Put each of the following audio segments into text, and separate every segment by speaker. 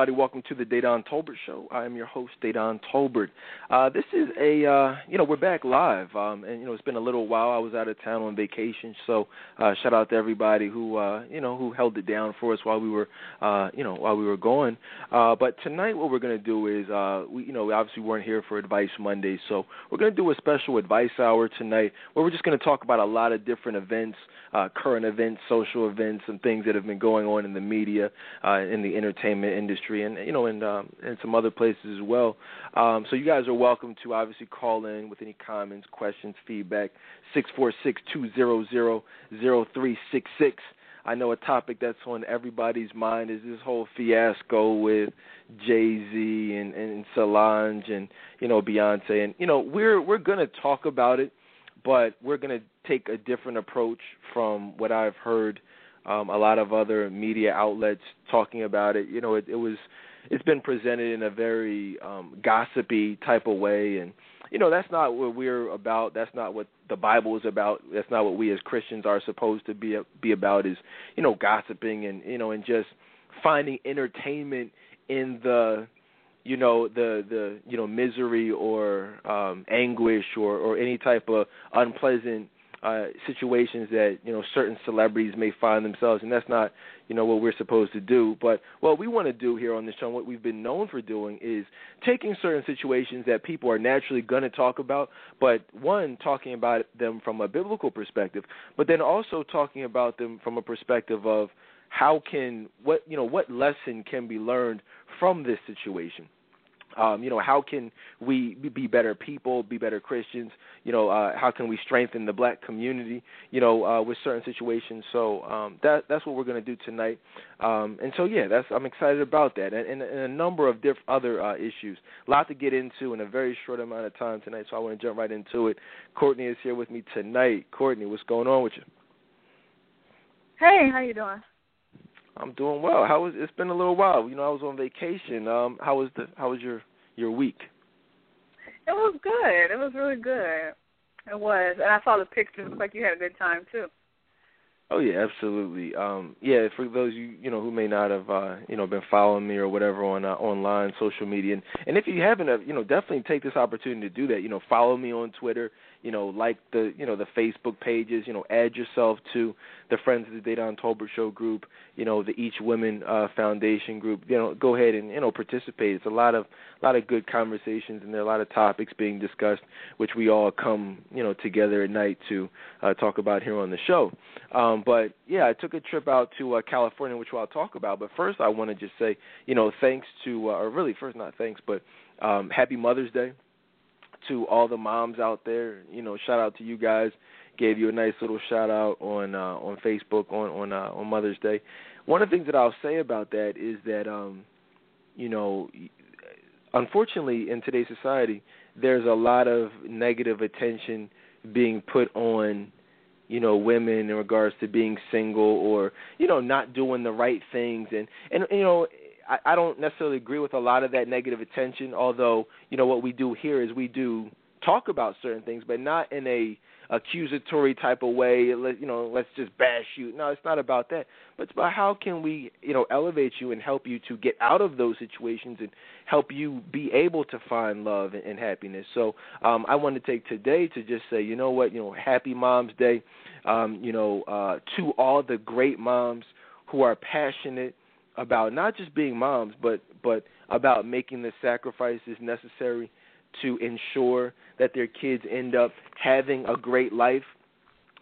Speaker 1: everybody? Welcome to the Dedan Tolbert Show. I am your host, Dedan Tolbert. Uh, this is a, uh, you know, we're back live, um, and you know, it's been a little while. I was out of town on vacation, so uh, shout out to everybody who, uh, you know, who held it down for us while we were, uh, you know, while we were going. Uh, but tonight, what we're going to do is, uh, we, you know, we obviously weren't here for Advice Monday, so we're going to do a special advice hour tonight, where we're just going to talk about a lot of different events, uh, current events, social events, and things that have been going on in the media, uh, in the entertainment industry and you know and um and some other places as well. Um so you guys are welcome to obviously call in with any comments, questions, feedback. Six four six two zero zero zero three six six. I know a topic that's on everybody's mind is this whole fiasco with Jay Z and, and Solange and you know Beyonce and you know we're we're gonna talk about it, but we're gonna take a different approach from what I've heard um, a lot of other media outlets talking about it. You know, it, it was it's been presented in a very um, gossipy type of way, and you know that's not what we're about. That's not what the Bible is about. That's not what we as Christians are supposed to be be about. Is you know gossiping and you know and just finding entertainment in the you know the the you know misery or um anguish or or any type of unpleasant uh, situations that you know certain celebrities may find themselves, and that's not you know what we're supposed to do. But what we want to do here on the show, and what we've been known for doing, is taking certain situations that people are naturally going to talk about, but one talking about them from a biblical perspective, but then also talking about them from a perspective of how can what you know what lesson can be learned from this situation um, you know, how can we be better people, be better Christians? You know, uh, how can we strengthen the black community? You know, uh, with certain situations. So um, that that's what we're going to do tonight. Um, and so yeah, that's I'm excited about that, and, and, and a number of diff- other uh, issues. A lot to get into in a very short amount of time tonight. So I want to jump right into it. Courtney is here with me tonight. Courtney, what's going on with you?
Speaker 2: Hey, how you doing?
Speaker 1: I'm doing well. How was it's been a little while. You know, I was on vacation. Um, how was the how was your your week?
Speaker 2: It was good. It was really good. It was, and I saw the pictures. It looked like you had a good time too.
Speaker 1: Oh yeah, absolutely. Um, yeah, for those you you know who may not have uh, you know been following me or whatever on uh, online social media, and, and if you haven't, uh, you know definitely take this opportunity to do that. You know, follow me on Twitter you know, like the you know the Facebook pages, you know, add yourself to the Friends of the Dedan Tolbert Show group, you know, the Each Women uh, Foundation group. You know, go ahead and you know participate. It's a lot of a lot of good conversations and there are a lot of topics being discussed, which we all come you know together at night to uh, talk about here on the show. Um, but yeah, I took a trip out to uh, California, which I'll talk about. But first, I want to just say, you know, thanks to, uh, or really first not thanks, but um, Happy Mother's Day to all the moms out there. You know, shout out to you guys. Gave you a nice little shout out on uh, on Facebook on on uh, on Mother's Day. One of the things that I'll say about that is that um, you know, unfortunately in today's society, there's a lot of negative attention being put on you know women in regards to being single or you know not doing the right things and and you know I, I don't necessarily agree with a lot of that negative attention. Although you know what we do here is we do talk about certain things, but not in a accusatory type of way. You know, let's just bash you. No, it's not about that. But it's about how can we, you know, elevate you and help you to get out of those situations and help you be able to find love and, and happiness. So um, I want to take today to just say, you know what, you know, Happy Mom's Day. Um, you know, uh, to all the great moms who are passionate about not just being moms, but but about making the sacrifices necessary to ensure that their kids end up having a great life.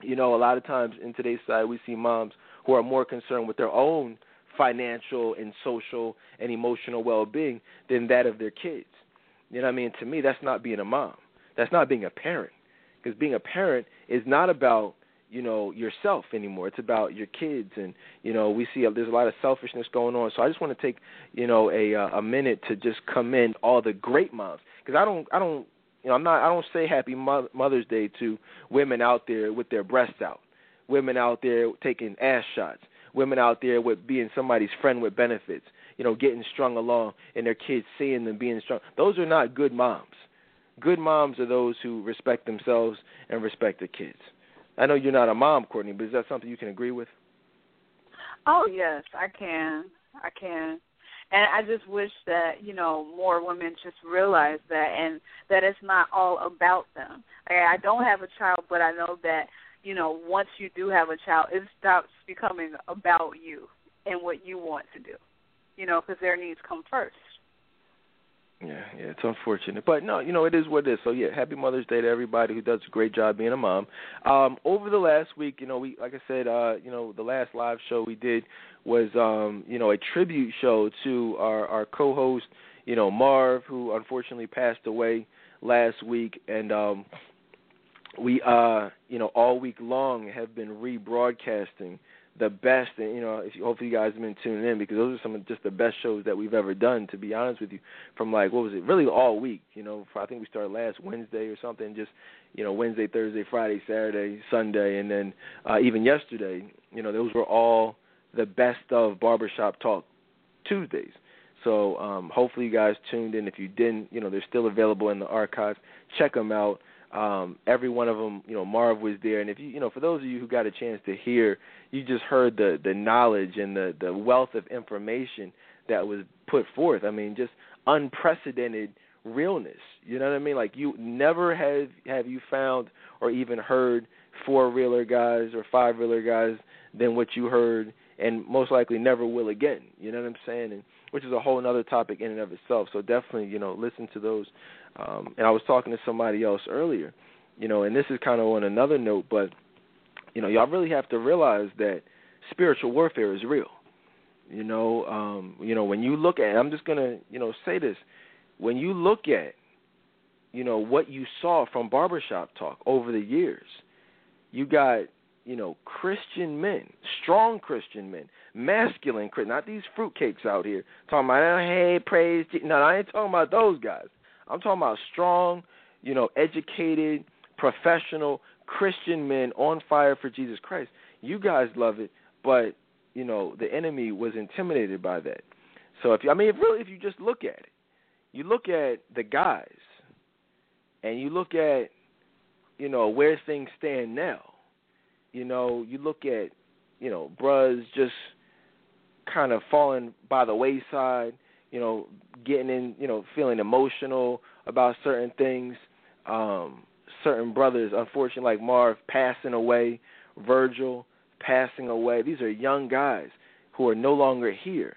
Speaker 1: You know, a lot of times in today's society, we see moms who are more concerned with their own financial and social and emotional well-being than that of their kids. You know what I mean? To me, that's not being a mom. That's not being a parent. Because being a parent is not about you know yourself anymore. It's about your kids, and you know we see a, there's a lot of selfishness going on. So I just want to take you know a uh, a minute to just commend all the great moms because I don't I don't you know I'm not I don't say Happy Mother's Day to women out there with their breasts out, women out there taking ass shots, women out there with being somebody's friend with benefits, you know getting strung along, and their kids seeing them being strong. Those are not good moms. Good moms are those who respect themselves and respect their kids. I know you're not a mom, Courtney, but is that something you can agree with?
Speaker 2: Oh yes, I can. I can. And I just wish that you know more women just realize that, and that it's not all about them. I, I don't have a child, but I know that you know once you do have a child, it stops becoming about you and what you want to do. You know, because their needs come first.
Speaker 1: Yeah, yeah, it's unfortunate, but no, you know it is what it is. So yeah, happy Mother's Day to everybody who does a great job being a mom. Um, over the last week, you know, we like I said, uh, you know, the last live show we did was, um, you know, a tribute show to our our co-host, you know, Marv, who unfortunately passed away last week, and um, we, uh, you know, all week long have been rebroadcasting the best and you know if you, hopefully you guys have been tuning in because those are some of just the best shows that we've ever done to be honest with you from like what was it really all week you know for, I think we started last Wednesday or something just you know Wednesday Thursday Friday Saturday Sunday and then uh even yesterday you know those were all the best of barbershop talk Tuesdays. So um hopefully you guys tuned in. If you didn't you know they're still available in the archives. Check them out um, every one of them, you know, Marv was there, and if you, you know, for those of you who got a chance to hear, you just heard the the knowledge and the the wealth of information that was put forth. I mean, just unprecedented realness. You know what I mean? Like you never have have you found or even heard four realer guys or five realer guys than what you heard, and most likely never will again. You know what I'm saying? And which is a whole another topic in and of itself. So definitely, you know, listen to those um, and I was talking to somebody else earlier, you know, and this is kind of on another note, but you know, y'all really have to realize that spiritual warfare is real. You know, um, you know, when you look at, I'm just gonna, you know, say this, when you look at, you know, what you saw from barbershop talk over the years, you got, you know, Christian men, strong Christian men, masculine, not these fruitcakes out here talking about, hey, praise, no, I ain't talking about those guys. I'm talking about strong, you know, educated, professional Christian men on fire for Jesus Christ. You guys love it, but you know the enemy was intimidated by that. So if you, I mean, if really, if you just look at it, you look at the guys, and you look at, you know, where things stand now. You know, you look at, you know, Bruz just kind of falling by the wayside you know, getting in, you know, feeling emotional about certain things. Um, certain brothers, unfortunately, like Marv, passing away, Virgil passing away. These are young guys who are no longer here.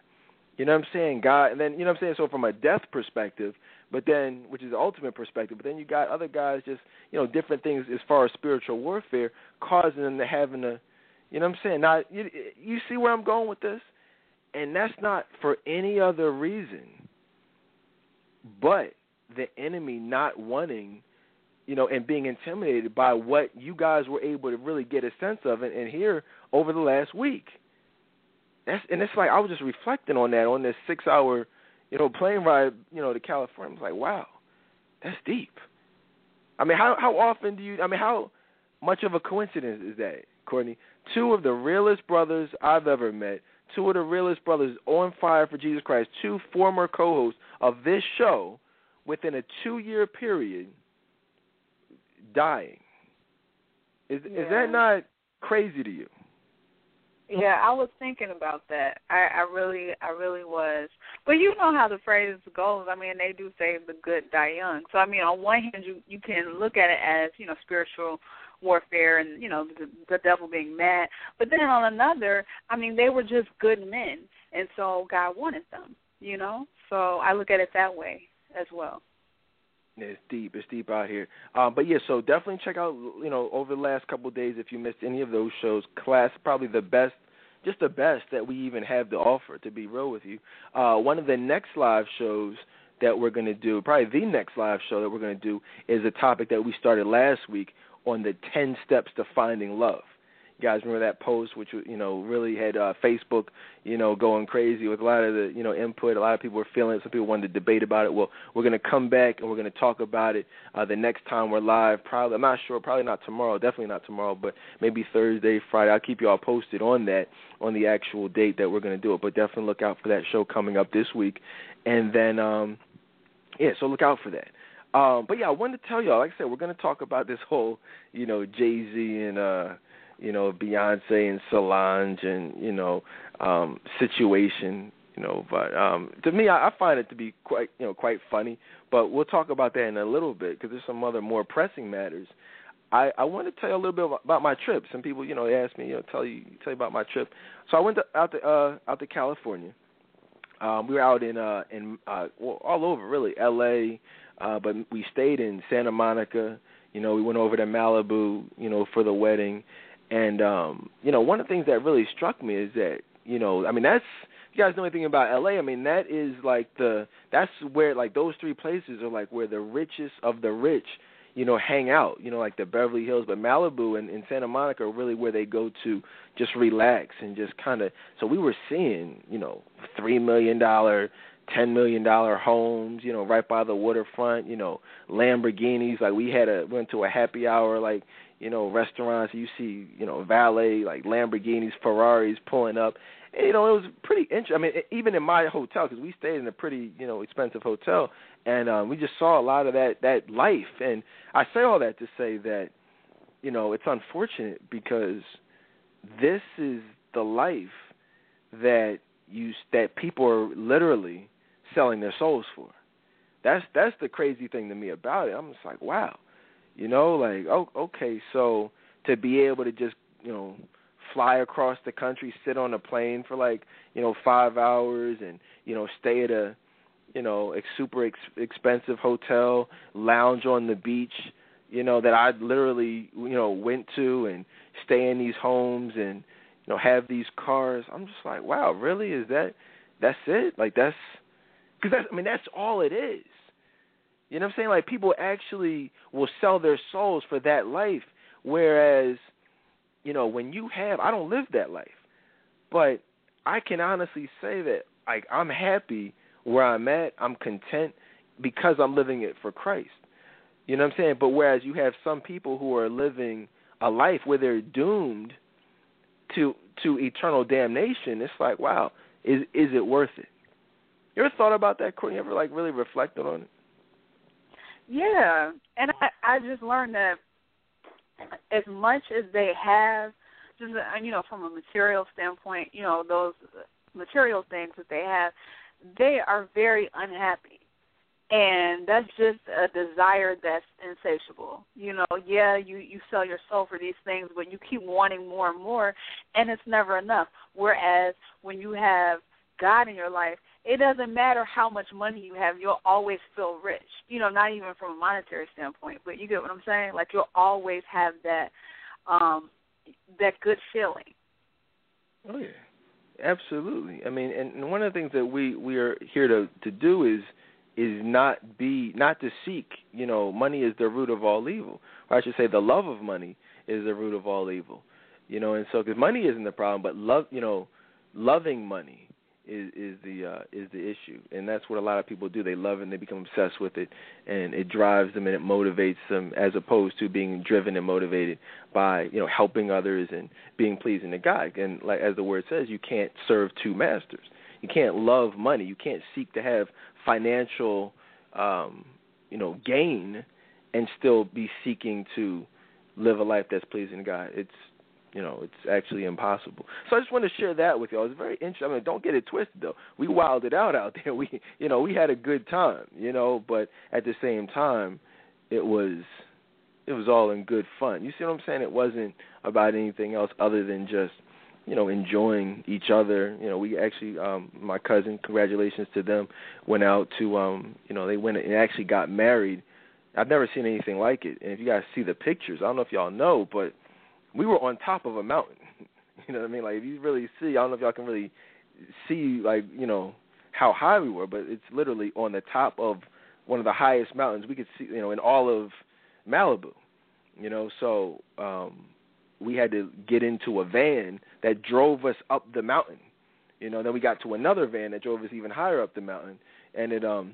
Speaker 1: You know what I'm saying? God, and then you know what I'm saying. So from a death perspective, but then which is the ultimate perspective, but then you got other guys just you know different things as far as spiritual warfare causing them to having to, you know what I'm saying? Now you you see where I'm going with this? And that's not for any other reason but the enemy not wanting, you know, and being intimidated by what you guys were able to really get a sense of and, and hear over the last week. That's and it's like I was just reflecting on that on this six hour, you know, plane ride, you know, to California. I was like, wow, that's deep. I mean, how how often do you? I mean, how much of a coincidence is that, Courtney? Two of the realest brothers I've ever met two of the realest brothers on fire for Jesus Christ, two former co-hosts of this show, within a two-year period, dying. Is
Speaker 2: yeah.
Speaker 1: is that not crazy to you?
Speaker 2: Yeah, I was thinking about that. I, I really, I really was. But you know how the phrase goes. I mean, they do say the good die young. So I mean, on one hand, you you can look at it as you know spiritual warfare and you know the, the devil being mad. But then on another, I mean, they were just good men, and so God wanted them. You know, so I look at it that way as well.
Speaker 1: It's deep. It's deep out here. Um, but yeah, so definitely check out. You know, over the last couple of days, if you missed any of those shows, class probably the best, just the best that we even have to offer. To be real with you, uh, one of the next live shows that we're going to do, probably the next live show that we're going to do, is a topic that we started last week, on the 10 steps to finding love. You guys remember that post, which you know really had uh, Facebook, you know, going crazy with a lot of the you know input. A lot of people were feeling it. Some people wanted to debate about it. Well, we're going to come back and we're going to talk about it uh, the next time we're live. Probably, I'm not sure. Probably not tomorrow. Definitely not tomorrow. But maybe Thursday, Friday. I'll keep you all posted on that, on the actual date that we're going to do it. But definitely look out for that show coming up this week. And then, um, yeah, so look out for that. Um, but yeah, I wanted to tell y'all. Like I said, we're going to talk about this whole, you know, Jay Z and uh, you know Beyonce and Solange and you know um, situation you know. But um, to me, I, I find it to be quite you know quite funny. But we'll talk about that in a little bit because there's some other more pressing matters. I I want to tell you a little bit about my trip. Some people you know ask me you know tell you tell you about my trip. So I went to, out to uh, out to California. Um, we were out in uh, in uh, well, all over really L.A. Uh, but we stayed in Santa Monica. You know, we went over to Malibu. You know, for the wedding. And um, you know, one of the things that really struck me is that you know, I mean, that's you guys know anything about LA, I mean, that is like the that's where like those three places are like where the richest of the rich, you know, hang out. You know, like the Beverly Hills, but Malibu and, and Santa Monica are really where they go to just relax and just kind of. So we were seeing, you know, three million dollar ten million dollar homes, you know, right by the waterfront, you know, Lamborghinis. Like we had a went to a happy hour like you know, restaurants. You see, you know, valet like Lamborghinis, Ferraris pulling up. And, you know, it was pretty interesting. I mean, even in my hotel because we stayed in a pretty, you know, expensive hotel, and um, we just saw a lot of that that life. And I say all that to say that, you know, it's unfortunate because this is the life that you that people are literally selling their souls for. That's that's the crazy thing to me about it. I'm just like, wow you know, like oh okay, so to be able to just, you know, fly across the country, sit on a plane for like, you know, 5 hours and, you know, stay at a, you know, a super ex- expensive hotel, lounge on the beach, you know, that I literally, you know, went to and stay in these homes and you know, have these cars. I'm just like, wow, really? Is that that's it? Like that's because that's I mean that's all it is. You know what I'm saying? Like people actually will sell their souls for that life, whereas, you know, when you have, I don't live that life, but I can honestly say that like I'm happy where I'm at. I'm content because I'm living it for Christ. You know what I'm saying? But whereas you have some people who are living a life where they're doomed to to eternal damnation, it's like, wow, is is it worth it? You ever thought about that, Courtney? You ever like really reflected on it?
Speaker 2: Yeah, and I I just learned that as much as they have, just uh, you know, from a material standpoint, you know, those material things that they have, they are very unhappy. And that's just a desire that's insatiable. You know, yeah, you you sell your soul for these things, but you keep wanting more and more, and it's never enough. Whereas when you have God in your life, it doesn't matter how much money you have, you'll always feel rich. You know, not even from a monetary standpoint, but you get what I'm saying? Like you'll always have that um that good feeling.
Speaker 1: Oh yeah. Absolutely. I mean, and one of the things that we we are here to to do is is not be not to seek. You know, money is the root of all evil, or I should say, the love of money is the root of all evil. You know, and so because money isn't the problem, but love, you know, loving money is is the uh, is the issue, and that's what a lot of people do. They love it and they become obsessed with it, and it drives them and it motivates them, as opposed to being driven and motivated by you know helping others and being pleasing to God. And like as the word says, you can't serve two masters. You can't love money. You can't seek to have financial um, you know gain and still be seeking to live a life that's pleasing to God. It's you know, it's actually impossible. So I just want to share that with you. It's very interesting. I mean, don't get it twisted though. We wilded out out there. We, you know, we had a good time. You know, but at the same time, it was, it was all in good fun. You see what I'm saying? It wasn't about anything else other than just, you know, enjoying each other. You know, we actually, um, my cousin, congratulations to them, went out to, um, you know, they went and actually got married. I've never seen anything like it. And if you guys see the pictures, I don't know if y'all know, but we were on top of a mountain. you know what I mean? Like if you really see, I don't know if y'all can really see like you know how high we were, but it's literally on the top of one of the highest mountains we could see. You know, in all of Malibu. You know, so um we had to get into a van that drove us up the mountain. You know, then we got to another van that drove us even higher up the mountain, and it um,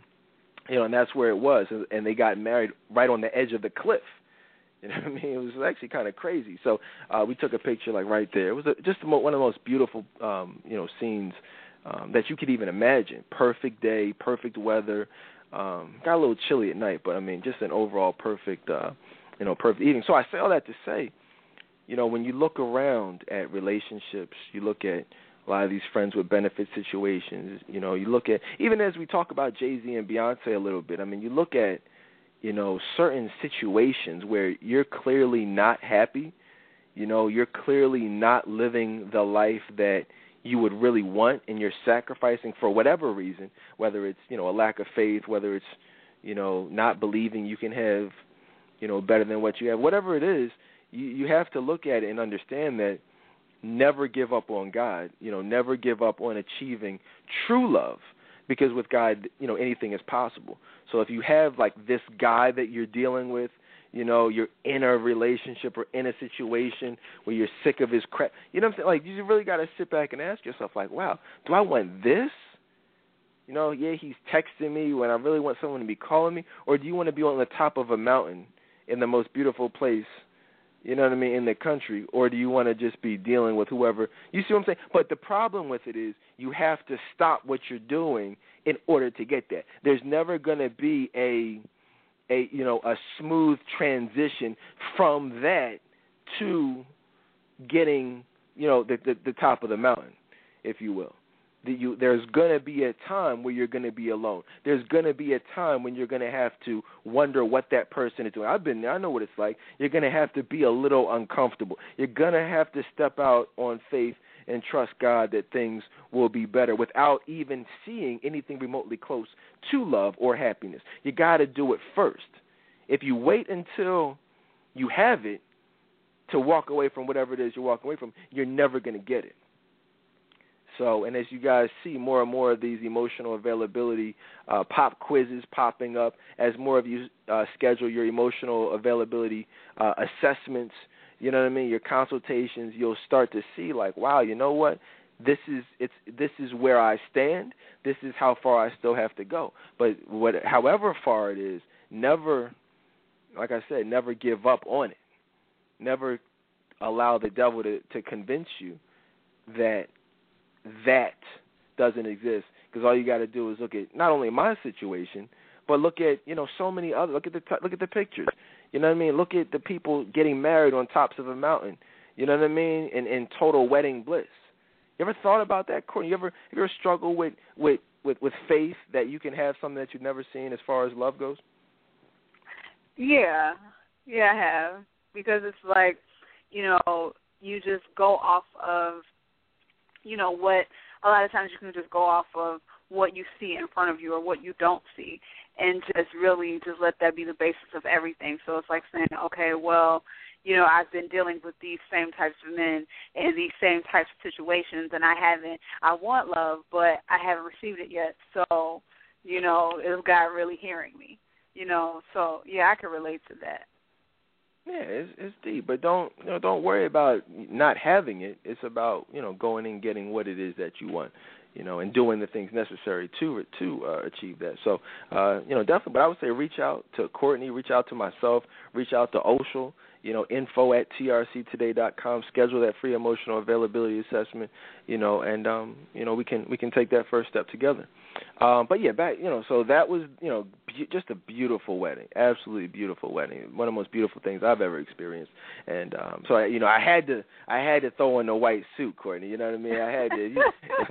Speaker 1: you know, and that's where it was. And they got married right on the edge of the cliff. You know what I mean? It was actually kind of crazy. So uh, we took a picture like right there. It was a, just one of the most beautiful, um, you know, scenes um, that you could even imagine. Perfect day, perfect weather. Um, got a little chilly at night, but I mean, just an overall perfect, uh, you know, perfect evening. So I say all that to say, you know, when you look around at relationships, you look at a lot of these friends with benefit situations. You know, you look at even as we talk about Jay Z and Beyonce a little bit. I mean, you look at you know certain situations where you're clearly not happy. You know, you're clearly not living the life that you would really want, and you're sacrificing for whatever reason, whether it's you know a lack of faith, whether it's you know not believing you can have you know better than what you have, whatever it is. You you have to look at it and understand that never give up on God. You know, never give up on achieving true love because with God, you know, anything is possible. So if you have like this guy that you're dealing with, you know, you're in a relationship or in a situation where you're sick of his crap. You know what I'm saying? Like you really got to sit back and ask yourself like, wow, do I want this? You know, yeah, he's texting me when I really want someone to be calling me, or do you want to be on the top of a mountain in the most beautiful place you know what I mean, in the country, or do you want to just be dealing with whoever? You see what I'm saying? But the problem with it is you have to stop what you're doing in order to get that. There's never going to be a a you know a smooth transition from that to getting you know the the, the top of the mountain, if you will you there's going to be a time where you're going to be alone. There's going to be a time when you're going to have to wonder what that person is doing. I've been there. I know what it's like. You're going to have to be a little uncomfortable. You're going to have to step out on faith and trust God that things will be better without even seeing anything remotely close to love or happiness. You got to do it first. If you wait until you have it to walk away from whatever it is you're walking away from, you're never going to get it. So, and as you guys see more and more of these emotional availability uh, pop quizzes popping up, as more of you uh, schedule your emotional availability uh, assessments, you know what I mean, your consultations, you'll start to see like, wow, you know what? This is it's this is where I stand. This is how far I still have to go. But what, however far it is, never, like I said, never give up on it. Never allow the devil to to convince you that that doesn't exist because all you got to do is look at not only my situation, but look at you know so many other look at the look at the pictures. You know what I mean? Look at the people getting married on tops of a mountain. You know what I mean? In in total wedding bliss. You ever thought about that, Courtney? You ever you ever struggle with with with with faith that you can have something that you've never seen as far as love goes?
Speaker 2: Yeah, yeah, I have because it's like you know you just go off of you know what a lot of times you can just go off of what you see in front of you or what you don't see and just really just let that be the basis of everything. So it's like saying okay well you know i've been dealing with these same types of men in these same types of situations and i haven't i want love but i haven't received it yet. So you know is god really hearing me you know so yeah i can relate to that
Speaker 1: yeah, it's it's deep, but don't you know don't worry about not having it. It's about you know going and getting what it is that you want, you know, and doing the things necessary to to uh, achieve that. So uh, you know definitely, but I would say reach out to Courtney, reach out to myself, reach out to Oshel, you know, info at trctoday.com. Schedule that free emotional availability assessment, you know, and um, you know we can we can take that first step together. Um, but yeah, back you know, so that was you know be- just a beautiful wedding, absolutely beautiful wedding, one of the most beautiful things I've ever experienced. And um, so I, you know, I had to I had to throw in a white suit, Courtney. You know what I mean? I had to, you,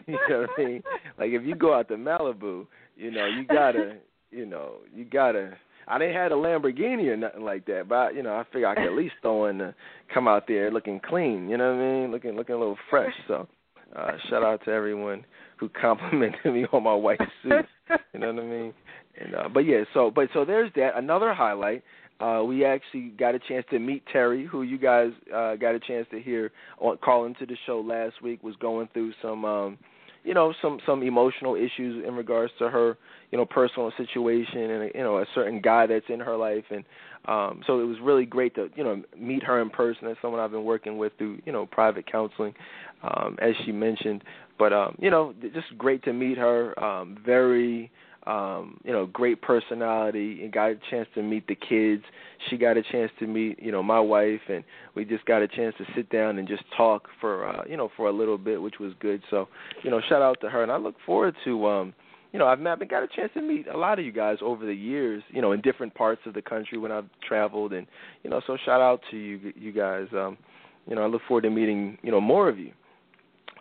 Speaker 1: you know what I mean? Like if you go out to Malibu, you know, you gotta, you know, you gotta. I didn't have a Lamborghini or nothing like that, but you know, I figure I could at least throw in, the, come out there looking clean. You know what I mean? Looking looking a little fresh. So, uh, shout out to everyone who complimented me on my white suit. you know what I mean? And uh, but yeah, so but so there's that. Another highlight. Uh, we actually got a chance to meet Terry, who you guys uh, got a chance to hear on call into the show last week. Was going through some, um, you know, some some emotional issues in regards to her, you know, personal situation and you know a certain guy that's in her life, and um, so it was really great to you know meet her in person as someone I've been working with through you know private counseling, um, as she mentioned. But um, you know, just great to meet her. Um, very um, you know, great personality and got a chance to meet the kids. She got a chance to meet, you know, my wife and we just got a chance to sit down and just talk for uh, you know, for a little bit, which was good. So, you know, shout out to her and I look forward to um you know, I've met, I got a chance to meet a lot of you guys over the years, you know, in different parts of the country when I've traveled and you know, so shout out to you you guys. Um, you know, I look forward to meeting, you know, more of you.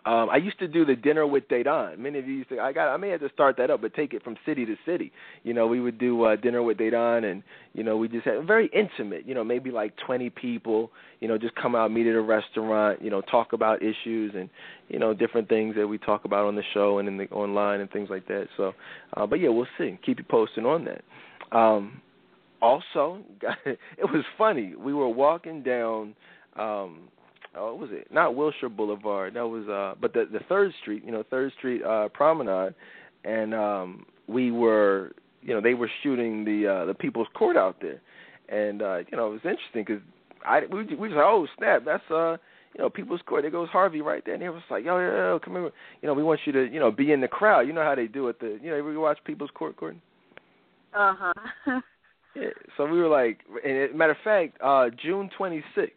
Speaker 1: Um, I used to do the dinner with Dedan. Many of you used to. I got. I may have to start that up, but take it from city to city. You know, we would do uh, dinner with Dedan, and you know, we just had very intimate. You know, maybe like 20 people. You know, just come out, meet at a restaurant. You know, talk about issues and you know different things that we talk about on the show and in the online and things like that. So, uh, but yeah, we'll see. Keep you posted on that. Um, also, it was funny. We were walking down. Um, oh, what was it? Not Wilshire Boulevard. That was uh but the the Third Street, you know, Third Street uh promenade and um we were, you know, they were shooting the uh the People's Court out there. And uh you know, it was interesting cuz I we we was like, "Oh, snap, that's uh you know, People's Court. There goes Harvey right there. And he was like, yo, yo, yo, come here. You know, we want you to, you know, be in the crowd. You know how they do it. The, you know, we watch People's Court, Courtney.
Speaker 2: Uh huh.
Speaker 1: yeah. So we were like, and matter of fact, uh June 26th,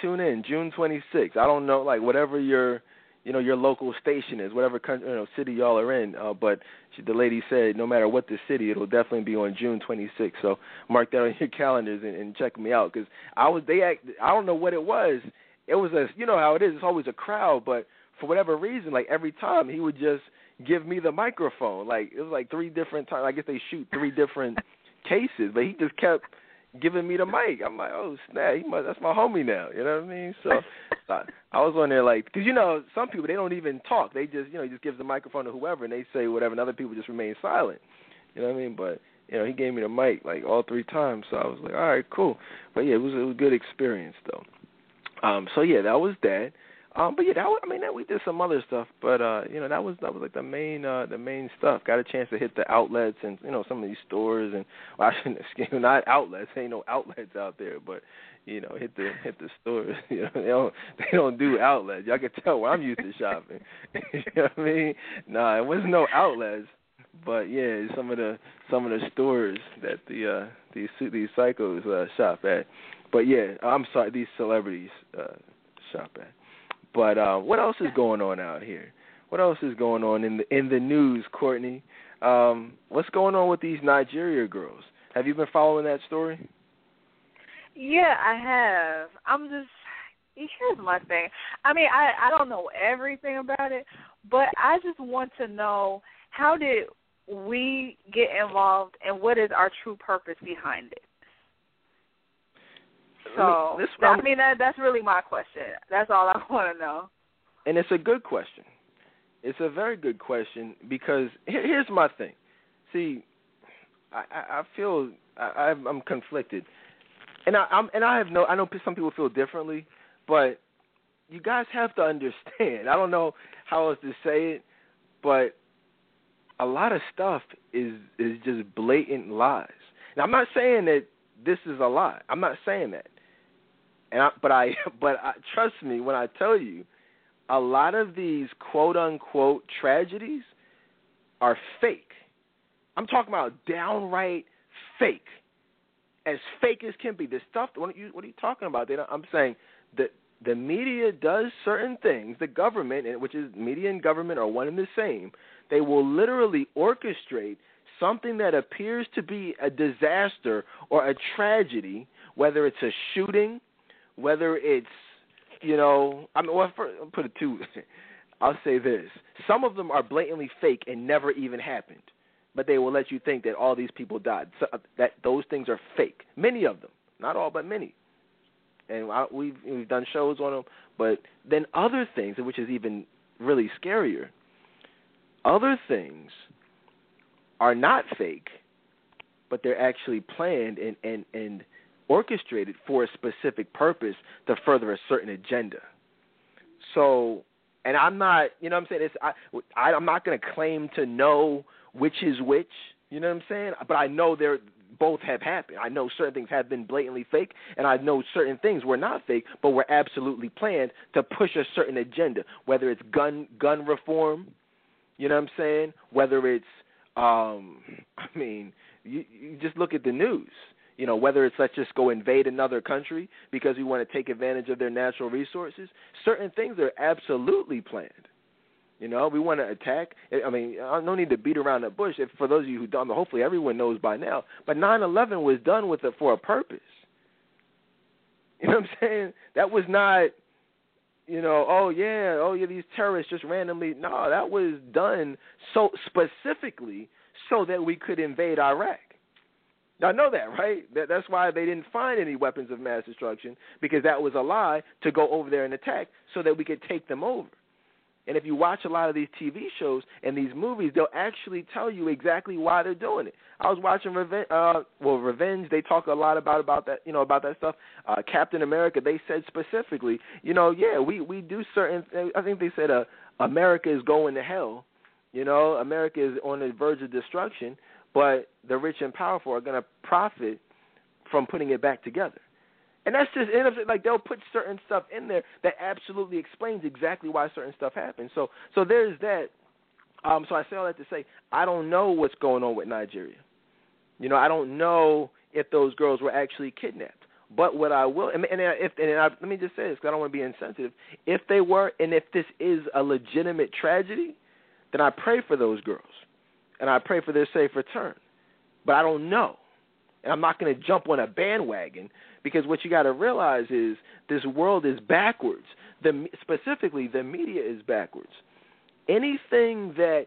Speaker 1: tune in June 26th. I don't know, like whatever your you know your local station is, whatever country, you know city y'all are in. Uh, but she, the lady said no matter what the city, it'll definitely be on June 26th. So mark that on your calendars and, and check me out because I was they act. I don't know what it was. It was a you know how it is. It's always a crowd, but for whatever reason, like every time he would just give me the microphone. Like it was like three different times. I guess they shoot three different cases, but he just kept giving me the mic. I'm like, oh snap, he must, that's my homie now. You know what I mean? So I, I was on there like, because you know, some people they don't even talk. They just, you know, he just gives the microphone to whoever, and they say whatever, and other people just remain silent. You know what I mean? But you know, he gave me the mic like all three times, so I was like, all right, cool. But yeah, it was it was a good experience though. Um, so yeah, that was that. Um, but yeah, that was, I mean, that we did some other stuff, but uh, you know, that was that was like the main uh, the main stuff. Got a chance to hit the outlets and you know some of these stores and well, I shouldn't excuse not outlets. Ain't no outlets out there, but you know, hit the hit the stores. You know, they don't they don't do outlets. Y'all can tell where I'm used to shopping. you know what I mean? Nah, it was no outlets, but yeah, some of the some of the stores that the uh these these psychos uh, shop at. But yeah, I'm sorry, these celebrities uh shop at. But uh, what else is going on out here? What else is going on in the in the news, Courtney? Um, what's going on with these Nigeria girls? Have you been following that story?
Speaker 2: Yeah, I have. I'm just here's my thing. I mean, I I don't know everything about it, but I just want to know how did we get involved and what is our true purpose behind it? So this, I mean that that's really my question. That's all I want to know.
Speaker 1: And it's a good question. It's a very good question because here, here's my thing. See, I, I feel I, I'm conflicted, and I, I'm and I have no. I know some people feel differently, but you guys have to understand. I don't know how else to say it, but a lot of stuff is is just blatant lies. Now I'm not saying that this is a lie. I'm not saying that. And I, but I but I, trust me when I tell you, a lot of these quote unquote tragedies are fake. I'm talking about downright fake, as fake as can be. The stuff. What are you, what are you talking about? I'm saying that the media does certain things. The government, which is media and government, are one and the same. They will literally orchestrate something that appears to be a disaster or a tragedy, whether it's a shooting, whether it's you know, I mean, well, I'll put it to, I'll say this: some of them are blatantly fake and never even happened, but they will let you think that all these people died. So, uh, that those things are fake. Many of them, not all, but many. And I, we've we've done shows on them, but then other things, which is even really scarier. Other things are not fake, but they're actually planned and and and orchestrated for a specific purpose to further a certain agenda. So, and I'm not, you know what I'm saying? It's, I, I, I'm not going to claim to know which is which, you know what I'm saying? But I know they're, both have happened. I know certain things have been blatantly fake, and I know certain things were not fake, but were absolutely planned to push a certain agenda, whether it's gun gun reform, you know what I'm saying? Whether it's, um, I mean, you, you just look at the news. You know, whether it's let's just go invade another country because we want to take advantage of their natural resources, certain things are absolutely planned. You know, we want to attack. I mean, no need to beat around the bush. If for those of you who don't, hopefully everyone knows by now. But 9/11 was done with it for a purpose. You know what I'm saying? That was not. You know, oh yeah, oh yeah, these terrorists just randomly. No, that was done so specifically so that we could invade Iraq. I know that, right? That, that's why they didn't find any weapons of mass destruction because that was a lie to go over there and attack so that we could take them over. And if you watch a lot of these TV shows and these movies, they'll actually tell you exactly why they're doing it. I was watching Revenge. Uh, well, Revenge. They talk a lot about about that. You know about that stuff. Uh, Captain America. They said specifically, you know, yeah, we we do certain. I think they said, uh, America is going to hell. You know, America is on the verge of destruction, but the rich and powerful are going to profit from putting it back together. And that's just like they'll put certain stuff in there that absolutely explains exactly why certain stuff happens. So so there's that. Um, so I say all that to say I don't know what's going on with Nigeria. You know, I don't know if those girls were actually kidnapped. But what I will, and, and if and I, let me just say this because I don't want to be insensitive. If they were, and if this is a legitimate tragedy, then I pray for those girls, and I pray for their safe return. But I don't know, and I'm not going to jump on a bandwagon because what you got to realize is this world is backwards. The specifically the media is backwards. Anything that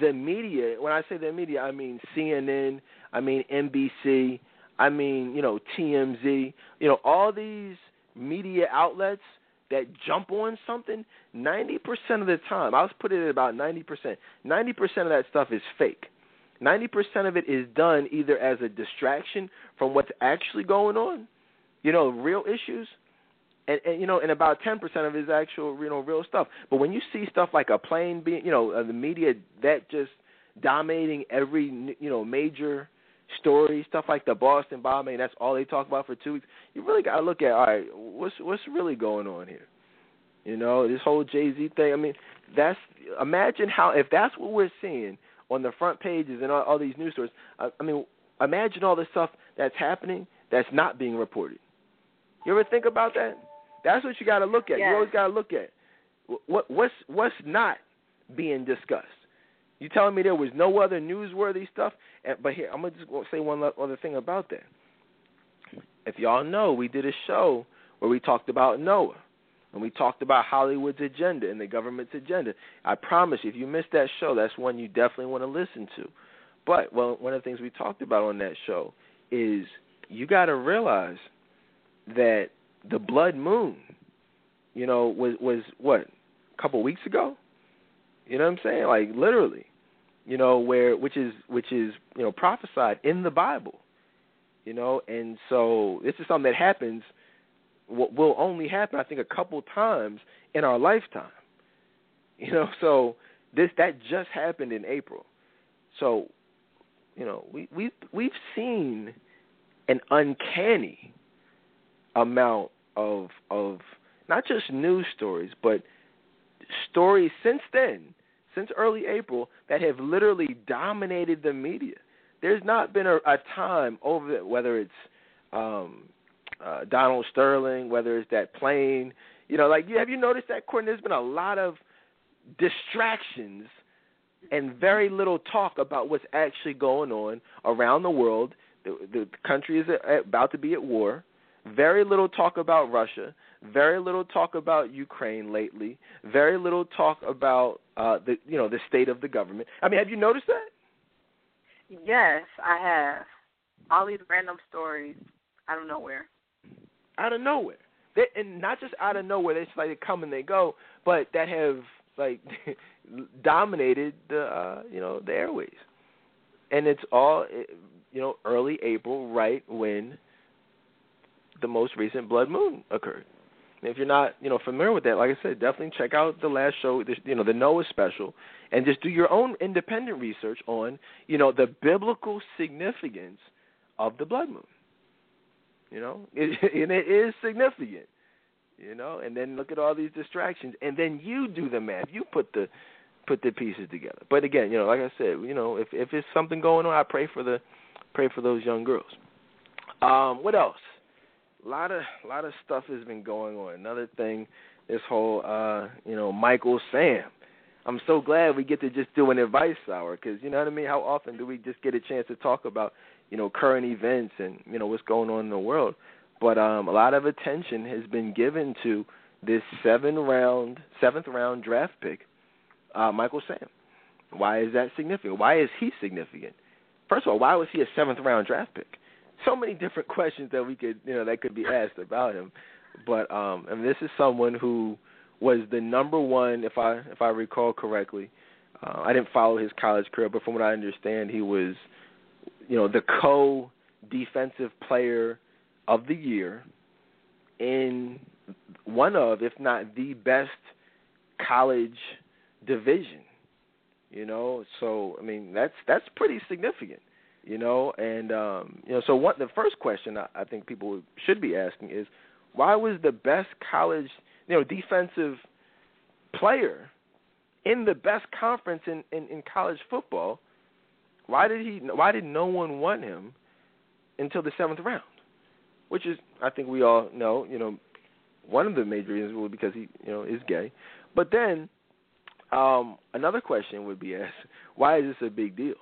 Speaker 1: the media, when I say the media, I mean CNN, I mean NBC, I mean you know TMZ, you know all these media outlets that jump on something. Ninety percent of the time, I was put it at about ninety percent. Ninety percent of that stuff is fake. Ninety percent of it is done either as a distraction from what's actually going on, you know, real issues, and, and you know, and about ten percent of it is actual, you know, real stuff. But when you see stuff like a plane being, you know, uh, the media that just dominating every, you know, major story, stuff like the Boston bombing, that's all they talk about for two weeks. You really got to look at, all right, what's what's really going on here? You know, this whole Jay Z thing. I mean, that's imagine how if that's what we're seeing on the front pages and all, all these news stories. I, I mean, imagine all the stuff that's happening that's not being reported. You ever think about that? That's what you got to look at.
Speaker 2: Yes.
Speaker 1: You always got to look at what what's what's not being discussed. You telling me there was no other newsworthy stuff? And, but here, I'm gonna just say one other thing about that. If y'all know, we did a show where we talked about Noah, and we talked about Hollywood's agenda and the government's agenda. I promise you, if you missed that show, that's one you definitely want to listen to. But well, one of the things we talked about on that show is you got to realize that the blood moon, you know, was was what a couple weeks ago. You know what I'm saying? Like literally, you know, where which is which is you know prophesied in the Bible. You know, and so this is something that happens. Will only happen, I think, a couple times in our lifetime. You know, so this that just happened in April. So, you know, we we we've seen an uncanny amount of of not just news stories, but stories since then, since early April, that have literally dominated the media. There's not been a, a time over whether it's um, uh, Donald Sterling, whether it's that plane. You know, like have you noticed that, Courtney? There's been a lot of distractions and very little talk about what's actually going on around the world. The, the country is about to be at war. Very little talk about Russia. Very little talk about Ukraine lately. Very little talk about uh, the you know the state of the government. I mean, have you noticed that?
Speaker 2: Yes, I have. All these random stories out of nowhere.
Speaker 1: Out of nowhere, they, and not just out of nowhere. They just like they come and they go, but that have like dominated the uh, you know the airways, and it's all you know early April, right when the most recent blood moon occurred. And if you're not, you know, familiar with that, like I said, definitely check out the last show, you know, the Noah special, and just do your own independent research on, you know, the biblical significance of the blood moon. You know, it, and it is significant. You know, and then look at all these distractions, and then you do the math. You put the put the pieces together. But again, you know, like I said, you know, if if it's something going on, I pray for the pray for those young girls. Um, what else? a lot of a lot of stuff has been going on. Another thing, this whole uh, you know Michael Sam. I'm so glad we get to just do an advice hour because you know what I mean. How often do we just get a chance to talk about you know current events and you know what's going on in the world? But um, a lot of attention has been given to this seven round seventh round draft pick, uh, Michael Sam. Why is that significant? Why is he significant? First of all, why was he a seventh round draft pick? So many different questions that we could you know that could be asked about him. But um and this is someone who was the number one if I if I recall correctly. Uh, I didn't follow his college career, but from what I understand, he was, you know, the co defensive player of the year in one of, if not the best college division. You know, so I mean that's that's pretty significant. You know, and um, you know, so what the first question I, I think people should be asking is, why was the best college, you know, defensive player in the best conference in, in, in college football? Why did he? Why did no one want him until the seventh round? Which is, I think we all know, you know, one of the major reasons was because he, you know, is gay. But then um, another question would be asked: Why is this a big deal?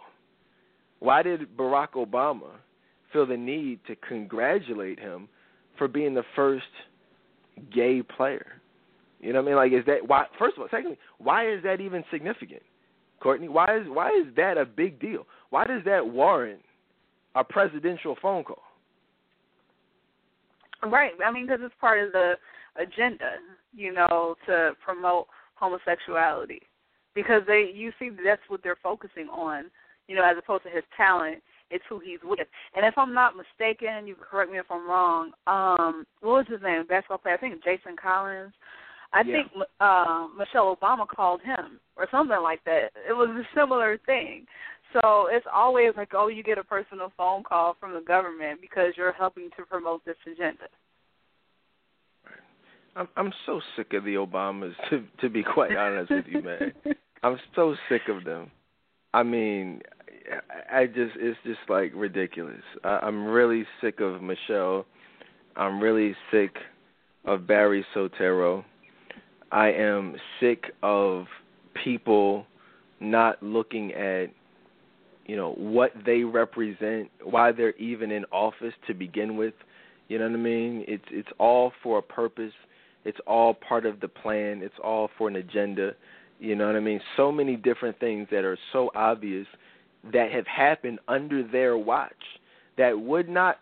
Speaker 1: Why did Barack Obama feel the need to congratulate him for being the first gay player? You know what I mean? Like, is that why? First of all, secondly, why is that even significant, Courtney? Why is why is that a big deal? Why does that warrant a presidential phone call?
Speaker 2: Right. I mean, because it's part of the agenda, you know, to promote homosexuality. Because they, you see, that's what they're focusing on, you know, as opposed to his talent. It's who he's with. And if I'm not mistaken, you correct me if I'm wrong. Um, what was his name? Basketball player. I think Jason Collins. I
Speaker 1: yeah.
Speaker 2: think uh, Michelle Obama called him or something like that. It was a similar thing. So it's always like, oh, you get a personal phone call from the government because you're helping to promote this agenda.
Speaker 1: I'm I'm so sick of the Obamas to to be quite honest with you, man. I'm so sick of them. I mean, I just it's just like ridiculous. I, I'm really sick of Michelle. I'm really sick of Barry Soetoro. I am sick of people not looking at you know what they represent, why they're even in office to begin with. You know what I mean? It's it's all for a purpose. It's all part of the plan. It's all for an agenda. You know what I mean? So many different things that are so obvious that have happened under their watch that would not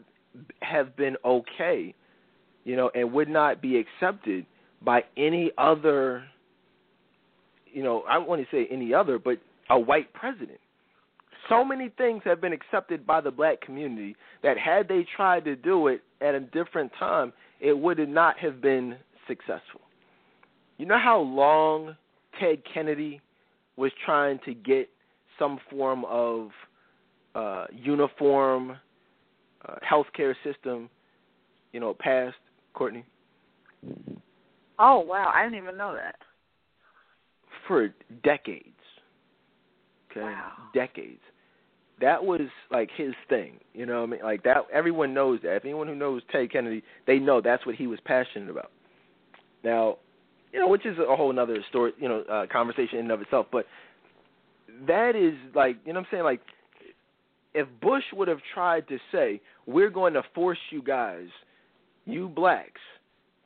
Speaker 1: have been okay, you know, and would not be accepted by any other you know, I don't want to say any other, but a white president. So many things have been accepted by the black community that had they tried to do it at a different time, it would not have been successful. You know how long Ted Kennedy was trying to get some form of uh, uniform uh, healthcare system, you know, passed, Courtney?
Speaker 2: Oh wow, I didn't even know that.
Speaker 1: For decades. Okay,
Speaker 2: wow.
Speaker 1: decades that was like his thing. You know what I mean? Like that everyone knows that. If anyone who knows Ted Kennedy, they know that's what he was passionate about. Now, you know, which is a whole another story, you know, uh, conversation in and of itself, but that is like, you know what I'm saying? Like if Bush would have tried to say, "We're going to force you guys, you blacks,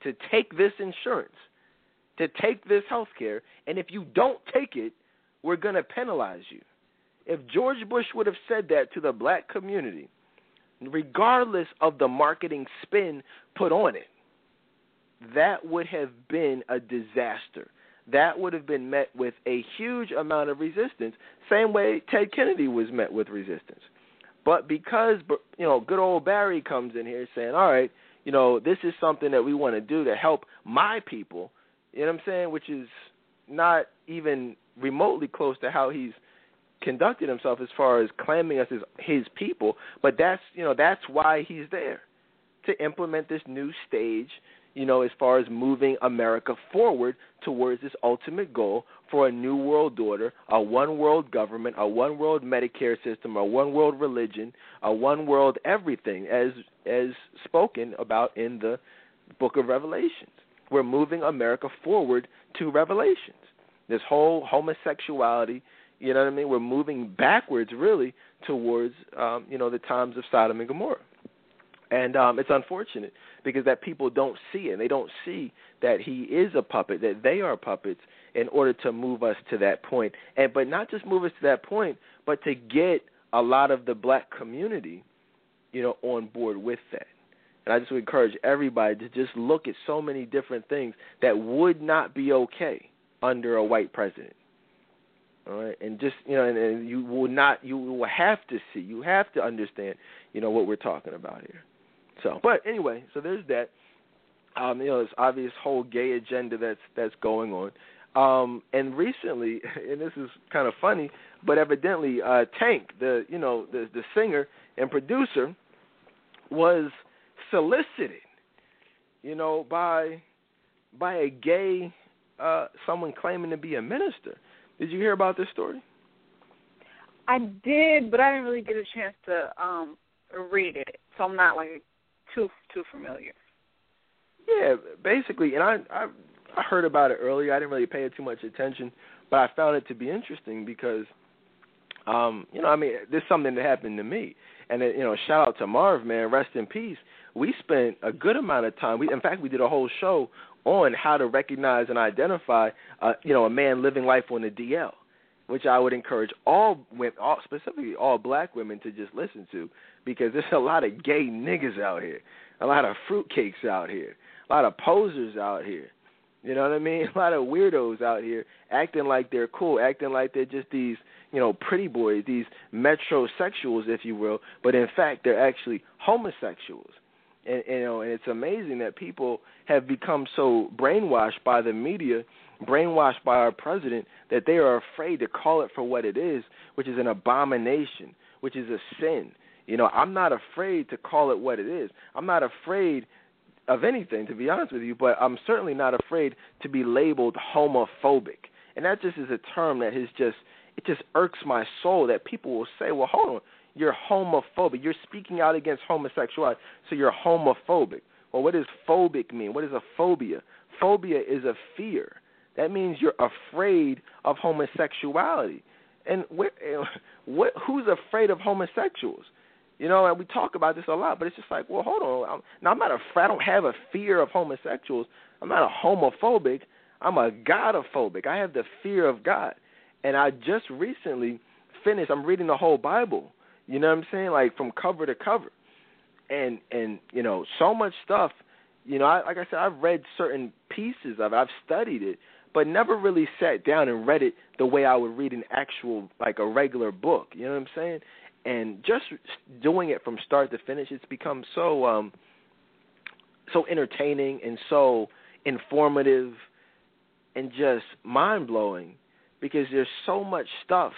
Speaker 1: to take this insurance, to take this health care, and if you don't take it, we're going to penalize you." if George Bush would have said that to the black community, regardless of the marketing spin put on it, that would have been a disaster. That would have been met with a huge amount of resistance, same way Ted Kennedy was met with resistance. But because you know, good old Barry comes in here saying, "All right, you know, this is something that we want to do to help my people," you know what I'm saying, which is not even remotely close to how he's conducted himself as far as claiming us as his people, but that's you know that's why he's there to implement this new stage, you know, as far as moving America forward towards this ultimate goal for a new world order, a one world government, a one world Medicare system, a one world religion, a one world everything as as spoken about in the book of Revelations. We're moving America forward to Revelations. This whole homosexuality you know what I mean? We're moving backwards, really, towards um, you know the times of Sodom and Gomorrah. And um, it's unfortunate because that people don't see it. And they don't see that he is a puppet, that they are puppets, in order to move us to that point. And but not just move us to that point, but to get a lot of the black community, you know, on board with that. And I just would encourage everybody to just look at so many different things that would not be okay under a white president. All right, and just you know, and, and you will not, you will have to see, you have to understand, you know, what we're talking about here. So, but anyway, so there's that. Um, you know, this obvious whole gay agenda that's that's going on. Um, and recently, and this is kind of funny, but evidently, uh, Tank, the you know the the singer and producer, was solicited, you know, by by a gay uh, someone claiming to be a minister. Did you hear about this story?
Speaker 2: I did, but I didn't really get a chance to um read it, so I'm not like too too familiar.
Speaker 1: Yeah, basically, and I I I heard about it earlier. I didn't really pay it too much attention, but I found it to be interesting because, um, you know, I mean, this is something that happened to me, and it, you know, shout out to Marv, man, rest in peace. We spent a good amount of time. We, in fact, we did a whole show on how to recognize and identify, uh, you know, a man living life on the DL, which I would encourage all women, all, specifically all black women, to just listen to, because there's a lot of gay niggas out here, a lot of fruitcakes out here, a lot of posers out here you know what I mean? A lot of weirdos out here acting like they're cool, acting like they're just these, you know, pretty boys, these metrosexuals, if you will, but in fact they're actually homosexuals. And you know, and it's amazing that people have become so brainwashed by the media, brainwashed by our president, that they are afraid to call it for what it is, which is an abomination, which is a sin. You know, I'm not afraid to call it what it is. I'm not afraid of anything, to be honest with you, but I'm certainly not afraid to be labeled homophobic. And that just is a term that has just it just irks my soul that people will say, "Well, hold on, you're homophobic. You're speaking out against homosexuality, so you're homophobic." Well, what does phobic mean? What is a phobia? Phobia is a fear. That means you're afraid of homosexuality. And what, what who's afraid of homosexuals? You know, and we talk about this a lot, but it's just like, well, hold on. I'm, now, I'm not a, I don't have a fear of homosexuals. I'm not a homophobic. I'm a godophobic. I have the fear of God. And I just recently finished. I'm reading the whole Bible. You know what I'm saying? Like from cover to cover, and and you know so much stuff. You know, I, like I said, I've read certain pieces of it. I've studied it, but never really sat down and read it the way I would read an actual like a regular book. You know what I'm saying? And just doing it from start to finish, it's become so um, so entertaining and so informative and just mind blowing because there's so much stuff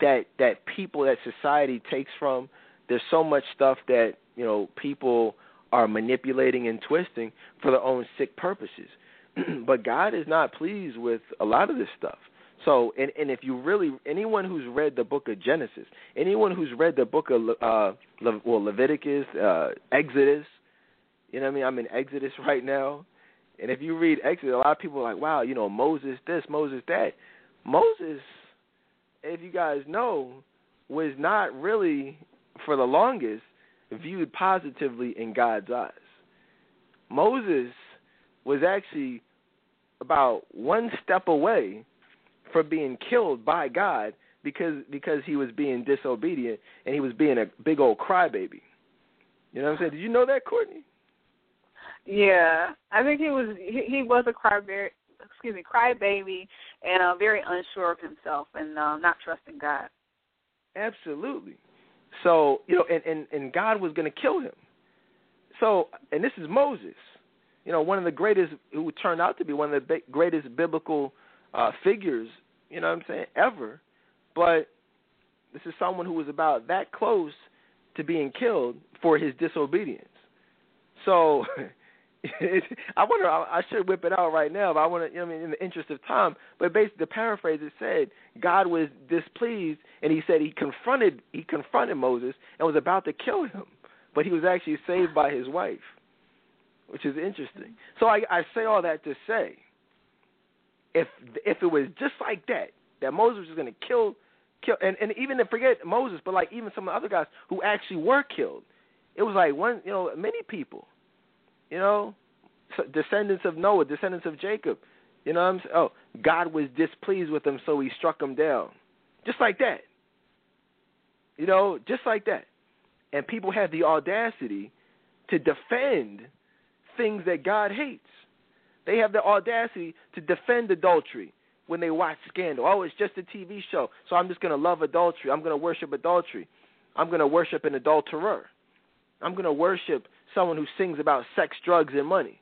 Speaker 1: that that people that society takes from. There's so much stuff that you know people are manipulating and twisting for their own sick purposes. but God is not pleased with a lot of this stuff. So, and and if you really anyone who's read the book of Genesis, anyone who's read the book of uh, Le, well Leviticus, uh, Exodus, you know what I mean? I'm in Exodus right now, and if you read Exodus, a lot of people are like, wow, you know Moses this, Moses that. Moses, if you guys know, was not really for the longest viewed positively in God's eyes. Moses was actually about one step away for being killed by God because because he was being disobedient and he was being a big old crybaby. You know what I'm saying? Did you know that, Courtney?
Speaker 2: Yeah, I think he was he, he was a crybaby. Excuse me, crybaby, and uh, very unsure of himself and uh, not trusting God.
Speaker 1: Absolutely. So you know, and and, and God was going to kill him. So, and this is Moses. You know, one of the greatest who turned out to be one of the greatest biblical uh, figures, you know what I'm saying, ever. But this is someone who was about that close to being killed for his disobedience. So I wonder. I, I should whip it out right now, but I want to. You know, I mean, in the interest of time. But basically, the paraphrase it said God was displeased, and He said He confronted He confronted Moses and was about to kill him, but he was actually saved by his wife, which is interesting. So I, I say all that to say if if it was just like that, that Moses was going to kill kill and and even forget Moses, but like even some of the other guys who actually were killed. it was like one, you know, many people, you know, descendants of Noah, descendants of Jacob. You know what I'm saying? Oh, God was displeased with them, so He struck them down, just like that. You know, just like that. And people have the audacity to defend things that God hates. They have the audacity to defend adultery when they watch Scandal. Oh, it's just a TV show, so I'm just going to love adultery. I'm going to worship adultery. I'm going to worship an adulterer. I'm going to worship someone who sings about sex, drugs, and money.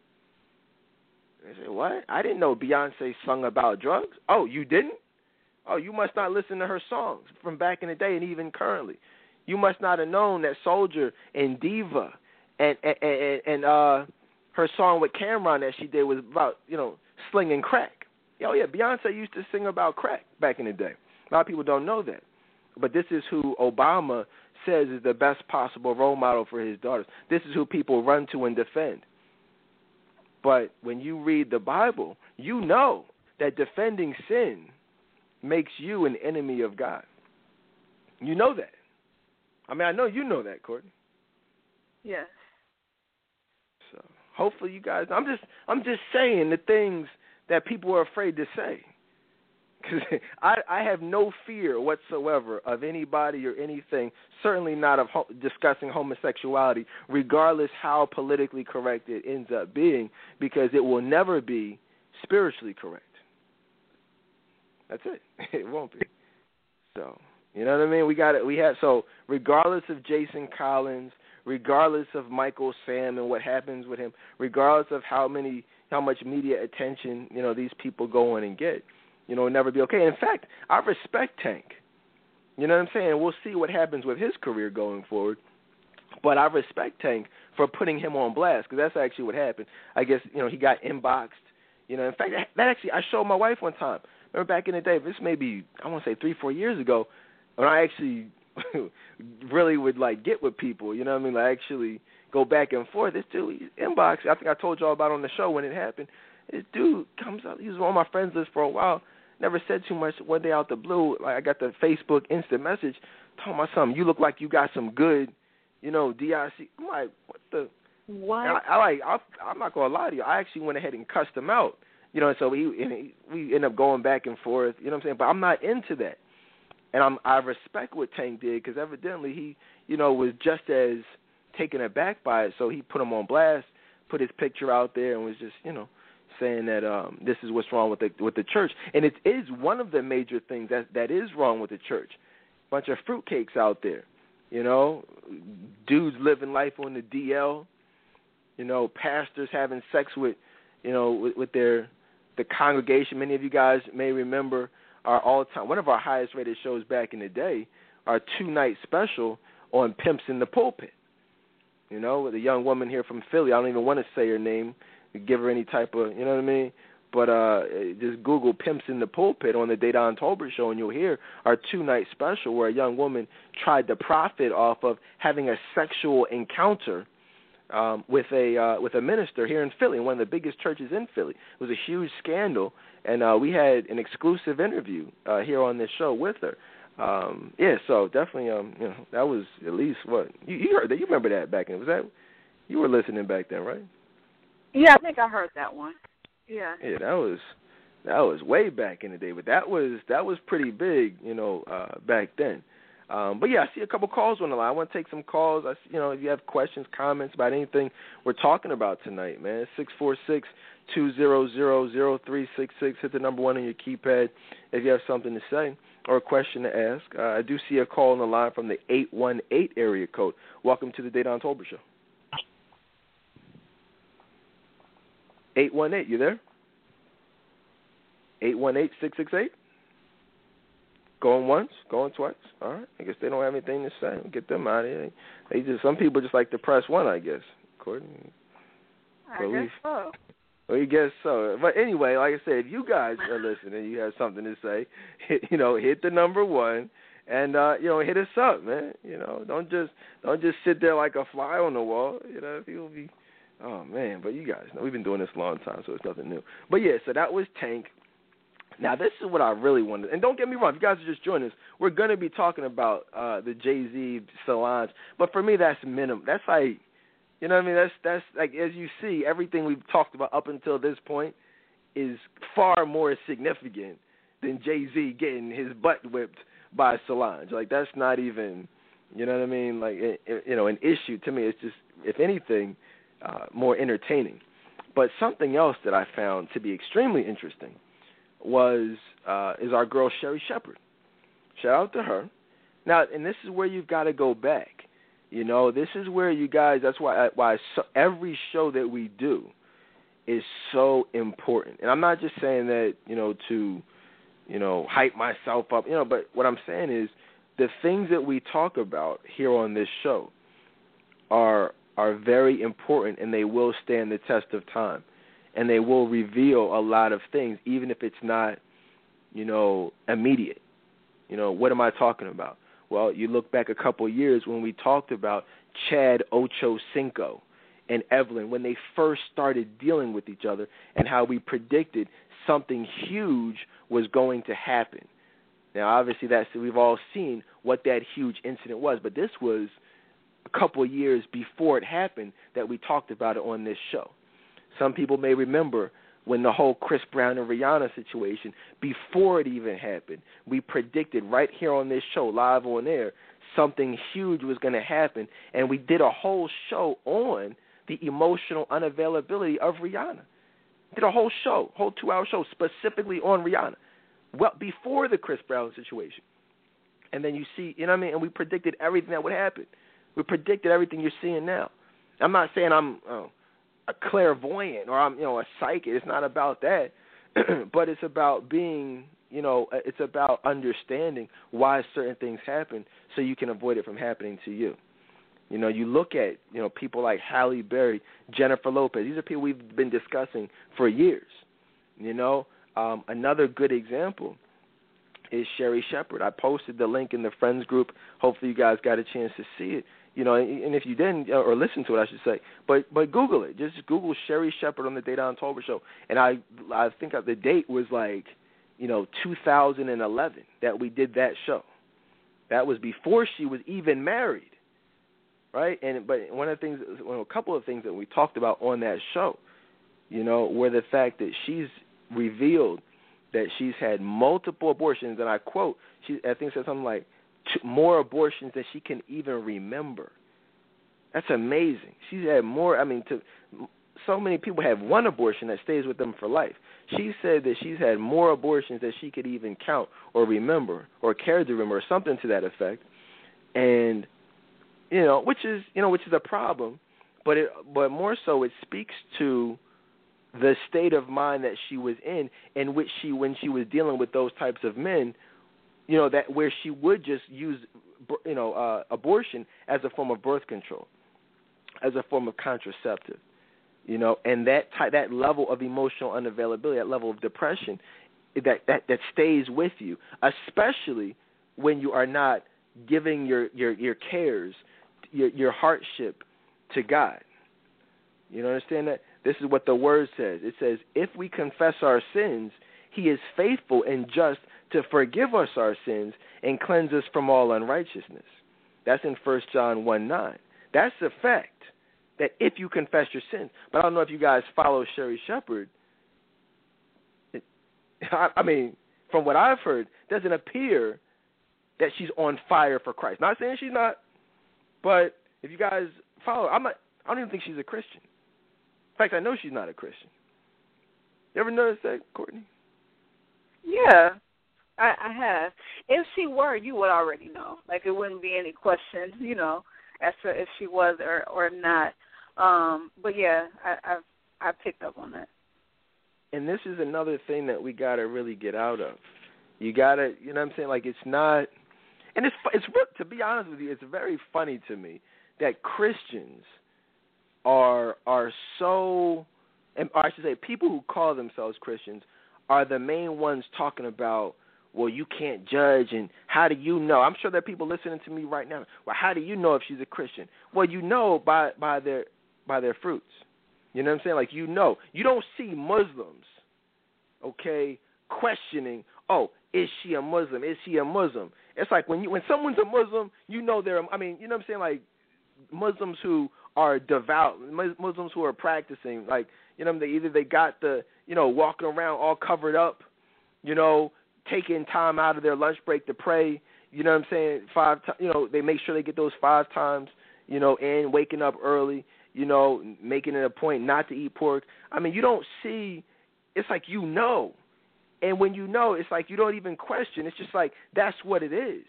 Speaker 1: I say, what? I didn't know Beyonce sung about drugs. Oh, you didn't? Oh, you must not listen to her songs from back in the day and even currently. You must not have known that Soldier and Diva and and and, and uh her song with Cameron that she did was about you know slinging crack. Oh yeah, Beyonce used to sing about crack back in the day. A lot of people don't know that, but this is who Obama says is the best possible role model for his daughters. This is who people run to and defend. But when you read the Bible, you know that defending sin makes you an enemy of God. You know that. I mean, I know you know that, Courtney.
Speaker 2: Yes
Speaker 1: hopefully you guys i'm just i'm just saying the things that people are afraid to say. Because i i have no fear whatsoever of anybody or anything certainly not of ho- discussing homosexuality regardless how politically correct it ends up being because it will never be spiritually correct. That's it. It won't be. So you know what i mean? We got it we have so regardless of jason collins regardless of Michael Sam and what happens with him, regardless of how many how much media attention you know these people go in and get, you know, never be okay. In fact, I respect Tank. You know what I'm saying? We'll see what happens with his career going forward. But I respect Tank for putting him on blast because that's actually what happened. I guess you know he got inboxed. You know, in fact, that actually I showed my wife one time. Remember back in the day, this may be I want to say three, four years ago, when I actually really would like get with people. You know what I mean? Like actually go back and forth. This dude inbox. I think I told y'all about on the show when it happened. This dude comes out. He was on my friends list for a while. Never said too much. One day out the blue, like I got the Facebook instant message, talking about something. You look like you got some good, you know, DIC. I'm like, what the?
Speaker 2: What?
Speaker 1: I, I like. I, I'm not gonna lie to you. I actually went ahead and cussed him out. You know, so we and he, we end up going back and forth. You know what I'm saying? But I'm not into that and I'm I respect what Tank did because evidently he you know was just as taken aback by it, so he put him on blast, put his picture out there, and was just you know saying that um this is what's wrong with the with the church, and it is one of the major things that that is wrong with the church. Bunch of fruitcakes out there, you know, dudes living life on the DL, you know, pastors having sex with, you know, with, with their the congregation. Many of you guys may remember our all time one of our highest rated shows back in the day, our two night special on Pimps in the Pulpit. You know, with a young woman here from Philly. I don't even want to say her name, give her any type of you know what I mean? But uh just Google Pimps in the Pulpit on the Dedan Tolbert show and you'll hear our two night special where a young woman tried to profit off of having a sexual encounter um, with a uh, with a minister here in Philly, one of the biggest churches in Philly. It was a huge scandal, and uh, we had an exclusive interview uh, here on this show with her. Um, yeah, so definitely, um, you know, that was at least what you, you heard that. You remember that back then? Was that you were listening back then, right?
Speaker 2: Yeah, I think I heard that one. Yeah.
Speaker 1: Yeah, that was that was way back in the day, but that was that was pretty big, you know, uh, back then. Um, but yeah, I see a couple calls on the line. I want to take some calls. I, you know, if you have questions, comments about anything we're talking about tonight, man, six four six two zero zero zero three six six. Hit the number one on your keypad if you have something to say or a question to ask. Uh, I do see a call on the line from the eight one eight area code. Welcome to the Dedan Tolbert Show. Eight one eight, you there? Eight one eight six six eight. Going once, going twice. All right. I guess they don't have anything to say. Get them out of here. They just some people just like to press one. I guess. According.
Speaker 2: I guess so.
Speaker 1: Well, you guess so. But anyway, like I said, if you guys are listening, you have something to say, hit, you know, hit the number one, and uh, you know, hit us up, man. You know, don't just don't just sit there like a fly on the wall. You know, people be, oh man. But you guys know we've been doing this a long time, so it's nothing new. But yeah, so that was Tank Now, this is what I really wanted. And don't get me wrong, if you guys are just joining us, we're going to be talking about uh, the Jay Z Solange. But for me, that's minimum. That's like, you know what I mean? That's that's like as you see, everything we've talked about up until this point is far more significant than Jay Z getting his butt whipped by Solange. Like that's not even, you know what I mean? Like it, it, you know, an issue to me. It's just, if anything, uh, more entertaining. But something else that I found to be extremely interesting was uh, is our girl Sherri Shepherd. Shout out to her. Now, and this is where you've got to go back. You know, this is where you guys. That's why why so, every show that we do is so important. And I'm not just saying that you know to you know hype myself up. You know, but what I'm saying is the things that we talk about here on this show are are very important and they will stand the test of time and they will reveal a lot of things, even if it's not, you know, immediate. You know, what am I talking about? Well, you look back a couple years when we talked about Chad Ocho Cinco and Evelyn when they first started dealing with each other and how we predicted something huge was going to happen. Now, obviously, that's we've all seen what that huge incident was, but this was a couple years before it happened that we talked about it on this show. Some people may remember when the whole Chris Brown and Rihanna situation, before it even happened, we predicted right here on this show, live on air, something huge was going to happen, and we did a whole show on the emotional unavailability of Rihanna. Did a whole show, whole two-hour show specifically on Rihanna, well before the Chris Brown situation. And then you see, you know what I mean? And we predicted everything that would happen. We predicted everything you're seeing now. I'm not saying I'm oh, a clairvoyant or I'm you know a psychic. It's not about that, but it's about being you know uh, it's about understanding why certain things happen so you can avoid it from happening to you. You know, you look at you know people like Halle Berry, Jennifer Lopez. These are people we've been discussing for years. You know, um, another good example is Sherri Shepherd. I posted the link in the friends group. Hopefully, you guys got a chance to see it. You know, and if you didn't uh, or listen to it, I should say, but but Google it. Just Google Sherri Shepherd on the Dedan Tolbert show, and I I think the date was like, you know, 2011 that we did that show. That was before she was even married, right? And but one of the things, well, a couple of things that we talked about on that show, you know, were the fact that she's revealed that she's had multiple abortions, and I quote, she I think said something like more abortions than she can even remember. That's amazing. She's had more. I mean, to so many people have one abortion that stays with them for life. She said that she's had more abortions than she could even count or remember or care to remember, or something to that effect. And you know, which is you know, which is a problem, but it but more so it speaks to the state of mind that she was in, in which she when she was dealing with those types of men you know that where she would just use you know uh, abortion as a form of birth control, as a form of contraceptive, you know, and that ty- that level of emotional unavailability, that level of depression, that that that stays with you, especially when you are not giving your your your cares, your your hardship to God. You understand that? This is what the word says. It says, "If we confess our sins, He is faithful and just to forgive us our sins and cleanse us from all unrighteousness. That's in First John 1 9. That's the fact that if you confess your sins, but I don't know if you guys follow Sherri Shepherd. It, I, I mean, from what I've heard, doesn't appear that she's on fire for Christ. Not saying she's not, but if you guys follow, I'm not. I don't even think she's a Christian. In fact, I know she's not a Christian. You ever notice that, Courtney?
Speaker 2: Yeah, I, I have. If she were, you would already know. Like it wouldn't be any question, you know, as to if she was or or not. Um, but yeah, I I've I picked up on that.
Speaker 1: And this is another thing that we got to really get out of. You got to, you know what I'm saying? Like it's not and it's it's to be honest with you, it's very funny to me that Christians are are so and I should say people who call themselves Christians are the main ones talking about well, you can't judge, and how do you know? I'm sure there are people listening to me right now. Well, how do you know if she's a Christian? Well, you know by by their by their fruits. You know what I'm saying? Like you know, you don't see Muslims, okay, questioning, oh, is she a Muslim? Is he a Muslim? It's like when you when someone's a Muslim, you know they're. I mean, you know what I'm saying? Like Muslims who are devout, Muslims who are practicing, like you know, they either they got the you know walking around all covered up, you know, taking time out of their lunch break to pray. You know what I'm saying? Five, times, you know, they make sure they get those five times, you know, and waking up early, you know, making it a point not to eat pork. I mean, you don't see. It's like you know, and when you know, it's like you don't even question. It's just like that's what it is,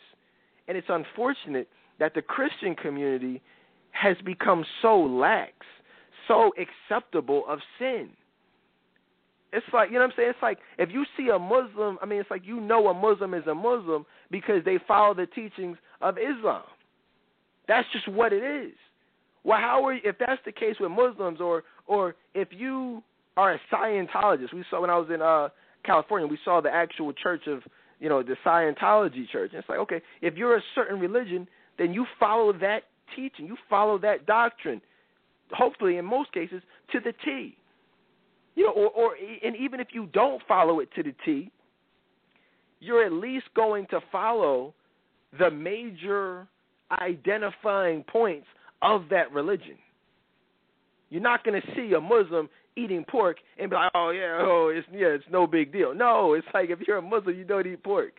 Speaker 1: and it's unfortunate that the Christian community has become so lax, so acceptable of sin. It's like you know what I'm saying. It's like if you see a Muslim, I mean, it's like you know a Muslim is a Muslim because they follow the teachings of Islam. That's just what it is. Well, how are you, if that's the case with Muslims, or or if you are a Scientologist? We saw when I was in uh, California, we saw the actual church of you know the Scientology church. And it's like okay, if you're a certain religion, then you follow that teaching, you follow that doctrine. Hopefully, in most cases, to the T. You know, or, or and even if you don't follow it to the T, you're at least going to follow the major identifying points of that religion. You're not going to see a Muslim eating pork and be like, "Oh yeah, oh it's yeah, it's no big deal." No, it's like if you're a Muslim, you don't eat pork.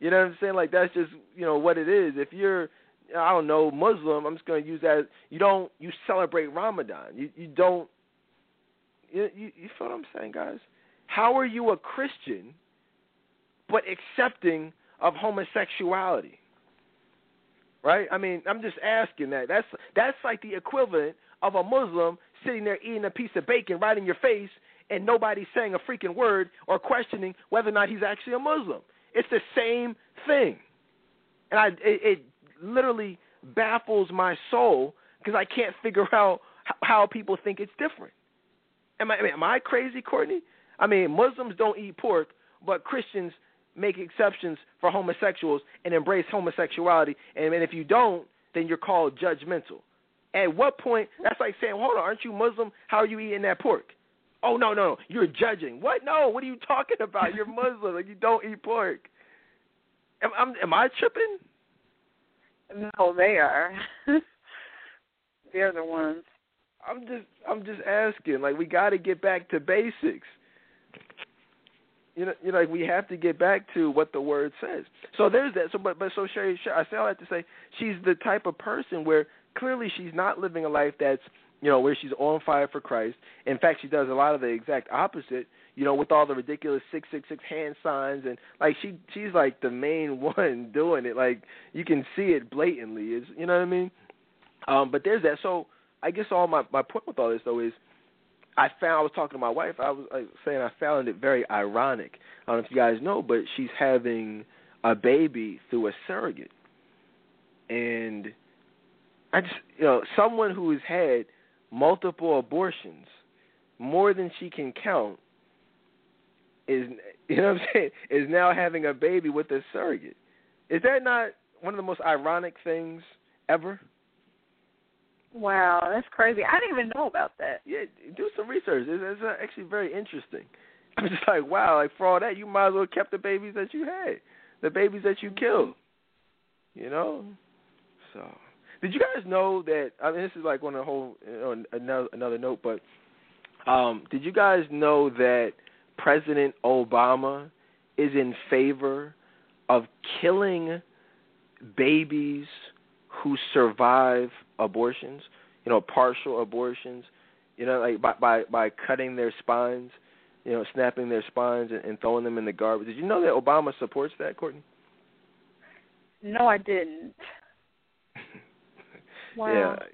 Speaker 1: You know what I'm saying? Like that's just you know what it is. If you're I don't know Muslim, I'm just going to use that. You don't you celebrate Ramadan. You you don't you, you, you feel what I'm saying, guys? How are you a Christian but accepting of homosexuality? Right? I mean, I'm just asking that. That's that's like the equivalent of a Muslim sitting there eating a piece of bacon right in your face and nobody saying a freaking word or questioning whether or not he's actually a Muslim. It's the same thing. And I it, it literally baffles my soul because I can't figure out how people think it's different. Am I, am I crazy, Courtney? I mean, Muslims don't eat pork, but Christians make exceptions for homosexuals and embrace homosexuality. And, and if you don't, then you're called judgmental. At what point? That's like saying, "Hold on, aren't you Muslim? How are you eating that pork?" Oh no, no, you're judging. What? No, what are you talking about? You're Muslim, like you don't eat pork. Am, am, am I tripping?
Speaker 2: No, they are. They're the ones.
Speaker 1: I'm just I'm just asking. Like we got to get back to basics. You know, you know, like we have to get back to what the word says. So there's that. So, but but so Sherri, I say all that to say she's the type of person where clearly she's not living a life that's you know where she's on fire for Christ. In fact, she does a lot of the exact opposite. You know, with all the ridiculous six six six hand signs and like she she's like the main one doing it. Like you can see it blatantly. Is you know what I mean? Um, but there's that. So I guess all my my point with all this though is I found I was talking to my wife. I was like, saying I found it very ironic. I don't know if you guys know, but she's having a baby through a surrogate, and I just you know someone who has had multiple abortions, more than she can count, is you know what I'm saying is now having a baby with a surrogate. Is that not one of the most ironic things ever?
Speaker 2: Wow, that's crazy. I didn't even know about that.
Speaker 1: Yeah, do some research. It's, it's actually very interesting. I'm just like, wow, like for all that, you might as well have kept the babies that you had, the babies that you killed. You know. So, did you guys know that? I mean, this is like on a whole know, another another note, but um, did you guys know that President Obama is in favor of killing babies who survive abortions, you know, partial abortions, you know, like by by, by cutting their spines, you know, snapping their spines and, and throwing them in the garbage. Did you know that Obama supports that, Courtney?
Speaker 2: No, I didn't. wow.
Speaker 1: Yeah.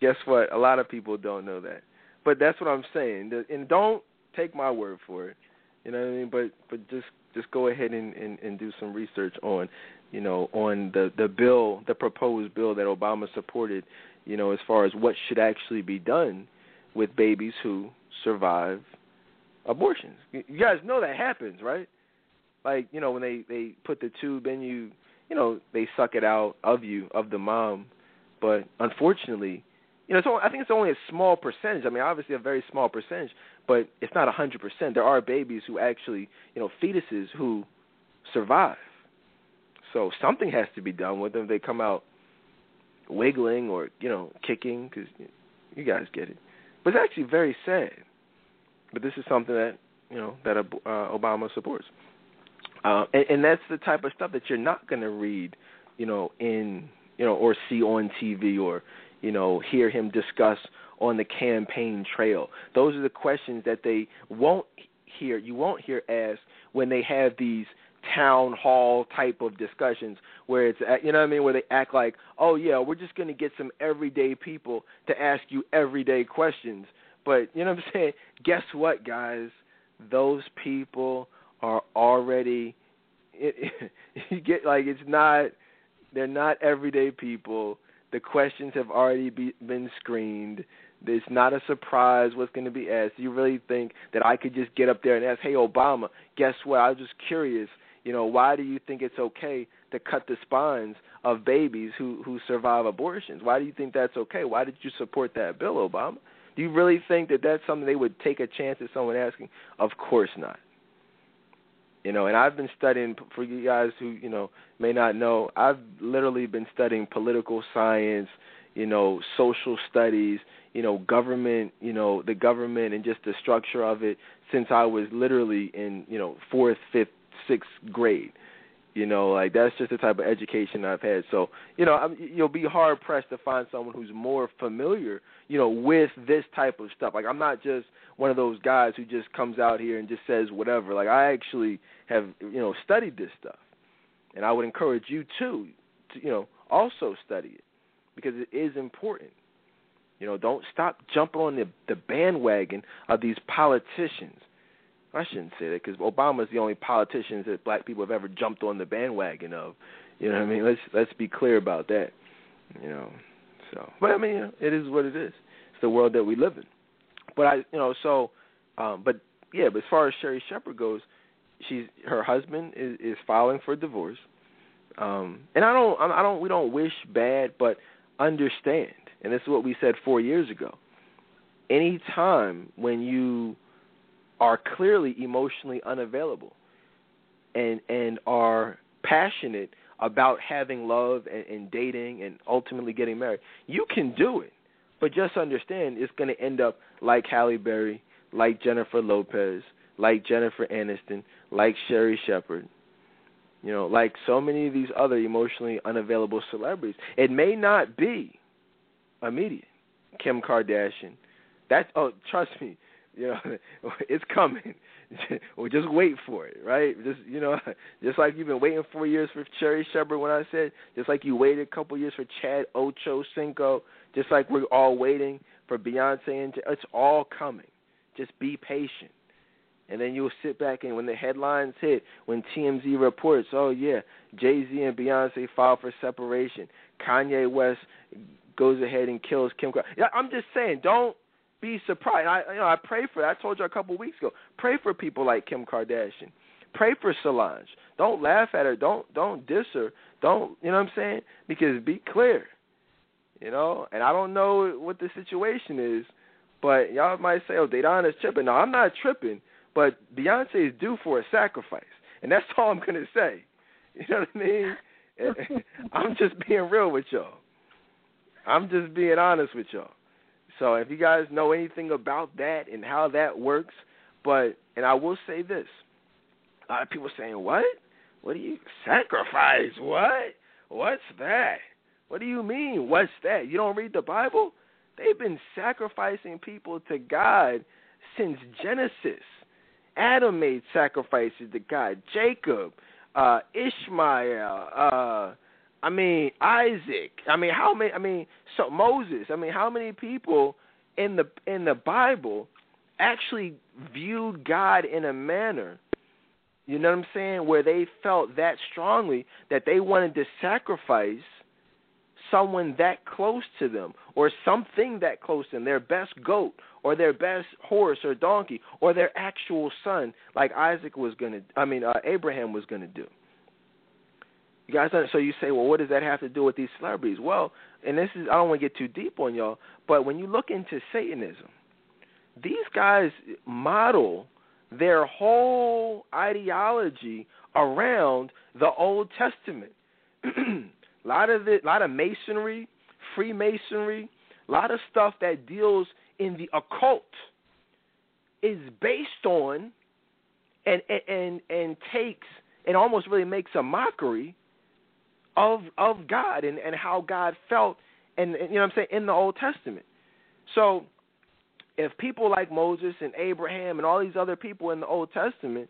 Speaker 1: Guess what? A lot of people don't know that. But that's what I'm saying. And don't take my word for it. You know what I mean? But but just just go ahead and, and, and do some research on you know, on the the bill, the proposed bill that Obama supported, you know, as far as what should actually be done with babies who survive abortions. You guys know that happens, right? Like, you know, when they they put the tube in you, you know, they suck it out of you of the mom, but unfortunately, you know, only, I think it's only a small percentage. I mean, obviously a very small percentage, but it's not a hundred percent. There are babies who actually, you know, fetuses who survive. So something has to be done with them. They come out wiggling or you know kicking because you guys get it. But it's actually very sad. But this is something that you know that uh, Obama supports, uh, and, and that's the type of stuff that you're not going to read, you know, in you know or see on TV or you know hear him discuss on the campaign trail. Those are the questions that they won't hear. You won't hear asked when they have these town hall type of discussions where it's you know what I mean where they act like oh yeah we're just going to get some everyday people to ask you everyday questions but you know what I'm saying guess what guys those people are already it, you get like it's not they're not everyday people the questions have already be, been screened it's not a surprise what's going to be asked. You really think that I could just get up there and ask, "Hey, Obama, guess what? I was just curious. You know, why do you think it's okay to cut the spines of babies who who survive abortions? Why do you think that's okay? Why did you support that bill, Obama? Do you really think that that's something they would take a chance at someone asking? Of course not. You know, and I've been studying for you guys who you know may not know. I've literally been studying political science, you know, social studies, you know, government, you know, the government and just the structure of it since I was literally in you know fourth, fifth, sixth grade. You know, like that's just the type of education I've had. So, you know, I'm, you'll be hard pressed to find someone who's more familiar, you know, with this type of stuff. Like I'm not just one of those guys who just comes out here and just says whatever. Like I actually have, you know, studied this stuff, and I would encourage you too, to you know, also study it because it is important. You know, don't stop jumping on the the bandwagon of these politicians I shouldn't say that because Obama's the only politician that black people have ever jumped on the bandwagon of. You know what I mean? Let's let's be clear about that. You know, so but I mean, you know, it is what it is. It's the world that we live in. But I, you know, so, um, but yeah, but as far as Sherri Shepherd goes, she's her husband is, is filing for divorce. Um, and I don't, I don't, we don't wish bad, but understand, and this is what we said four years ago. Any time when you are clearly emotionally unavailable and and are passionate about having love and, and dating and ultimately getting married, you can do it. But just understand it's going to end up like Halle Berry, like Jennifer Lopez, like Jennifer Aniston, like Sherri Shepherd. You know, like so many of these other emotionally unavailable celebrities. It may not be immediate. Kim Kardashian. That's oh, trust me, you know, it's coming. well, just wait for it, right? Just you know, just like you've been waiting four years for Sherri Shepherd When I said, just like you waited a couple years for Chad Ocho Cinco, just like we're all waiting for Beyonce and it's all coming. Just be patient, and then you'll sit back and when the headlines hit, when TMZ reports, oh yeah, Jay Z and Beyonce filed for separation. Kanye West goes ahead and kills Kim. I'm just saying, don't be surprised. I you know I pray for. I told you a couple of weeks ago. Pray for people like Kim Kardashian. Pray for Solange. Don't laugh at her. Don't don't diss her. Don't you know what I'm saying? Because be clear. You know, and I don't know what the situation is, but y'all might say, "Oh, is tripping." No, I'm not tripping, but Beyonce is due for a sacrifice, and that's all I'm gonna say. You know what I mean? I'm just being real with y'all. I'm just being honest with y'all. So if you guys know anything about that and how that works, but and I will say this, a lot of people saying, "What? What do you sacrifice? What? What's that? What do you mean? What's that? You don't read the Bible? They've been sacrificing people to God since Genesis. Adam made sacrifices to God. Jacob, uh, Ishmael, uh, I mean Isaac. I mean how many? I mean so Moses. I mean how many people in the in the Bible actually viewed God in a manner, you know what I'm saying, where they felt that strongly that they wanted to sacrifice someone that close to them or something that close to them, their best goat or their best horse or donkey or their actual son, like Isaac was going to, I mean, uh, Abraham was going to do. Guys, so you say, well, what does that have to do with these celebrities? Well, and this is I don't want to get too deep on y'all, but when you look into Satanism, these guys model their whole ideology around the Old Testament. a lot of the, a lot of masonry, Freemasonry, a lot of stuff that deals in the occult is based on and and and takes and almost really makes a mockery of of God and and how God felt and, and you know what I'm saying in the Old Testament. So if people like Moses and Abraham and all these other people in the Old Testament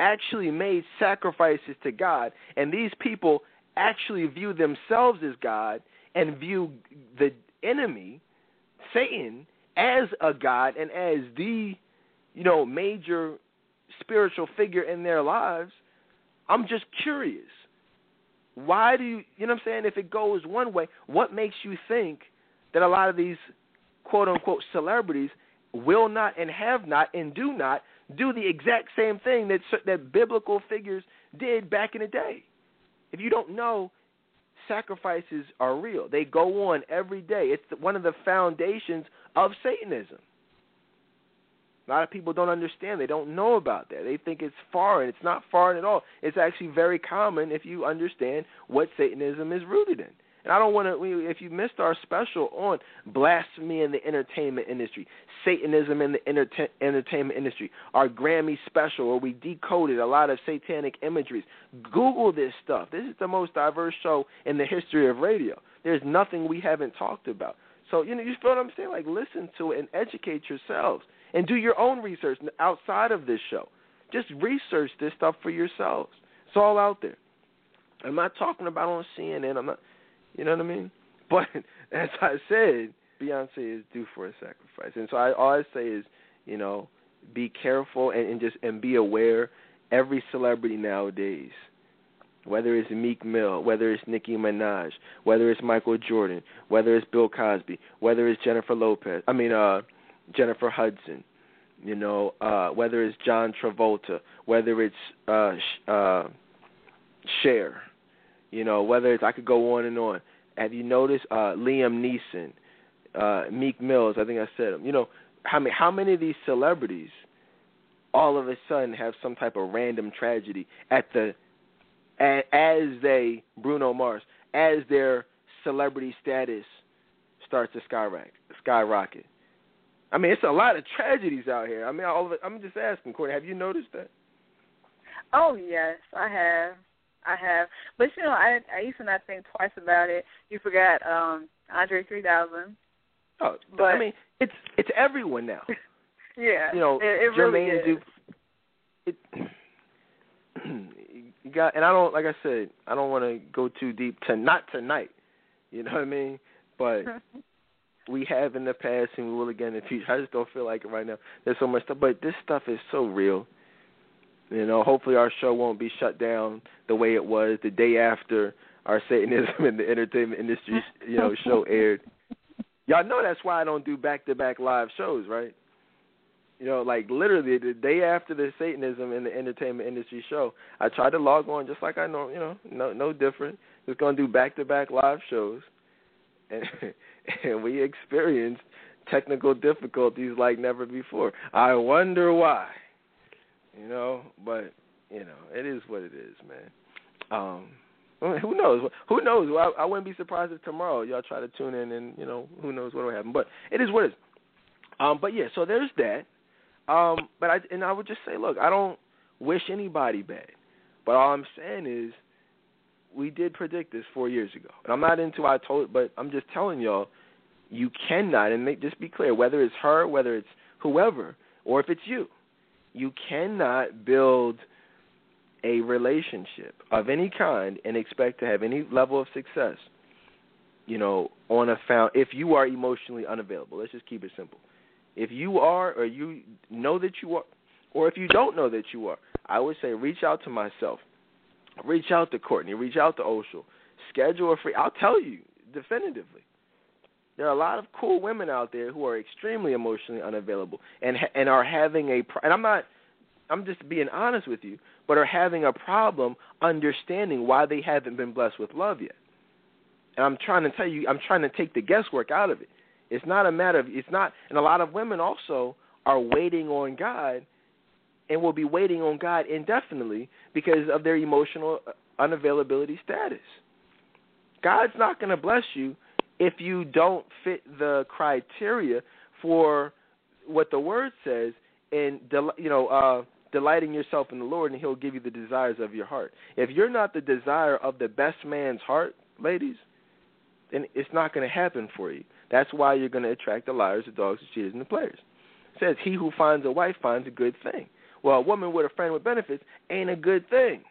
Speaker 1: actually made sacrifices to God and these people actually view themselves as God and view the enemy Satan as a god and as the you know major spiritual figure in their lives i'm just curious why do you you know what i'm saying if it goes one way what makes you think that a lot of these quote unquote celebrities will not and have not and do not do the exact same thing that that biblical figures did back in the day if you don't know sacrifices are real. They go on every day. It's one of the foundations of Satanism. Lot of people don't understand. They don't know about that. They think it's foreign. It's not foreign at all. It's actually very common if you understand what Satanism is rooted in. And I don't want to, if you missed our special on blasphemy in the entertainment industry, Satanism in the enter- entertainment industry, our Grammy special where we decoded a lot of satanic imageries, Google this stuff. This is the most diverse show in the history of radio. There's nothing we haven't talked about. So, you know, you feel what I'm saying? Like, listen to it and educate yourselves and do your own research outside of this show. Just research this stuff for yourselves. It's all out there. I'm not talking about on CNN. I'm not you know what I mean? But as I said, Beyonce is due for a sacrifice, and so I all I say is, you know, be careful and, and just and be aware. Every celebrity nowadays, whether it's Meek Mill, whether it's Nicki Minaj, whether it's Michael Jordan, whether it's Bill Cosby, whether it's Jennifer Lopez, I mean uh Jennifer Hudson, you know, uh whether it's John Travolta, whether it's uh uh Cher, you know, whether it's I could go on and on. Have you noticed uh, Liam Neeson, uh, Meek Mills? I think I said them. You know, how many how many of these celebrities all of a sudden have some type of random tragedy at the as they Bruno Mars as their celebrity status starts to skyrocket. Skyrocket. I mean, it's a lot of tragedies out here. I mean, all of it, I'm just asking, Courtney, have you noticed that?
Speaker 2: Oh yes, I have. I have, but you know, I I used to not think twice about it. You forgot um Andre 3000.
Speaker 1: Oh,
Speaker 2: but
Speaker 1: I mean, it's it's everyone now.
Speaker 2: yeah,
Speaker 1: you know,
Speaker 2: it, it
Speaker 1: Jermaine
Speaker 2: really.
Speaker 1: It, you got, and I don't like I said, I don't want to go too deep to not tonight. You know what I mean? But we have in the past and we will again in the future. I just don't feel like it right now. There's so much stuff, but this stuff is so real. You know, hopefully our show won't be shut down the way it was the day after our Satanism in the entertainment industry, you know, show aired. Y'all know that's why I don't do back-to-back live shows, right? You know, like literally the day after the Satanism in the entertainment industry show, I tried to log on just like I know, you know, no no different. Just gonna do back-to-back live shows, and and we experienced technical difficulties like never before. I wonder why you know. But you know, it is what it is, man. Um, who knows? Who knows? I, I wouldn't be surprised if tomorrow y'all try to tune in, and you know, who knows what will happen. But it is what it is. Um, but yeah, so there's that. Um, but I and I would just say, look, I don't wish anybody bad, but all I'm saying is we did predict this four years ago. And I'm not into I told, but I'm just telling y'all, you cannot, and make, just be clear, whether it's her, whether it's whoever, or if it's you, you cannot build a relationship of any kind and expect to have any level of success you know on a found if you are emotionally unavailable. Let's just keep it simple. If you are or you know that you are or if you don't know that you are i would say reach out to myself reach out to courtney reach out to oshel schedule a free i'll tell you definitively there are a lot of cool women out there who are extremely emotionally unavailable and and are having a and I'm not I'm just being honest with you, but are having a problem understanding why they haven't been blessed with love yet. And I'm trying to tell you, I'm trying to take the guesswork out of it. It's not a matter of it's not, and a lot of women also are waiting on God, and will be waiting on God indefinitely because of their emotional unavailability status. God's not going to bless you if you don't fit the criteria for what the word says and you know uh delighting yourself in the Lord and he'll give you the desires of your heart. If you're not the desire of the best man's heart, ladies, then it's not going to happen for you. That's why you're going to attract the liars, the dogs, the cheaters, and the players. It says, He who finds a wife finds a good thing. Well, a woman with a friend with benefits ain't a good thing.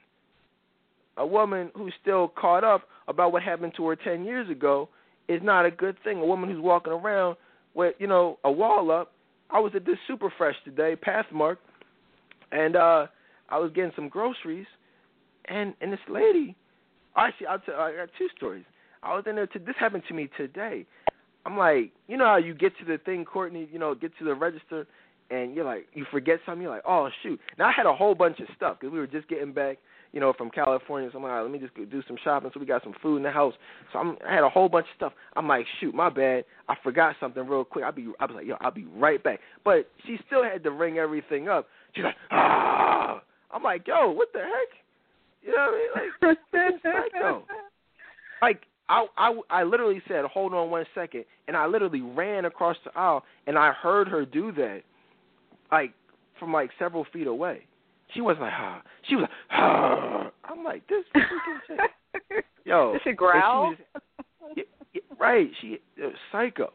Speaker 1: A woman who's still caught up about what happened to her 10 years ago is not a good thing. A woman who's walking around with, you know, a wall up. I was at this super fresh today, Pathmark, and uh I was getting some groceries, and and this lady, actually, I'll tell, I got two stories. I was in there. To, this happened to me today. I'm like, you know how you get to the thing, Courtney, you know, get to the register, and you're like, you forget something. You're like, oh shoot. Now I had a whole bunch of stuff because we were just getting back, you know, from California. So I'm like, let me just do some shopping. So we got some food in the house. So I'm, I had a whole bunch of stuff. I'm like, shoot, my bad. I forgot something real quick. I'll be, I was like, yo, I'll be right back. But she still had to ring everything up. She's like, ah. I'm like, yo, what the heck? You know what I mean? Like, psycho. Like I, I, I literally said, hold on one second, and I literally ran across the aisle, and I heard her do that, like from like several feet away. She was like, ah. She was like, ah. I'm like, this freaking chick. Yo,
Speaker 2: Did she growl?
Speaker 1: She was, yeah, right. She uh, psycho.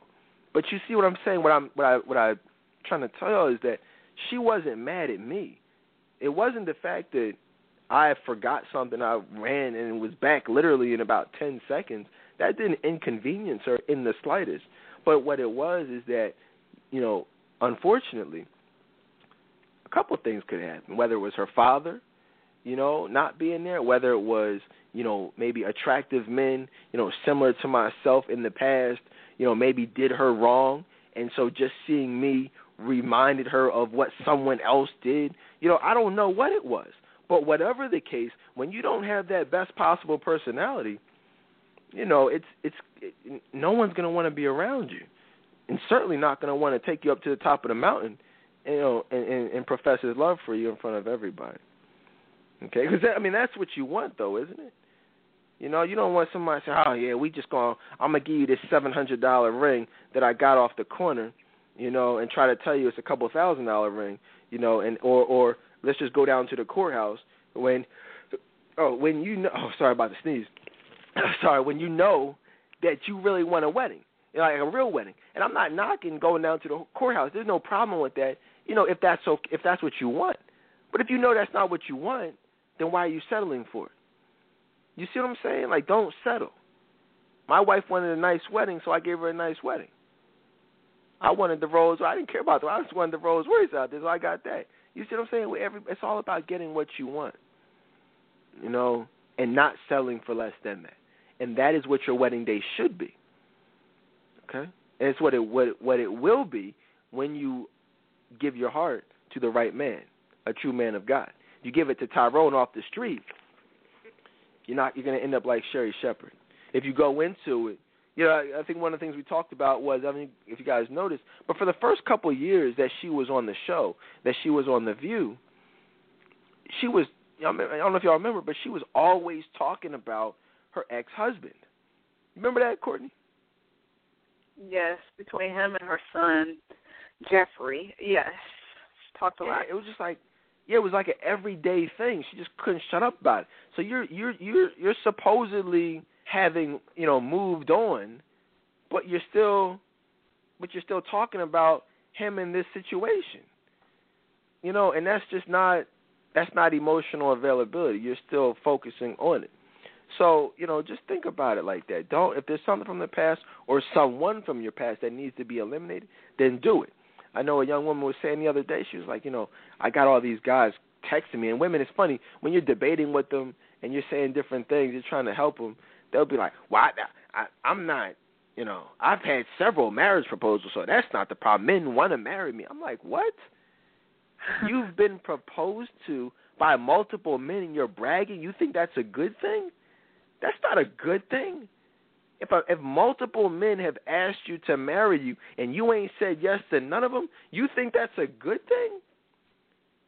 Speaker 1: But you see what I'm saying? What I'm what I what I trying to tell you is that she wasn't mad at me. It wasn't the fact that I forgot something, I ran and was back literally in about 10 seconds. That didn't inconvenience her in the slightest. But what it was is that, you know, unfortunately, a couple of things could happen. Whether it was her father, you know, not being there, whether it was, you know, maybe attractive men, you know, similar to myself in the past, you know, maybe did her wrong. And so just seeing me reminded her of what someone else did. You know, I don't know what it was. But whatever the case, when you don't have that best possible personality, you know, it's it's it, no one's going to want to be around you, and certainly not going to want to take you up to the top of the mountain, you know, and, and, and profess his love for you in front of everybody. Okay, because I mean that's what you want, though, isn't it? You know, you don't want somebody to say, "Oh yeah, we just going I'm gonna give you this seven hundred dollar ring that I got off the corner," you know, and try to tell you it's a couple thousand dollar ring, you know, and or or let's just go down to the courthouse when oh when you know oh sorry about the sneeze. Sorry when you know that you really want a wedding like a real wedding. And i'm not knocking going down to the courthouse. There's no problem with that you know if that's so if that's what you want but if you know that's not what you want then why are you settling for it you see what i'm saying like don't settle my wife wanted a nice wedding so i gave her a nice wedding I wanted the Rolls. I didn't care about the. I just wanted the Rolls Royce out there, so I got that. You see what I'm saying? Every, it's all about getting what you want, you know, and not settling for less than that. And that is what your wedding day should be. Okay, and it's what it what what it will be when you give your heart to the right man, a true man of God. You give it to Tyrone off the street, you're not you're going to end up like Sherri Shepherd. If you go into it you know, I think one of the things we talked about was, I mean, if you guys noticed, but for the first couple of years that she was on the show, that she was on The View, she was, I don't know if y'all remember, but she was always talking about her ex-husband. Remember that, Courtney?
Speaker 2: Yes, between him and her son, Jeffrey. Yes, talked a
Speaker 1: yeah,
Speaker 2: lot.
Speaker 1: It was just like, yeah, it was like an everyday thing. She just couldn't shut up about it. So you're you're you're you're supposedly having you know moved on, but you're still, but you're still talking about him in this situation. You know, and that's just not that's not emotional availability. You're still focusing on it. So, you know, just think about it like that. Don't if there's something from the past or someone from your past that needs to be eliminated, then do it. I know a young woman was saying the other day, she was like, you know, I got all these guys texting me and women it's funny when you're debating with them and you're saying different things, you're trying to help them they'll be like, "Well, I, I, I'm not." You know, I've had several marriage proposals, so that's not the problem. Men want to marry me. I'm like, what? you've been proposed to by multiple men and you're bragging, you think that's a good thing? That's not a good thing. If a, if multiple men have asked you to marry you and you ain't said yes to none of them, you think that's a good thing?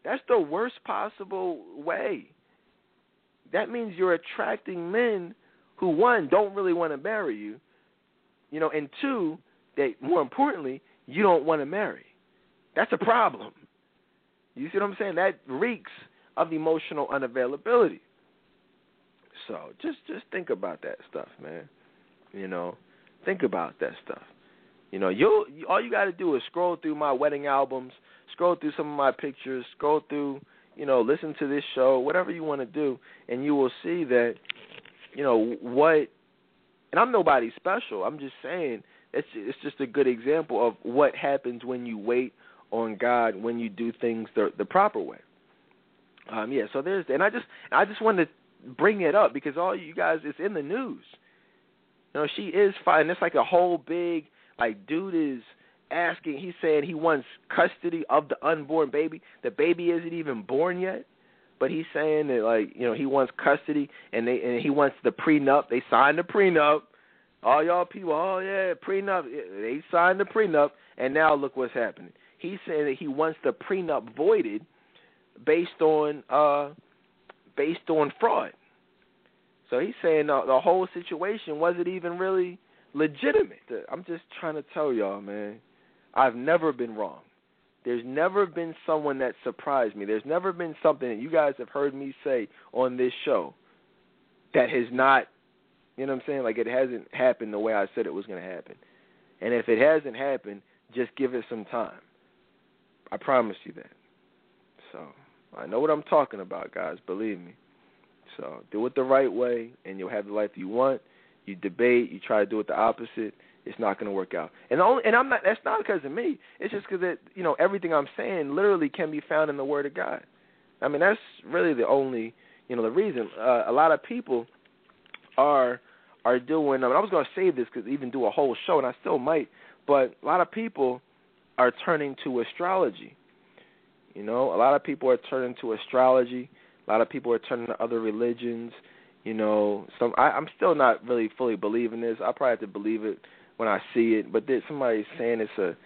Speaker 1: That's the worst possible way. That means you're attracting men who one don't really want to marry you, you know, and two, that more importantly, you don't want to marry. That's a problem. You see what I'm saying? That reeks of emotional unavailability. So just just think about that stuff, man. You know, think about that stuff. You know, you all you got to do is scroll through my wedding albums, scroll through some of my pictures, scroll through, you know, listen to this show, whatever you want to do, and you will see that, you know, what. And I'm nobody special. I'm just saying it's it's just a good example of what happens when you wait on God when you do things the the proper way. Um, yeah, so there's and I just I just wanted to bring it up because all you guys it's in the news. You know, she is fine. It's like a whole big like dude is asking. He's saying he wants custody of the unborn baby. The baby isn't even born yet, but he's saying that like you know he wants custody and they and he wants the prenup. They signed the prenup. All y'all people, oh yeah, prenup. They signed the prenup, and now look what's happening. He's saying that he wants the prenup voided based on uh based on fraud. So he's saying the, the whole situation wasn't even really legitimate. I'm just trying to tell y'all, man. I've never been wrong. There's never been someone that surprised me. There's never been something that you guys have heard me say on this show that has not, you know what I'm saying? Like it hasn't happened the way I said it was going to happen. And if it hasn't happened, just give it some time. I promise you that. So I know what I'm talking about, guys. Believe me. So do it the right way, and you'll have the life you want. You debate, you try to do it the opposite. It's not going to work out. And only, and I'm not. That's not because of me. It's just because that you know everything I'm saying literally can be found in the Word of God. I mean that's really the only you know the reason. Uh, a lot of people are are doing. I, mean, I was going to save this because even do a whole show, and I still might. But a lot of people are turning to astrology. You know, a lot of people are turning to astrology. A lot of people are turning to other religions. You know, some I, I'm still not really fully believing this. I probably have to believe it when I see it. But there's somebody saying it's a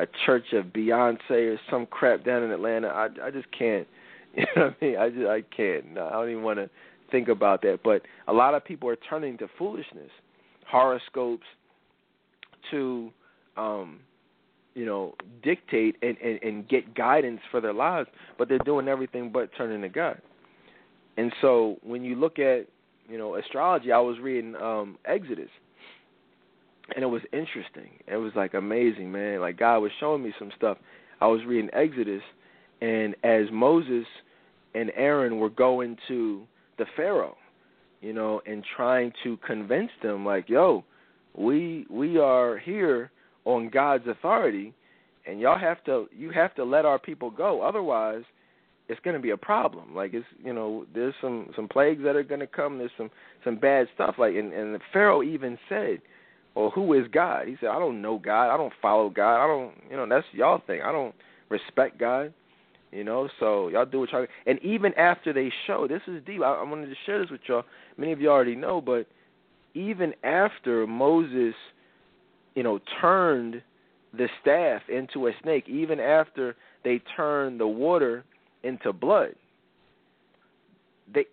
Speaker 1: a church of Beyonce or some crap down in Atlanta. I I just can't. You know what I mean? I just I can't. No, I don't even want to think about that. But a lot of people are turning to foolishness, horoscopes, to um you know, dictate and, and, and get guidance for their lives, but they're doing everything but turning to God. And so when you look at, you know, astrology, I was reading um Exodus and it was interesting. It was like amazing, man. Like God was showing me some stuff. I was reading Exodus and as Moses and Aaron were going to the Pharaoh, you know, and trying to convince them like, yo, we we are here on God's authority, and y'all have to you have to let our people go. Otherwise, it's going to be a problem. Like it's you know there's some some plagues that are going to come. There's some some bad stuff. Like and and Pharaoh even said, "Well, who is God?" He said, "I don't know God. I don't follow God. I don't you know that's y'all thing. I don't respect God." You know, so y'all do what y'all. And even after they show, this is deep. I, I wanted to share this with y'all. Many of you already know, but even after Moses you know, turned the staff into a snake, even after they turned the water into blood. They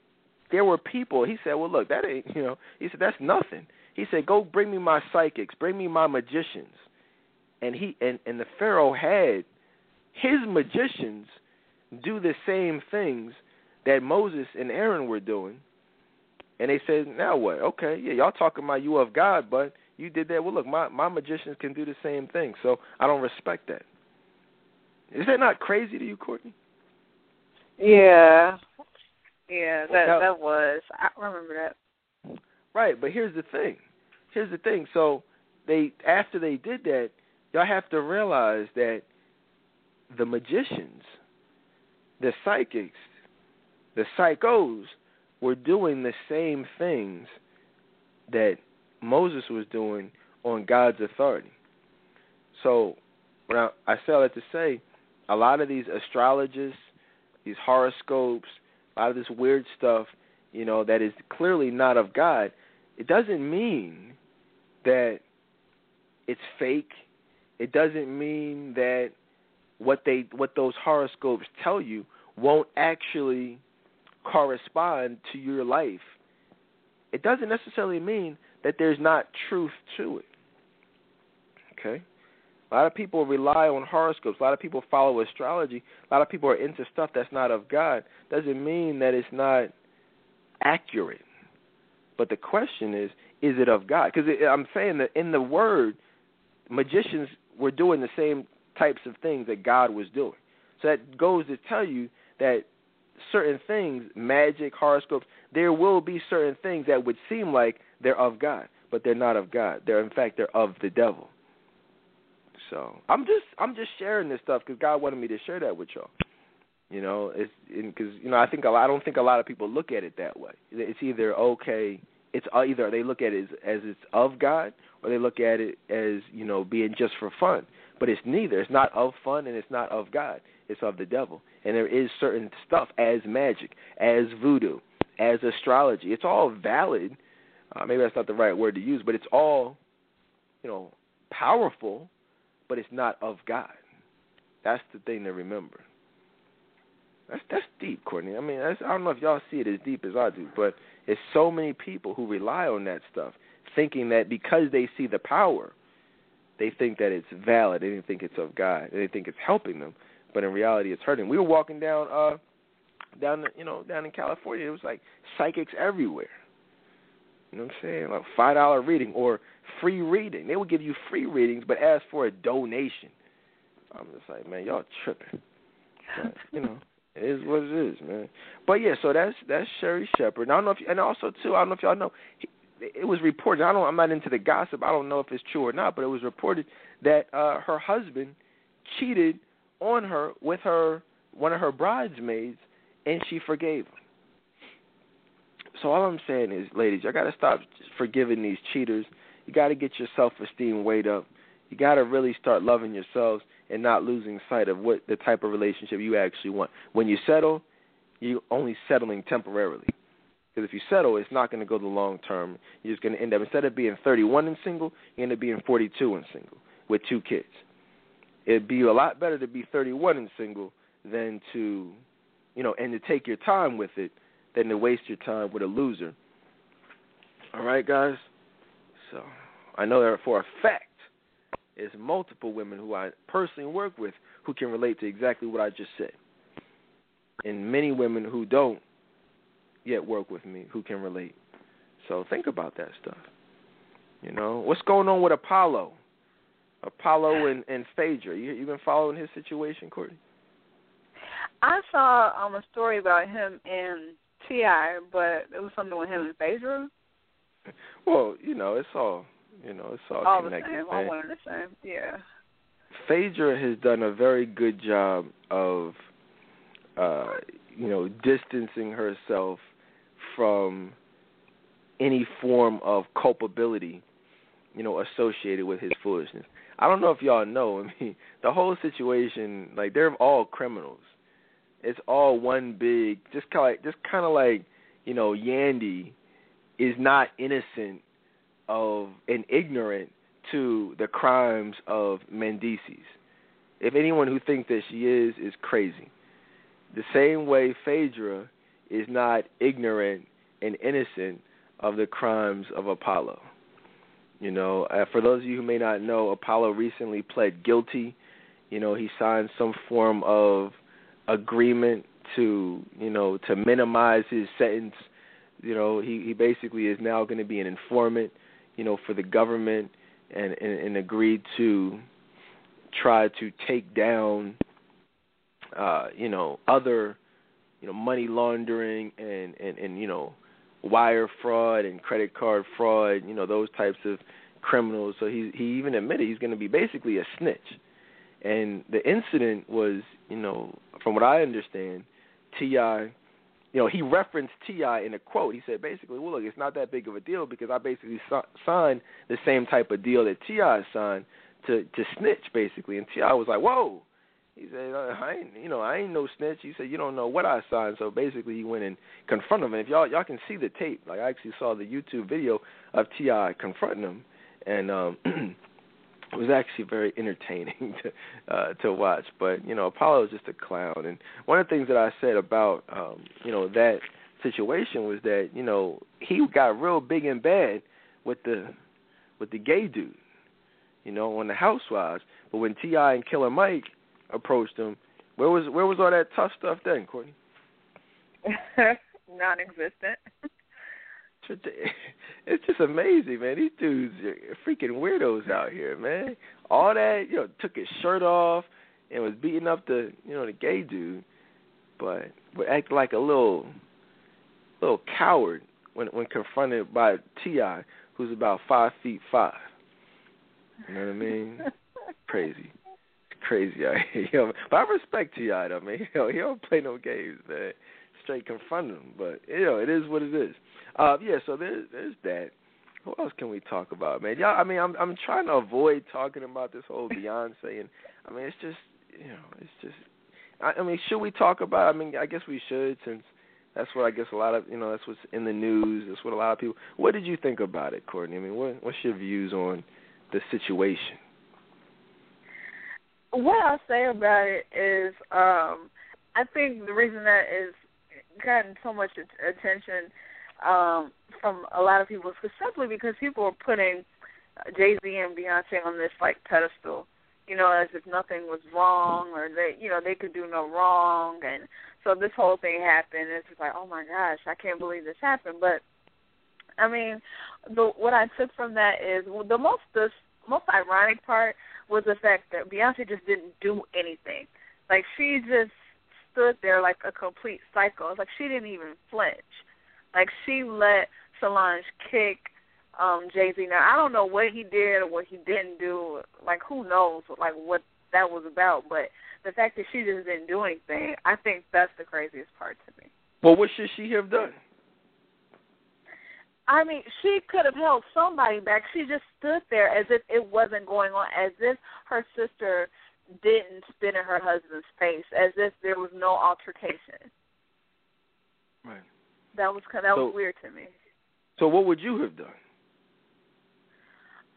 Speaker 1: there were people, he said, Well look, that ain't you know he said, That's nothing. He said, Go bring me my psychics, bring me my magicians. And he and, and the Pharaoh had his magicians do the same things that Moses and Aaron were doing. And they said, Now what? Okay, yeah, y'all talking about you of God, but you did that. Well, look, my my magicians can do the same thing, so I don't respect that. Is that not crazy to you, Courtney?
Speaker 2: Yeah, yeah, that now, that was. I remember that.
Speaker 1: Right, but here's the thing. Here's the thing. So they after they did that, y'all have to realize that the magicians, the psychics, the psychos were doing the same things that Moses was doing on God's authority. So, when I, I say that to say, a a lot of these astrologists, these horoscopes, a lot of this weird stuff, you know, that is clearly not of God, it doesn't mean that it's fake. It doesn't mean that what they what those horoscopes tell you won't actually correspond to your life. It doesn't necessarily mean that there's not truth to it. Okay? A lot of people rely on horoscopes. A lot of people follow astrology. A lot of people are into stuff that's not of God. Doesn't mean that it's not accurate. But the question is, is it of God? Because I'm saying that in the Word, magicians were doing the same types of things that God was doing. So that goes to tell you that certain things, magic, horoscopes, there will be certain things that would seem like they're of God, but they're not of God. They're in fact they're of the devil. So I'm just I'm just sharing this stuff because God wanted me to share that with y'all. You know, it's because you know I think a lot, I don't think a lot of people look at it that way. It's either okay, it's either they look at it as, as it's of God or they look at it as you know being just for fun. But it's neither. It's not of fun and it's not of God. It's of the devil. And there is certain stuff as magic, as voodoo, as astrology. It's all valid. Uh, maybe that's not the right word to use, but it's all, you know, powerful, but it's not of God. That's the thing to remember. That's that's deep, Courtney. I mean, I don't know if y'all see it as deep as I do, but it's so many people who rely on that stuff, thinking that because they see the power, they think that it's valid. They think it's of God. They think it's helping them, but in reality, it's hurting. We were walking down, uh, down, you know, down in California. It was like psychics everywhere. You know what I'm saying? Like five dollar reading or free reading. They would give you free readings, but ask for a donation. I'm just like, man, y'all tripping. But, you know, it is what it is, man. But yeah, so that's that's Sherri Shepherd. I don't know if, and also too, I don't know if y'all know, he, it was reported. I don't. I'm not into the gossip. I don't know if it's true or not, but it was reported that uh her husband cheated on her with her one of her bridesmaids, and she forgave him. So all I'm saying is, ladies, you got to stop forgiving these cheaters. You got to get your self-esteem weighed up. You got to really start loving yourselves and not losing sight of what the type of relationship you actually want. When you settle, you're only settling temporarily. Because if you settle, it's not going to go the long term. You're just going to end up instead of being 31 and single, you end up being 42 and single with two kids. It'd be a lot better to be 31 and single than to, you know, and to take your time with it than to waste your time with a loser. All right, guys. So I know that for a fact it's multiple women who I personally work with who can relate to exactly what I just said. And many women who don't yet work with me who can relate. So think about that stuff. You know, what's going on with Apollo? Apollo and, and Phaedra. You you been following his situation, Courtney?
Speaker 2: I saw um a story about him and T.I., but it was something with him and Phaedra.
Speaker 1: Well, you know, it's all you know, it's all,
Speaker 2: all
Speaker 1: connected.
Speaker 2: The same. All one and the same. Yeah.
Speaker 1: Phaedra has done a very good job of, uh, you know, distancing herself from any form of culpability, you know, associated with his foolishness. I don't know if y'all know. I mean, the whole situation, like they're all criminals. It's all one big, just kind of like, just kind of like, you know, Yandy is not innocent of and ignorant to the crimes of Mendeecees. If anyone who thinks that she is is crazy. The same way Phaedra is not ignorant and innocent of the crimes of Apollo. You know, uh, for those of you who may not know, Apollo recently pled guilty. You know, he signed some form of agreement to, you know, to minimize his sentence. You know, he he basically is now going to be an informant you know, for the government and, and, and agreed to try to take down, uh, you know, other, you know, money laundering and, and, and, you know, wire fraud and credit card fraud, you know, those types of criminals. So he he even admitted he's going to be basically a snitch. And the incident was, you know, from what I understand, T.I you know, he referenced T.I. in a quote. He said basically, well, look, it's not that big of a deal because I basically signed the same type of deal that T.I. signed to to snitch basically. And T.I. was like, whoa, He said, uh, "I ain't, you know, I ain't no snitch." He said, "You don't know what I signed." So basically, he went and confronted him. And if y'all y'all can see the tape, like I actually saw the YouTube video of T.I. confronting him, and um, it was actually very entertaining to uh, to watch. But you know, Apollo is just a clown. And one of the things that I said about um, you know that situation was that you know he got real big and bad with the with the gay dude, you know, on the Housewives. But when T.I. and Killer Mike approached him, where was where was all that tough stuff then, Courtney?
Speaker 2: Non-existent.
Speaker 1: It's just amazing, man. These dudes are freaking weirdos out here, man. All that, you know, took his shirt off and was beating up the, you know, the gay dude, but would act like a little, little coward when when confronted by T.I., who's about five feet five. You know what I mean? Crazy crazy out here. You know, but I respect T.I. though, man. You know, he don't play no games, man. Straight confront him. But you know, it is what it is. Uh yeah, so there's there's that. What else can we talk about, man? Y'all I mean I'm I'm trying to avoid talking about this whole Beyonce and I mean it's just you know, it's just I, I mean, should we talk about I mean, I guess we should since that's what I guess a lot of you know, that's what's in the news, that's what a lot of people what did you think about it, Courtney? I mean what what's your views on the situation?
Speaker 2: what I'll say about it is, um, I think the reason that is gotten so much attention um, from a lot of people simply because people are putting Jay Z and Beyonce on this like pedestal, you know, as if nothing was wrong or they, you know, they could do no wrong, and so this whole thing happened. And it's just like, oh my gosh, I can't believe this happened. But I mean, the what I took from that is well, the most the most ironic part was the fact that Beyonce just didn't do anything. Like she just stood there like a complete psycho. It's like she didn't even flinch. Like she let Solange kick um Jay Z. Now I don't know what he did or what he didn't do. Like who knows like what that was about. But the fact that she just didn't do anything, I think that's the craziest part to me.
Speaker 1: Well, what should she have done?
Speaker 2: I mean, she could have held somebody back. She just stood there as if it wasn't going on, as if her sister didn't spit in her husband's face, as if there was no altercation.
Speaker 1: Right.
Speaker 2: That was that so, was weird to me.
Speaker 1: So, what would you have done?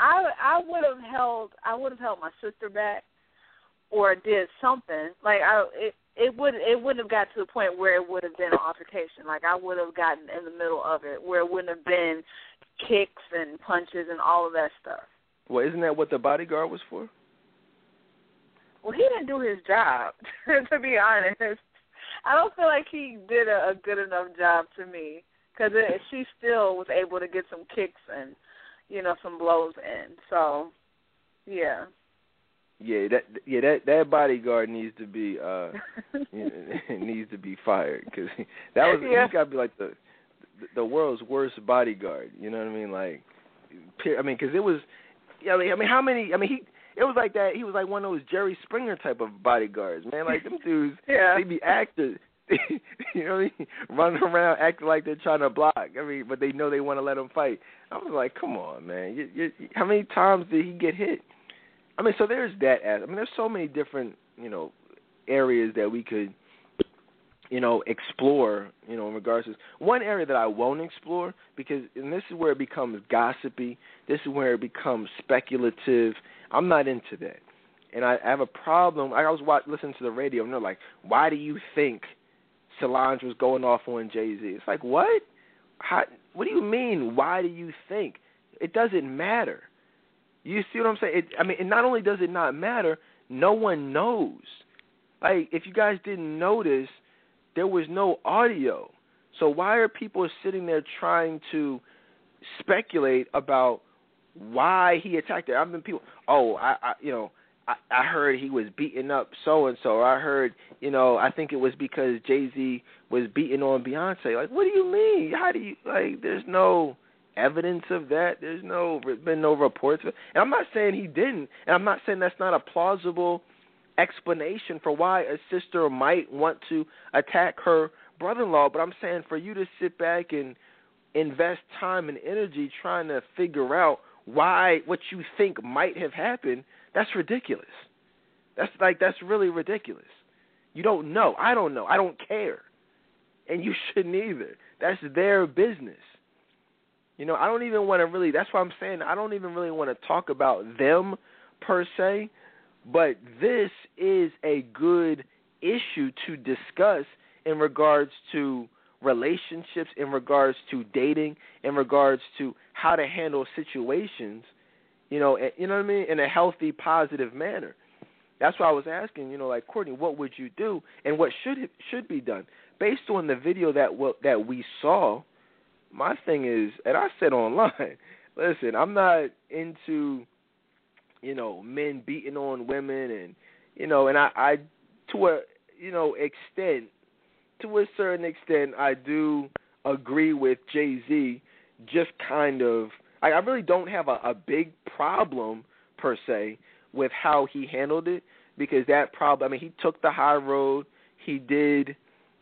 Speaker 2: I I would have held I would have held my sister back, or did something like I it it would it wouldn't have got to the point where it would have been an altercation. Like I would have gotten in the middle of it where it wouldn't have been kicks and punches and all of that stuff.
Speaker 1: Well, isn't that what the bodyguard was for?
Speaker 2: Well, he didn't do his job. to be honest, I don't feel like he did a, a good enough job to me because she still was able to get some kicks and you know some blows in. So, yeah.
Speaker 1: Yeah, that yeah that that bodyguard needs to be uh needs to be fired because that was yeah. he's got to be like the the world's worst bodyguard. You know what I mean? Like, I mean, because it was, yeah. I mean, I mean, how many? I mean, he it was like that. He was like one of those Jerry Springer type of bodyguards, man. Like them dudes,
Speaker 2: yeah.
Speaker 1: they be actors. you know, what I mean? running around acting like they're trying to block. I mean, but they know they want to let him fight. I was like, come on, man. You, you, how many times did he get hit? I mean, so there's that. As I mean, there's so many different you know areas that we could you know explore. You know, in regards to one area that I won't explore because and this is where it becomes gossipy. This is where it becomes speculative. I'm not into that, and I, I have a problem. I was watch, listening to the radio and they're like, "Why do you think Solange was going off on Jay Z?" It's like, what? How, what do you mean? Why do you think? It doesn't matter you see what I'm saying? It, I mean, and not only does it not matter, no one knows. Like, if you guys didn't notice, there was no audio. So why are people sitting there trying to speculate about why he attacked her? I've been people. Oh, I, I you know, I, I heard he was beating up so and so. I heard, you know, I think it was because Jay Z was beating on Beyonce. Like, what do you mean? How do you like? There's no evidence of that. There's no been no reports. Of it. And I'm not saying he didn't, and I'm not saying that's not a plausible explanation for why a sister might want to attack her brother-in-law. But I'm saying for you to sit back and invest time and energy trying to figure out why what you think might have happened, that's ridiculous. That's like that's really ridiculous. You don't know. I don't know. I don't care. And you shouldn't either. That's their business. You know, I don't even want to really that's why I'm saying I don't even really want to talk about them per se, but this is a good issue to discuss in regards to relationships, in regards to dating, in regards to how to handle situations, you know, you know what I mean, in a healthy, positive manner. That's why I was asking, you know, like Courtney, what would you do, and what should should be done based on the video that that we saw. My thing is, and I said online, listen, I'm not into, you know, men beating on women, and you know, and I, I to a you know extent, to a certain extent, I do agree with Jay Z. Just kind of, I, I really don't have a, a big problem per se with how he handled it because that problem. I mean, he took the high road. He did,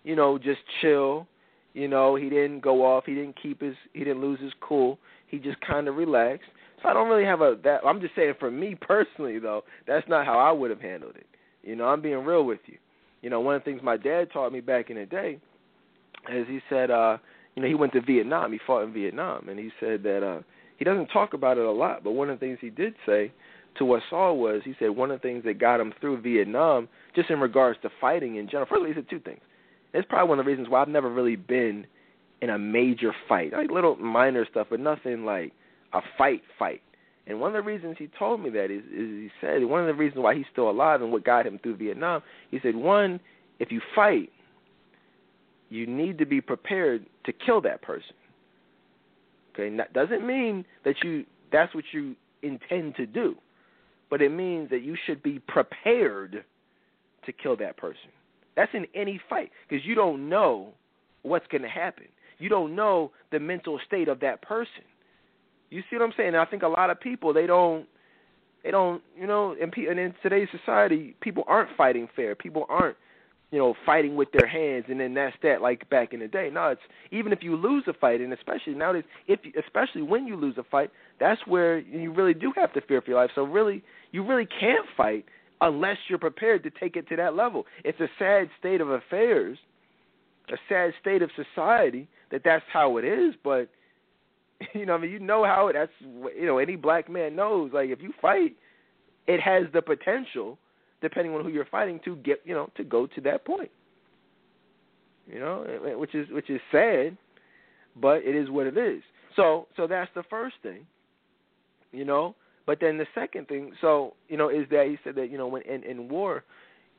Speaker 1: you know, just chill. You know, he didn't go off. He didn't keep his. He didn't lose his cool. He just kind of relaxed. So I don't really have a that. I'm just saying for me personally though, that's not how I would have handled it. You know, I'm being real with you. You know, one of the things my dad taught me back in the day is he said, uh, you know, he went to Vietnam. He fought in Vietnam, and he said that uh, he doesn't talk about it a lot, but one of the things he did say to what Saul was, he said one of the things that got him through Vietnam, just in regards to fighting in general. First of all, he said two things. It's probably one of the reasons why I've never really been in a major fight, like little minor stuff, but nothing like a fight fight. And one of the reasons he told me that is, is he said one of the reasons why he's still alive and what got him through Vietnam. He said one, if you fight, you need to be prepared to kill that person. Okay, that doesn't mean that you that's what you intend to do but it means that you should be prepared to kill that person. That's in any fight because you don't know what's going to happen. You don't know the mental state of that person. You see what I'm saying? And I think a lot of people they don't they don't you know and, and in today's society people aren't fighting fair. People aren't you know fighting with their hands and then that's that like back in the day. No, it's even if you lose a fight and especially nowadays if you, especially when you lose a fight, that's where you really do have to fear for your life. So really you really can't fight unless you're prepared to take it to that level. It's a sad state of affairs, a sad state of society that that's how it is. But you know, I mean, you know how that's you know any black man knows. Like if you fight, it has the potential, depending on who you're fighting, to get you know to go to that point. You know, eh, eh, which is which is sad, but it is what it is. So so that's the first thing. You know, but then the second thing, so you know, is that he said that you know when in, in war,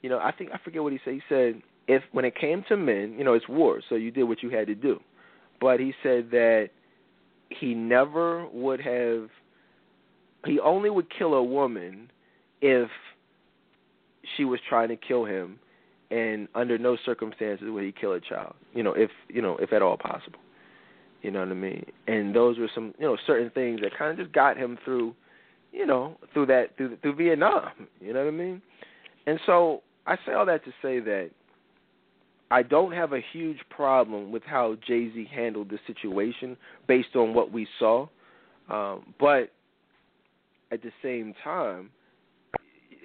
Speaker 1: you know, I think I forget what he said. He said if when it came to men, you know, it's war, so you did what you had to do. But he said that he never would have. He only would kill a woman if she was trying to kill him, and under no circumstances would he kill a child. You know, if you know, if at all possible. You know what I mean? And those were some, you know, certain things that kind of just got him through you know, through that through through Vietnam. You know what I mean? And so I say all that to say that I don't have a huge problem with how Jay Z handled the situation based on what we saw, um, but at the same time,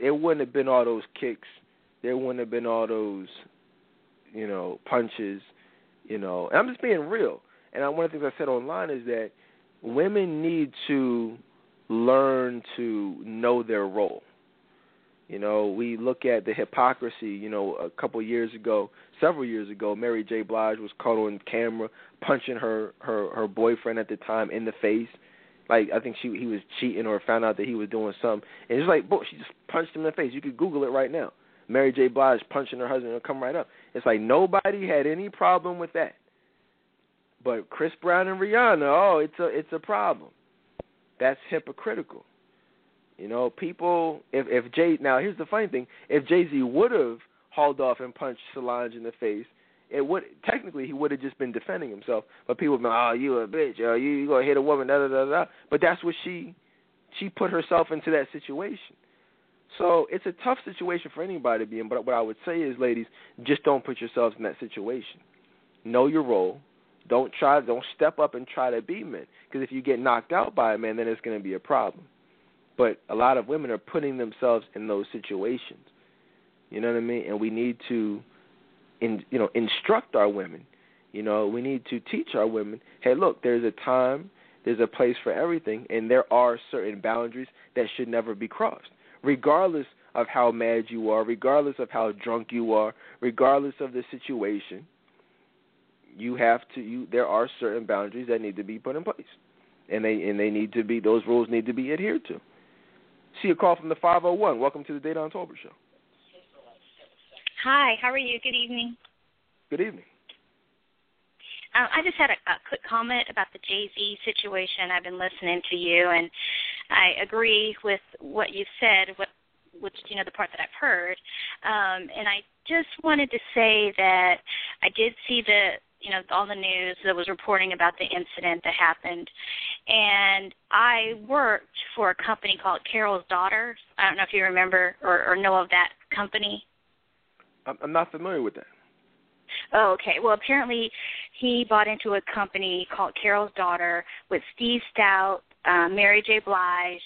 Speaker 1: it wouldn't have been all those kicks. There wouldn't have been all those, you know, punches. You know, and I'm just being real. And one of the things I said online is that women need to learn to know their role. You know, we look at the hypocrisy. You know, a couple years ago, several years ago, Mary J. Blige was caught on camera punching her her her boyfriend at the time in the face. Like I think she he was cheating or found out that he was doing something, and it's like, boy, she just punched him in the face. You could Google it right now. Mary J. Blige punching her husband, it'll come right up. It's like nobody had any problem with that, but Chris Brown and Rihanna, oh, it's a it's a problem that's hypocritical. You know, people if if Jay now here's the funny thing, if Jay Z would have hauled off and punched Solange in the face, it would technically he would have just been defending himself. But people would be, oh, you a bitch, oh, you you gonna hit a woman, da da da da. But that's what she she put herself into that situation. So it's a tough situation for anybody to be in. But what I would say is, ladies, just don't put yourselves in that situation. Know your role. Don't try. Don't step up and try to be men. Because if you get knocked out by a man, then it's going to be a problem. But a lot of women are putting themselves in those situations. You know what I mean? And we need to, in you know, instruct our women. You know, we need to teach our women. Hey, look, there's a time, there's a place for everything, and there are certain boundaries that should never be crossed, regardless of how mad you are, regardless of how drunk you are, regardless of the situation. You have to. You there are certain boundaries that need to be put in place, and they and they need to be those rules need to be adhered to. See a call from the 501. Welcome to the Dedan Tolbert Show.
Speaker 3: Hi, how are you? Good evening.
Speaker 1: Good evening.
Speaker 3: Um, I just had a, a quick comment about the Jay Z situation. I've been listening to you, and I agree with what you've said. What, which you know, the part that I've heard, um, and I just wanted to say that I did see the you know all the news that was reporting about the incident that happened and i worked for a company called carol's daughters i don't know if you remember or, or know of that company
Speaker 1: i'm not familiar with that
Speaker 3: Oh, okay. Well, apparently he bought into a company called Carol's Daughter with Steve Stoute uh, Mary J. Blige.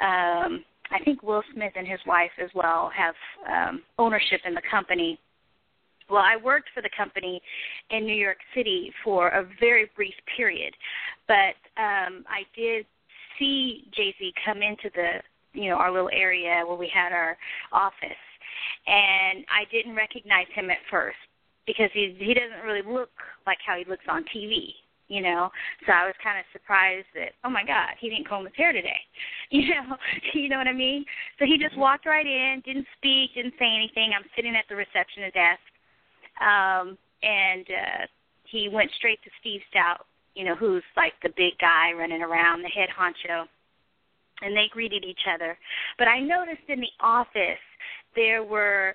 Speaker 3: Um, I think Will Smith and his wife as well have um, ownership in the company. Well, I worked for the company in New York City for a very brief period, but um, I did see Jay Z come into the you know our little area where we had our office, and I didn't recognize him at first because he he doesn't really look like how he looks on TV, you know. So I was kind of surprised that oh my God, he didn't comb his hair today, you know. you know what I mean? So he just walked right in, didn't speak, didn't say anything. I'm sitting at the receptionist desk, um, and uh, he went straight to Steve Stoute, you know, who's like the big guy running around, the head honcho. And they greeted each other. But I noticed in the office there were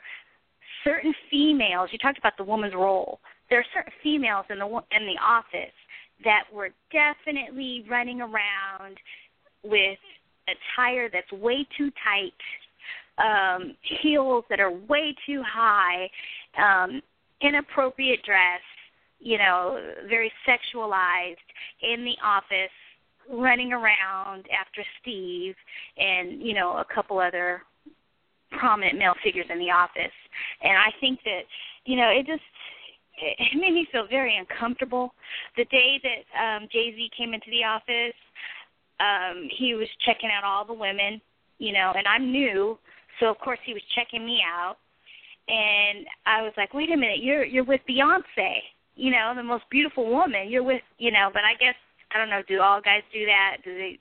Speaker 3: certain females. You talked about the woman's role. There are certain females in the in the office that were definitely running around with attire that's way too tight, um, heels that are way too high, um, inappropriate dress, you know, very sexualized in the office, running around after Steve and you know a couple other prominent male figures in the office, and I think that you know it just it made me feel very uncomfortable. The day that um, Jay Z came into the office, um, he was checking out all the women, you know, and I'm new, so of course he was checking me out, and I was like, wait a minute, you're you're with Beyonce, you know, the most beautiful woman. You're with, you know, but I guess I don't know, do all guys do that? Do they?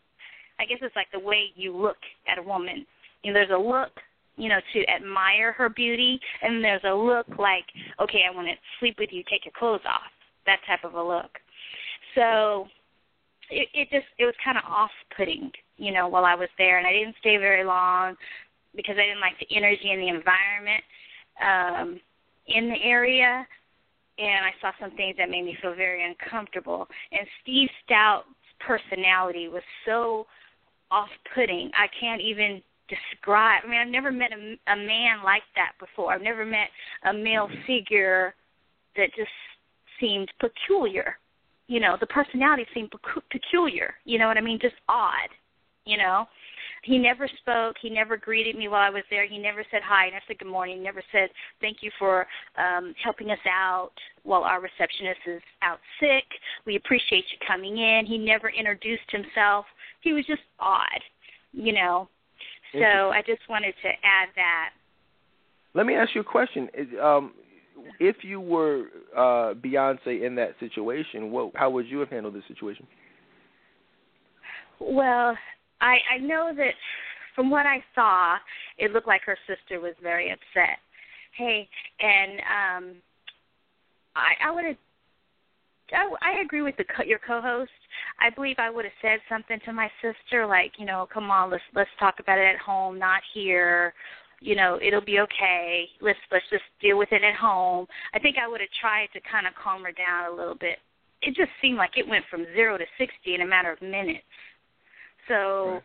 Speaker 3: I guess it's like the way you look at a woman. You know, there's a look you know, to admire her beauty, and there's a look like, okay, I want to sleep with you, take your clothes off, that type of a look. So it, it just it was kind of off-putting, you know, while I was there, and I didn't stay very long because I didn't like the energy and the environment um, in the area, and I saw some things that made me feel very uncomfortable. And Steve Stoute's personality was so off-putting. I can't even describe. I mean, I've never met a, a man like that before. I've never met a male figure that just seemed peculiar. You know, the personality seemed peculiar. You know what I mean? Just odd. You know, he never spoke. He never greeted me while I was there. He never said hi. He never said good morning. He never said thank you for um, helping us out while our receptionist is out sick. We appreciate you coming in. He never introduced himself. He was just odd. You know, so I just wanted to add that.
Speaker 1: Let me ask you a question. Um, if you were uh, Beyonce in that situation, what, how would you have handled the situation?
Speaker 3: Well, I, I know that from what I saw, it looked like her sister was very upset. Hey, and um, I, I would have I, I agree with the your co-host. I believe I would have said something to my sister like, you know, come on, let's let's talk about it at home, not here. You know, it'll be okay. Let's let's just deal with it at home. I think I would have tried to kind of calm her down a little bit. It just seemed like it went from zero to sixty in a matter of minutes. So, right.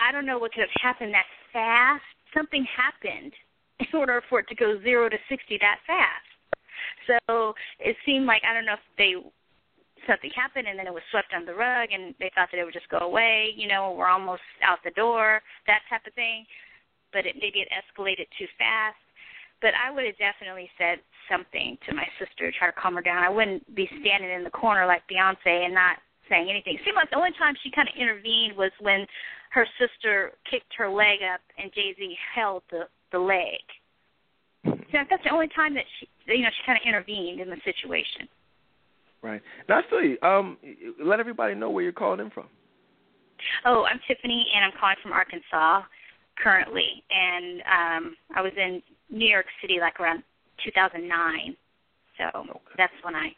Speaker 3: I don't know what could have happened that fast. Something happened in order for it to go zero to sixty that fast. So it seemed like I don't know if they something happened and then it was swept under the rug and they thought that it would just go away. You know, we're almost out the door, that type of thing. But it maybe it escalated too fast. but I would have definitely said something to my sister to try to calm her down. I wouldn't be standing in the corner like Beyonce and not saying anything. It seemed like the only time she kind of intervened was when her sister kicked her leg up and Jay Z held the the leg. So that's the only time that she, you know, she kind of intervened in the situation.
Speaker 1: Right. Now, Philly, um, let everybody know where you're calling in from.
Speaker 3: Oh, I'm Tiffany, and I'm calling from Arkansas currently, and um, I was in New York City like around 2009. So okay. that's when I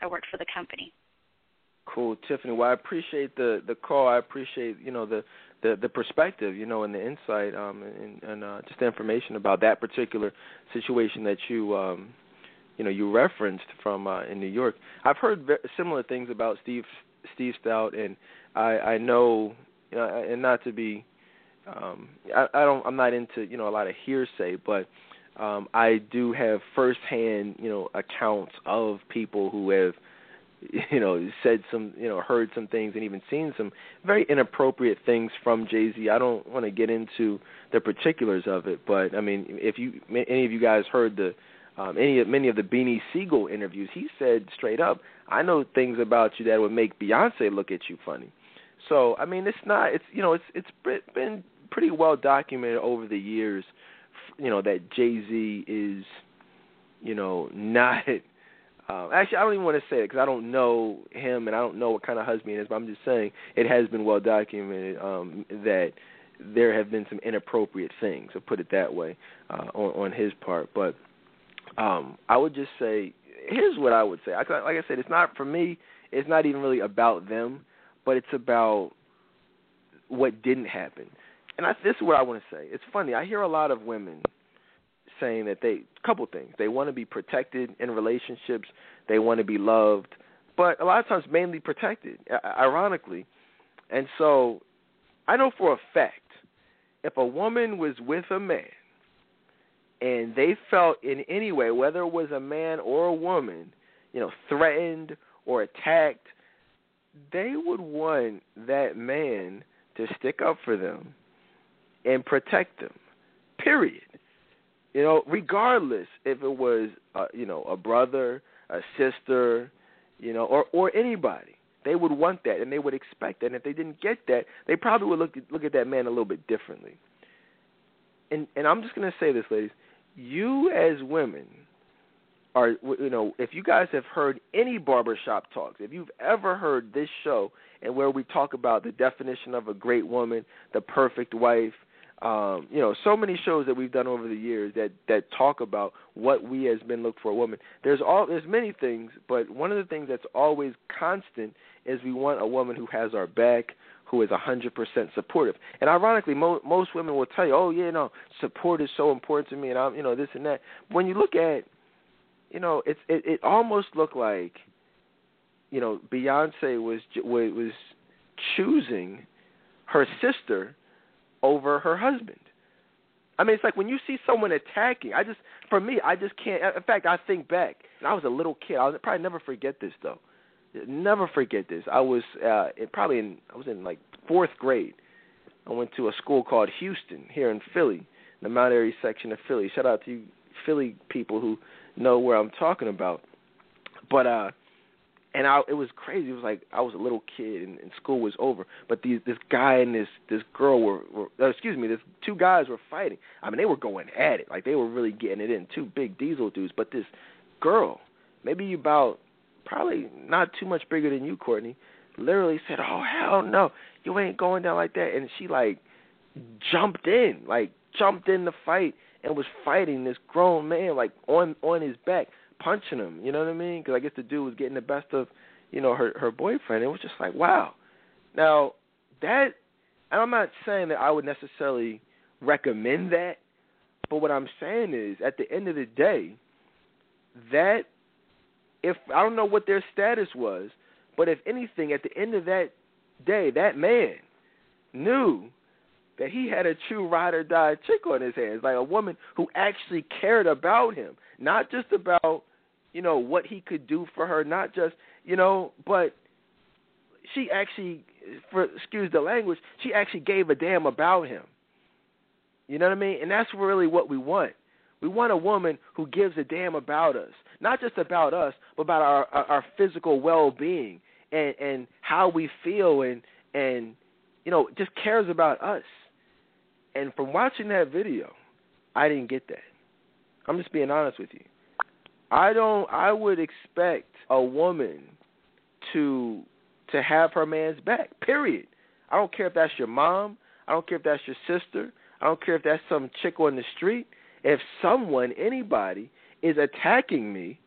Speaker 3: I worked for the company.
Speaker 1: Cool, Tiffany. Well, I appreciate the the call. I appreciate you know the the the perspective, you know, and the insight, um, and, and uh, just the information about that particular situation that you um, you know you referenced from uh, in New York. I've heard very similar things about Steve Steve Stoute, and I I know you know, and not to be um, I, I don't I'm not into you know a lot of hearsay, but um, I do have firsthand you know accounts of people who have you know said some you know heard some things and even seen some very inappropriate things from Jay Z. I don't want to get into the particulars of it, but I mean if you any of you guys heard the um, any many of the Beanie Sigel interviews, he said straight up, "I know things about you that would make Beyonce look at you funny." So I mean, it's not. It's you know, it's it's been pretty well documented over the years. You know that Jay Z is, you know, not. Um, actually, I don't even want to say it because I don't know him and I don't know what kind of husband he is. But I'm just saying it has been well documented um, that there have been some inappropriate things, to put it that way, uh, on, on his part. But um, I would just say, here's what I would say. I, like I said, it's not for me. It's not even really about them, but it's about what didn't happen. And I, this is what I want to say. It's funny. I hear a lot of women saying that they a couple things. They want to be protected in relationships. They want to be loved, but a lot of times mainly protected. Ironically, and so I know for a fact if a woman was with a man and they felt in any way, whether it was a man or a woman, you know, threatened or attacked, they would want that man to stick up for them and protect them. Period. You know, regardless if it was, uh, you know, a brother, a sister, you know, or or anybody, they would want that and they would expect that. And if they didn't get that, they probably would look at, look at that man a little bit differently. And and I'm just gonna say this, ladies you as women are you know if you guys have heard any barbershop talks if you've ever heard this show and where we talk about the definition of a great woman the perfect wife um, you know so many shows that we've done over the years that that talk about what we as men look for a woman there's all there's many things but one of the things that's always constant is we want a woman who has our back who is 100% supportive. And ironically, mo- most women will tell you, "Oh, yeah, no, support is so important to me," and I'm, you know, this and that. When you look at, you know, it's it, it almost looked like, you know, Beyonce was was choosing her sister over her husband. I mean, it's like when you see someone attacking. I just, for me, I just can't. In fact, I think back, and I was a little kid. I'll probably never forget this though never forget this. I was uh probably in I was in like fourth grade. I went to a school called Houston here in Philly, the Mount Airy section of Philly. Shout out to you Philly people who know where I'm talking about. But uh and I it was crazy. It was like I was a little kid and, and school was over. But these this guy and this this girl were, were uh, excuse me, this two guys were fighting. I mean they were going at it. Like they were really getting it in. Two big diesel dudes. But this girl, maybe about probably not too much bigger than you, Courtney, literally said, "Oh hell no, you ain't going down like that," and she like jumped in, like jumped in the fight and was fighting this grown man like on on his back, punching him. You know what I mean? Because I guess the dude was getting the best of, you know, her her boyfriend. It was just like wow. Now that, and I'm not saying that I would necessarily recommend that, but what I'm saying is, at the end of the day, that if I don't know what their status was, but if anything, at the end of that day, that man knew that he had a true ride or die chick on his hands, like a woman who actually cared about him, not just about you know what he could do for her, not just you know, but she actually, for excuse the language, she actually gave a damn about him. You know what I mean? And that's really what we want. We want a woman who gives a damn about us, not just about us, but about our our, physical well-being and and how we feel and and you know just cares about us. And from watching that video, I didn't get that. I'm just being honest with you. I don't. I would expect a woman to to have her man's back. Period. I don't care if that's your mom. I don't care if that's your sister. I don't care if that's some chick on the street. If someone, anybody, is attacking me,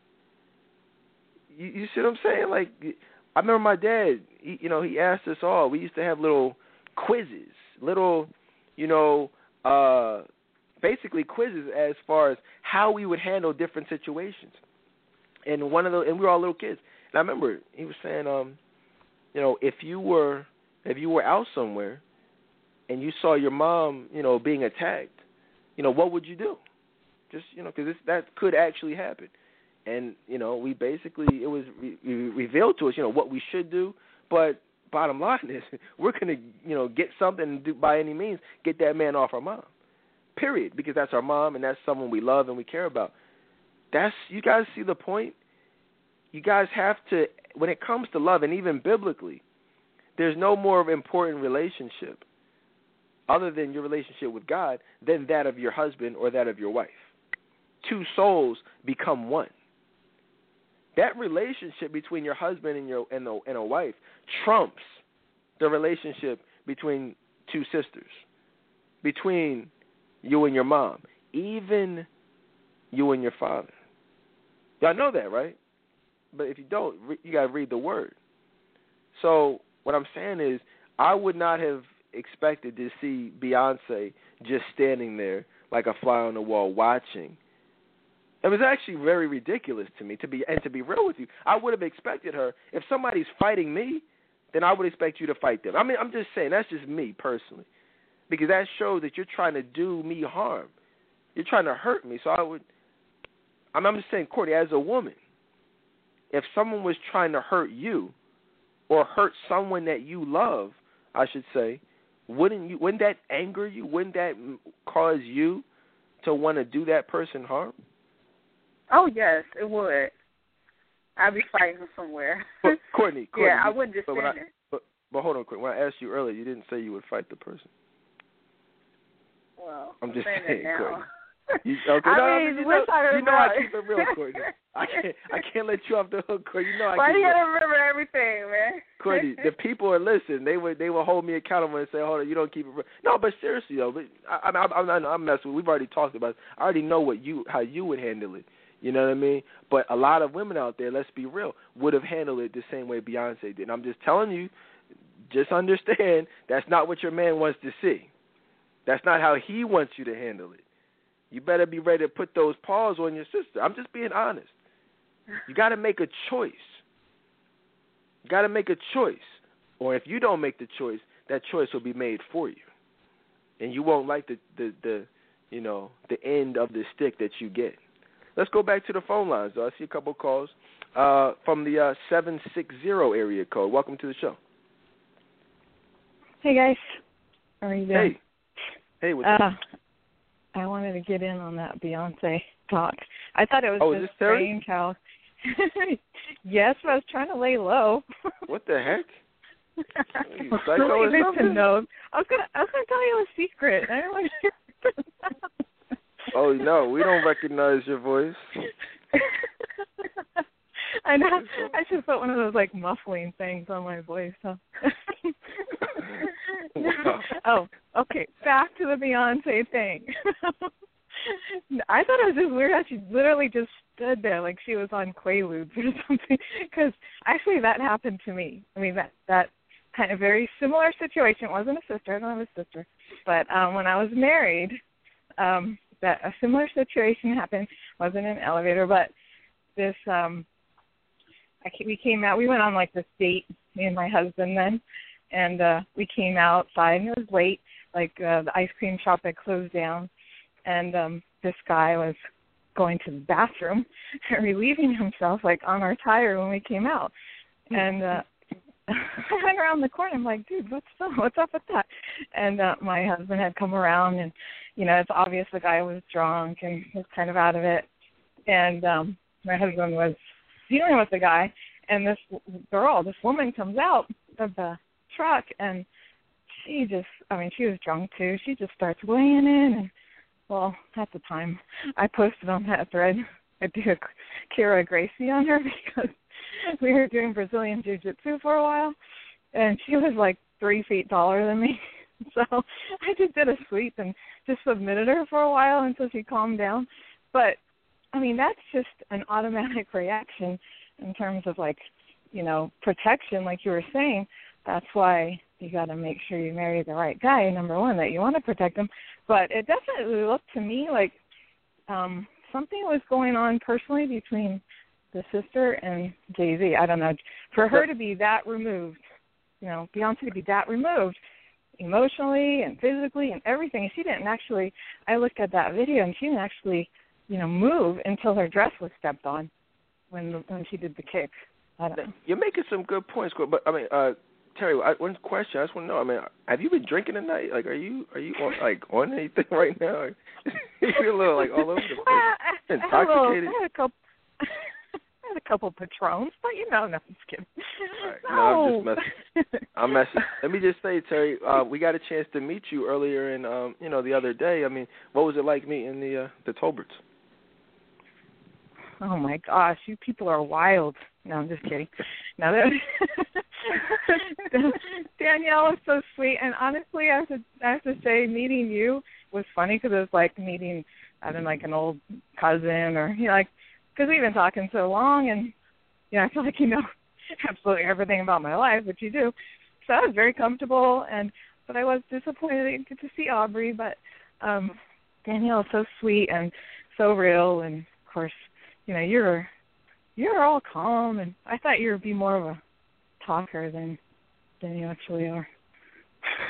Speaker 1: you, you see what I'm saying? Like, I remember my dad. He, you know, he asked us all. We used to have little quizzes, little, you know, uh basically quizzes as far as how we would handle different situations. And one of the and we were all little kids. And I remember he was saying, um, you know, if you were if you were out somewhere and you saw your mom, you know, being attacked, you know, what would you do? Just you know, because that could actually happen. And you know, we basically it was re- re- revealed to us, you know, what we should do. But bottom line is, we're gonna, you know, get something do by any means get that man off our mom. Period. Because that's our mom and that's someone we love and we care about. That's you guys see the point. You guys have to when it comes to love and even biblically, there's no more important relationship other than your relationship with God than that of your husband or that of your wife. Two souls become one. That relationship between your husband and your and, the, and a wife trumps the relationship between two sisters, between you and your mom, even you and your father. Y'all know that, right? But if you don't, you got to read the word. So what I'm saying is, I would not have expected to see Beyonce just standing there like a fly on the wall watching. It was actually very ridiculous to me to be and to be real with you. I would have expected her if somebody's fighting me, then I would expect you to fight them. I mean, I'm just saying that's just me personally because that shows that you're trying to do me harm. You're trying to hurt me. So I would. I'm, I'm just saying, Courtney, as a woman, if someone was trying to hurt you or hurt someone that you love, I should say, wouldn't you? Wouldn't that anger you? Wouldn't that cause you to want to do that person harm?
Speaker 2: Oh yes, it would. I'd be fighting somewhere.
Speaker 1: But Courtney, Courtney
Speaker 2: yeah, I wouldn't just
Speaker 1: but, I, but but hold on, Courtney. When I asked you earlier, you didn't say you would fight the person.
Speaker 2: Well,
Speaker 1: I'm just
Speaker 2: saying,
Speaker 1: saying. Courtney. You, okay,
Speaker 2: I
Speaker 1: no,
Speaker 2: mean,
Speaker 1: I mean, you know, you know I keep it real, Courtney. I can't, I can't let you off the hook, Courtney. You know I
Speaker 2: Why do you gotta remember everything, man?
Speaker 1: Courtney, the people are listening. They would, they will hold me accountable and say, "Hold on, you don't keep it." Real. No, but seriously though, but I, I, I'm, I'm, I'm messing. with We've already talked about. It. I already know what you, how you would handle it. You know what I mean? But a lot of women out there, let's be real, would have handled it the same way Beyonce did. And I'm just telling you, just understand that's not what your man wants to see. That's not how he wants you to handle it. You better be ready to put those paws on your sister. I'm just being honest. You got to make a choice. You got to make a choice. Or if you don't make the choice, that choice will be made for you. And you won't like the the the you know, the end of the stick that you get. Let's go back to the phone lines. Though. I see a couple of calls uh, from the uh, 760 area code. Welcome to the show.
Speaker 4: Hey guys, how are you doing?
Speaker 1: Hey. Hey, what's
Speaker 4: uh,
Speaker 1: up?
Speaker 4: I wanted to get in on that Beyonce talk. I thought it was
Speaker 1: Oh,
Speaker 4: just strange how. yes, but I was trying to lay low.
Speaker 1: What the heck? psycho or
Speaker 4: to
Speaker 1: something?
Speaker 4: know. I was gonna, I was gonna tell you a secret. I don't want to
Speaker 1: Oh no, we don't recognize your voice.
Speaker 4: I know. I should put one of those like muffling things on my voice. Huh? Oh, okay. Back to the Beyonce thing. I thought it was just weird how she literally just stood there like she was on Quaaludes or something. Because actually, that happened to me. I mean, that that kind of very similar situation. It wasn't a sister. I don't have a sister, but um when I was married, um that a similar situation happened. wasn't an elevator, but this um I we came out. We went on like this date, me and my husband then, and uh we came outside and it was late. Like uh, the ice cream shop had closed down, and um this guy was going to the bathroom and relieving himself like on our tire when we came out, and uh I went around the corner. I'm like, dude, what's up? What's up with that? And uh, my husband had come around, and you know, it's obvious the guy was drunk and was kind of out of it. And um my husband was dealing with the guy, and this girl, this woman, comes out of the truck, and she just, I mean, she was drunk too. She just starts weighing in, and well, at the time, I posted on that thread. I do a Kyra Gracie on her because we were doing Brazilian Jiu Jitsu for a while, and she was like three feet taller than me. So I just did a sweep and just submitted her for a while until she calmed down. But I mean, that's just an automatic reaction in terms of like, you know, protection, like you were saying. That's why you got to make sure you marry the right guy. Number one, that you want to protect him. But it definitely looked to me like um something was going on personally between the sister and Jay Z. I don't know. For her to be that removed, you know, Beyonce to be that removed emotionally and physically and everything. She didn't actually I looked at that video and she didn't actually, you know, move until her dress was stepped on when when she did the kick. I don't know.
Speaker 1: You're making some good points, but I mean, uh Terry, I, one question I just want to know. I mean, have you been drinking tonight? Like, are you are you on, like on anything right now? you feel a little like all over the place,
Speaker 4: well,
Speaker 1: intoxicated.
Speaker 4: I had a couple. I had a couple patrons, but you know, no, I'm just kidding.
Speaker 1: Right. No, I'm just messing. I'm messing. Let me just say, Terry, uh, we got a chance to meet you earlier, in, um, you know, the other day. I mean, what was it like meeting the uh, the Tolberts?
Speaker 4: Oh my gosh, you people are wild. No, I'm just kidding. No, that Danielle was so sweet, and honestly, I have to I have to say, meeting you was funny because it was like meeting I don't like an old cousin or you know, like because we've been talking so long, and you know, I feel like you know absolutely everything about my life, which you do. So I was very comfortable, and but I was disappointed to, to see Aubrey, but um Danielle is so sweet and so real, and of course, you know, you're you're all calm, and I thought you would be more of a talker than than you actually are.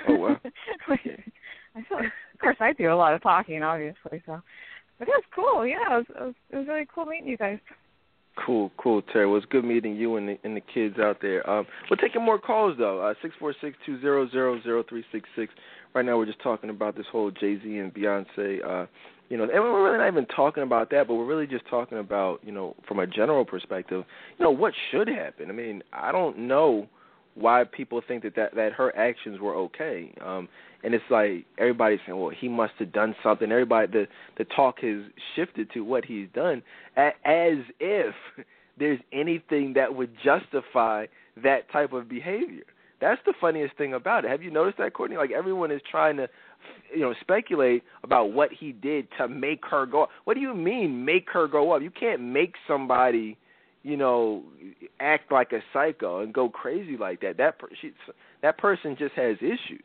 Speaker 1: Oh wow!
Speaker 4: I feel, of course, I do a lot of talking, obviously. So, but it was cool. Yeah, it was, it was it was really cool meeting you guys.
Speaker 1: Cool, cool, Terry. Well, it's good meeting you and the and the kids out there. Um, we're taking more calls though. Uh, six four six two zero zero zero three six six. Right now, we're just talking about this whole Jay Z and Beyonce uh, you know, and we're really not even talking about that, but we're really just talking about, you know, from a general perspective, you know, what should happen. I mean, I don't know why people think that that, that her actions were okay. Um, and it's like everybody's saying, well, he must have done something. Everybody, the the talk has shifted to what he's done, as if there's anything that would justify that type of behavior. That's the funniest thing about it. Have you noticed that, Courtney? Like everyone is trying to you know speculate about what he did to make her go up. What do you mean make her go up? You can't make somebody you know act like a psycho and go crazy like that. That per- she, that person just has issues.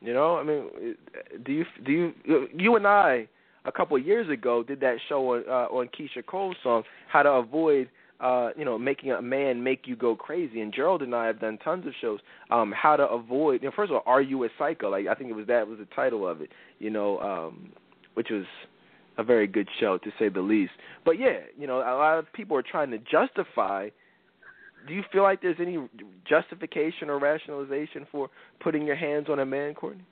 Speaker 1: You know, I mean, do you do you you and I a couple of years ago did that show on uh, on Keyshia Cole's song How to Avoid uh, you know, making a man make you go crazy. And Gerald and I have done tons of shows. Um, how to avoid. You know, first of all, are you a psycho? Like I think it was that was the title of it. You know, um, which was a very good show to say the least. But yeah, you know, a lot of people are trying to justify. Do you feel like there's any justification or rationalization for putting your hands on a man, Courtney?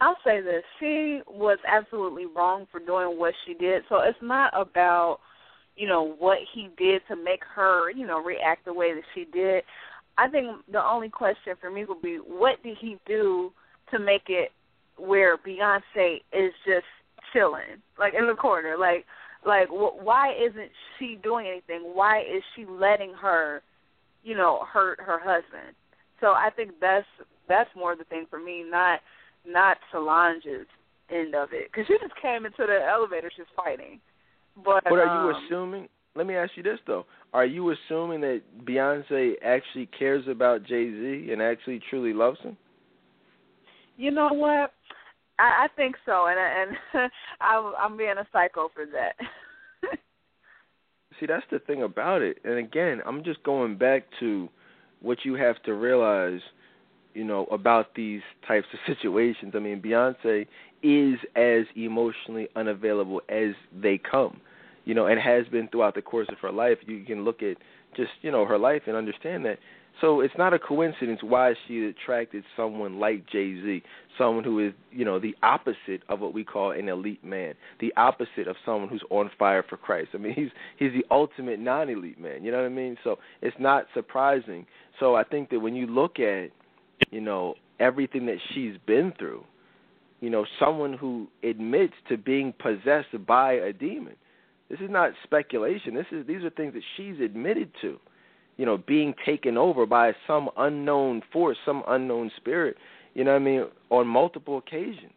Speaker 2: I'll say this: she was absolutely wrong for doing what she did. So it's not about you know what he did to make her you know react the way that she did i think the only question for me would be what did he do to make it where beyonce is just chilling like in the corner? Like like wh- why isn't she doing anything? Why is she letting her you know hurt her husband? So i think that's that's more the thing for me not not solange's end of it because she just came into the elevator she's fighting but,
Speaker 1: but are you
Speaker 2: um,
Speaker 1: assuming? Let me ask you this though: Are you assuming that Beyonce actually cares about Jay Z and actually truly loves him?
Speaker 2: You know what? I, I think so, and and I'm, I'm being a psycho for that.
Speaker 1: See, that's the thing about it. And again, I'm just going back to what you have to realize, you know, about these types of situations. I mean, Beyonce is as emotionally unavailable as they come you know, and has been throughout the course of her life. You can look at just you know her life and understand that So it's not a coincidence why she attracted someone like Jay Z, someone who is, you know, the opposite of what we call an elite man, the opposite of someone who's on fire for Christ. I mean, he's he's the ultimate non-elite man. You know what I mean? So it's not surprising. So I think that when you look at, you know, everything that she's been through, you know, someone who admits to being possessed by a demon. This is not speculation. This is these are things that she's admitted to you know, being taken over by some unknown force, some unknown spirit, you know what I mean, on multiple occasions.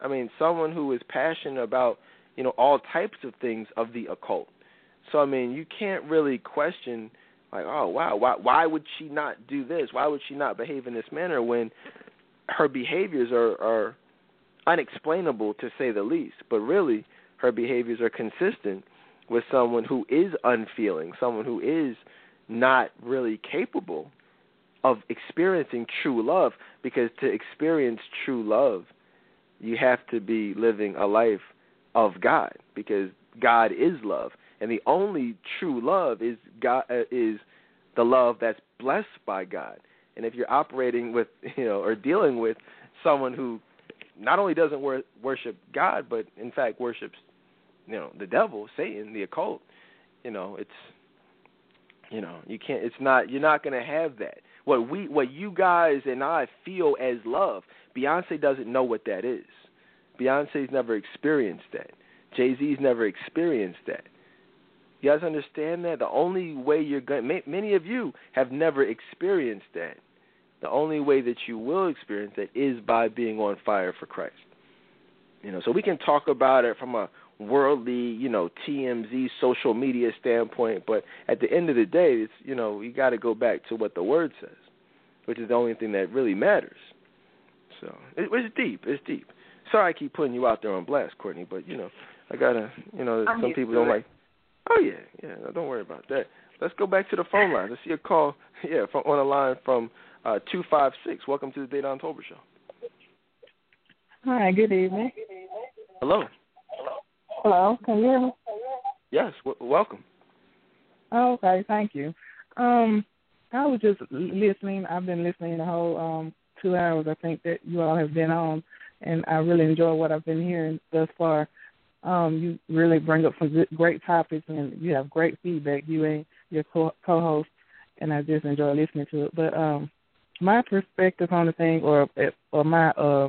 Speaker 1: I mean, someone who is passionate about, you know, all types of things of the occult. So I mean, you can't really question like, oh wow, why why would she not do this? Why would she not behave in this manner when her behaviors are are unexplainable to say the least, but really her behaviors are consistent with someone who is unfeeling, someone who is not really capable of experiencing true love because to experience true love you have to be living a life of God because God is love. And the only true love is God uh, is the love that's blessed by God. And if you're operating with you know or dealing with someone who not only doesn't wor- worship God but in fact worships you know the devil Satan the occult you know it's you know, you can't. It's not. You're not going to have that. What we, what you guys and I feel as love, Beyonce doesn't know what that is. Beyonce's never experienced that. Jay Z's never experienced that. You guys understand that? The only way you're going, many of you have never experienced that. The only way that you will experience that is by being on fire for Christ. You know, so we can talk about it from a worldly, you know, TMZ social media standpoint, but at the end of the day, it's you know, you got to go back to what the word says, which is the only thing that really matters. So it, it's deep. It's deep. Sorry, I keep putting you out there on blast, Courtney, but you know, I gotta, you know,
Speaker 2: I'm
Speaker 1: some people don't it. like. Oh yeah, yeah. No, don't worry about that. Let's go back to the phone line. Let's see a call. Yeah, from on the line from uh two five six. Welcome to the Dedan Tolbert Show.
Speaker 5: Hi. Good evening.
Speaker 1: Hello.
Speaker 5: Hello, can you hear me?
Speaker 1: Yes, w- welcome.
Speaker 5: Oh, okay, thank you. Um, I was just listening. I've been listening the whole um two hours. I think that you all have been on, and I really enjoy what I've been hearing thus far. Um, you really bring up some great topics, and you have great feedback. You and your co- co-host, and I just enjoy listening to it. But um, my perspective on the thing, or or my uh,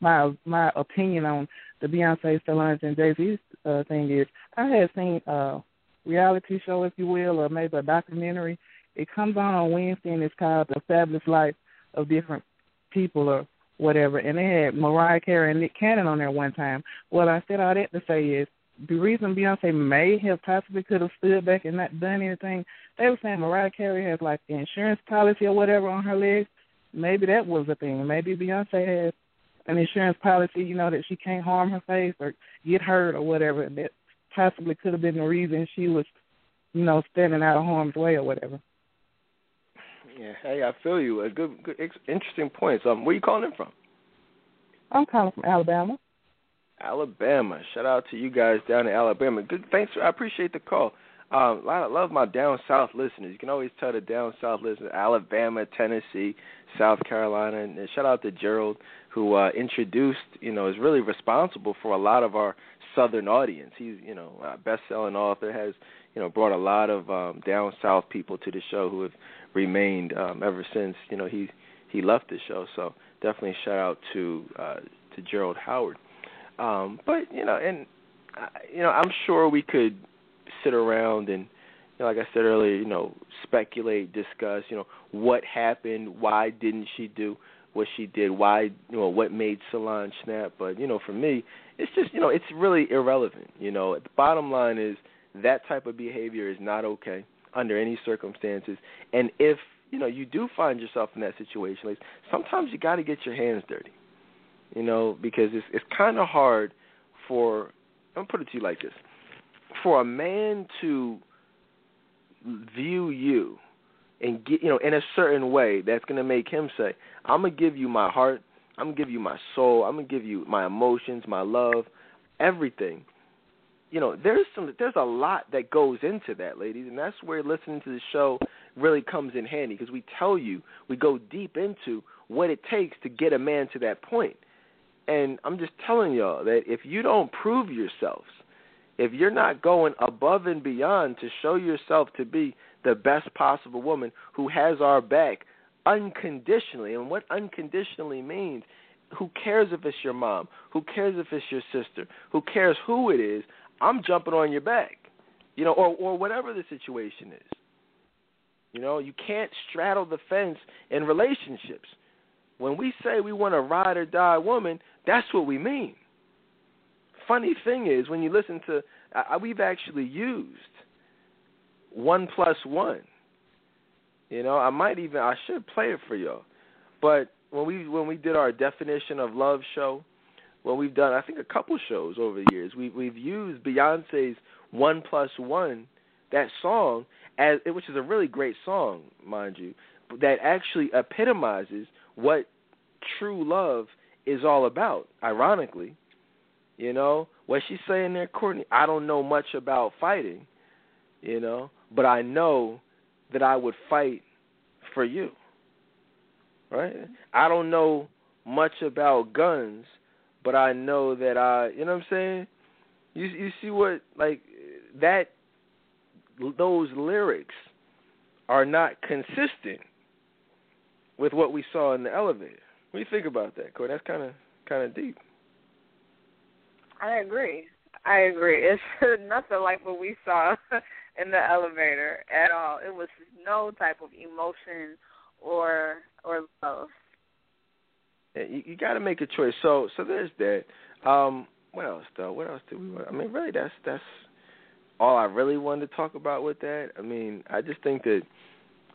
Speaker 5: my my opinion on the Beyonce, Solange, and Jay Z uh, thing is, I had seen a reality show, if you will, or maybe a documentary. It comes on on Wednesday, and it's called The Fabulous Life of Different People, or whatever. And they had Mariah Carey and Nick Cannon on there one time. What I said all that to say is, the reason Beyonce may have possibly could have stood back and not done anything, they were saying Mariah Carey has like the insurance policy or whatever on her legs. Maybe that was the thing. Maybe Beyonce has an insurance policy, you know, that she can't harm her face or get hurt or whatever. And that possibly could have been the reason she was, you know, standing out of harm's way or whatever.
Speaker 1: Yeah, hey, I feel you. A good, good, interesting point. Um, where you calling in from?
Speaker 5: I'm calling from Alabama.
Speaker 1: Alabama. Shout out to you guys down in Alabama. Good, thanks. For, I appreciate the call. Um, I love my down south listeners. You can always tell the down south listeners, Alabama, Tennessee, South Carolina, and shout out to Gerald who uh, introduced, you know, is really responsible for a lot of our southern audience. He's, you know, a best-selling author, has, you know, brought a lot of um, down south people to the show who have remained um, ever since, you know, he he left the show. So definitely shout out to uh, to Gerald Howard. Um, but you know, and uh, you know, I'm sure we could sit around and you know, like I said earlier, you know, speculate, discuss, you know, what happened, why didn't she do what she did, why you know what made Solange snap. But you know, for me, it's just you know it's really irrelevant. You know, the bottom line is that type of behavior is not okay under any circumstances. And if you know you do find yourself in that situation, like sometimes you got to get your hands dirty. You know, because it's it's kind of hard for I'm gonna put it to you like this: for a man to view you and get you know in a certain way that's going to make him say i'm going to give you my heart i'm going to give you my soul i'm going to give you my emotions my love everything you know there's some there's a lot that goes into that ladies and that's where listening to the show really comes in handy because we tell you, we go deep into what it takes to get a man to that point. And I'm just telling y'all that if you don't prove yourselves, if you're not going above and beyond to show yourself to be the best possible woman who has our back unconditionally, and what unconditionally means, who cares if it's your mom? Who cares if it's your sister? Who cares who it is? I'm jumping on your back, you know, or or whatever the situation is. You know, you can't straddle the fence in relationships. When we say we want a ride or die woman, that's what we mean. Funny thing is, when you listen to, we've actually used one plus one. You know, I might even I should play it for y'all, but when we when we did our definition of love show, when we've done I think a couple shows over the years. We we've used Beyonce's One Plus One, that song as which is a really great song, mind you, that actually epitomizes what true love is all about. Ironically, you know what she's saying there, Courtney. I don't know much about fighting, you know, but I know that I would fight for you. Right? I don't know much about guns, but I know that I, you know what I'm saying? You you see what like that those lyrics are not consistent with what we saw in the elevator. What do you think about that, Corey? That's kind of kind of deep.
Speaker 2: I agree. I agree. It's nothing like what we saw in the elevator at all. It was no type of emotion or or love.
Speaker 1: You, you got to make a choice. So so there's that. Um, what else though? What else do we want? I mean, really, that's that's all I really wanted to talk about with that. I mean, I just think that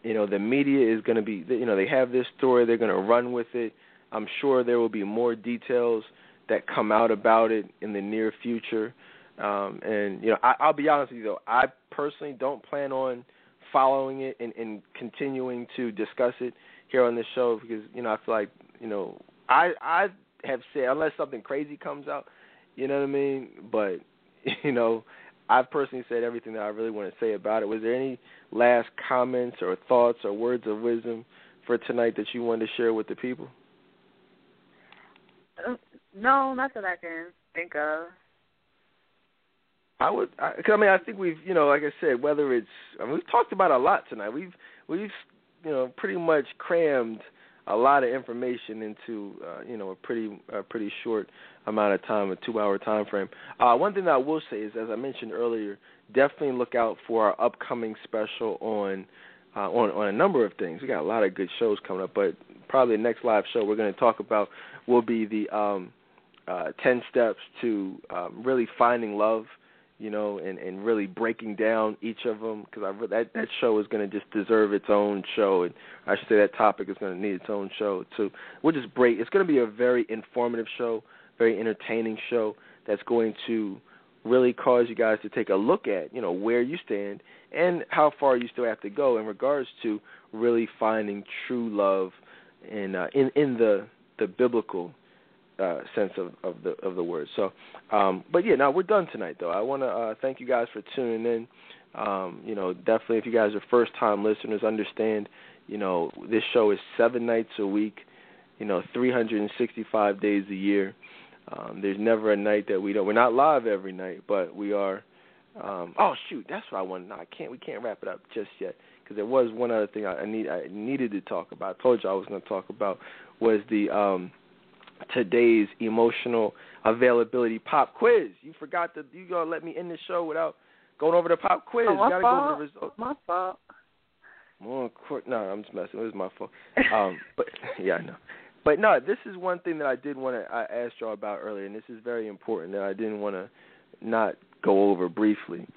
Speaker 1: you know the media is going to be you know they have this story, they're going to run with it. I'm sure there will be more details that come out about it in the near future. Um, and you know, I, I'll be honest with you though, I personally don't plan on following it and, and continuing to discuss it here on this show because you know I feel like you know I I have said unless something crazy comes out, you know what I mean. But you know, I've personally said everything that I really want to say about it. Was there any last comments or thoughts or words of wisdom for tonight that you wanted to share with the people?
Speaker 2: Uh, no, not that I can think of.
Speaker 1: I would, I, I mean, I think we've, you know, like I said, whether it's, I mean, we've talked about a lot tonight. We've, we've, you know, pretty much crammed a lot of information into, uh, you know, a pretty, a pretty short amount of time, a two-hour time frame. Uh, one thing that I will say is, as I mentioned earlier, definitely look out for our upcoming special on, uh, on, on a number of things. We got a lot of good shows coming up, but probably the next live show we're going to talk about will be the um, uh, 10 steps to um, really finding love you know, and and really breaking down each of them because I that that show is going to just deserve its own show, and I should say that topic is going to need its own show too. We'll just break. It's going to be a very informative show, very entertaining show that's going to really cause you guys to take a look at, you know, where you stand and how far you still have to go in regards to really finding true love in uh, in in the the biblical uh, sense of, of the of the word. So, um, but yeah, now we're done tonight though. I want to uh, thank you guys for tuning in. Um, you know, definitely if you guys are first time listeners, understand. You know, this show is seven nights a week. You know, 365 days a year. Um, there's never a night that we don't. We're not live every night, but we are. Um, oh shoot, that's what I wanted. No, I can't. We can't wrap it up just yet because there was one other thing I, I need. I needed to talk about. I told you I was going to talk about was the um, today's emotional availability pop quiz. You forgot to you gonna let me end the show without going over the pop quiz.
Speaker 2: Oh, my
Speaker 1: you gotta
Speaker 2: fault.
Speaker 1: go over the results.
Speaker 2: My fault.
Speaker 1: More court no, I'm just messing. It was my fault. Um but yeah, I know. But no, this is one thing that I did want to I asked y'all about earlier, and this is very important that I didn't want to not go over briefly.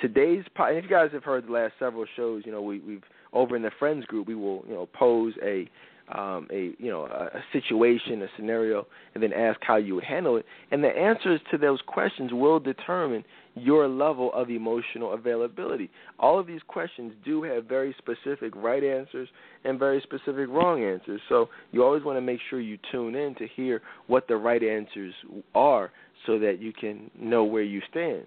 Speaker 1: Today's pop. if you guys have heard the last several shows, you know we we've over in the friends group we will you know pose a um, a you know a, a situation, a scenario, and then ask how you would handle it. And the answers to those questions will determine your level of emotional availability. All of these questions do have very specific right answers and very specific wrong answers. So you always want to make sure you tune in to hear what the right answers are so that you can know where you stand.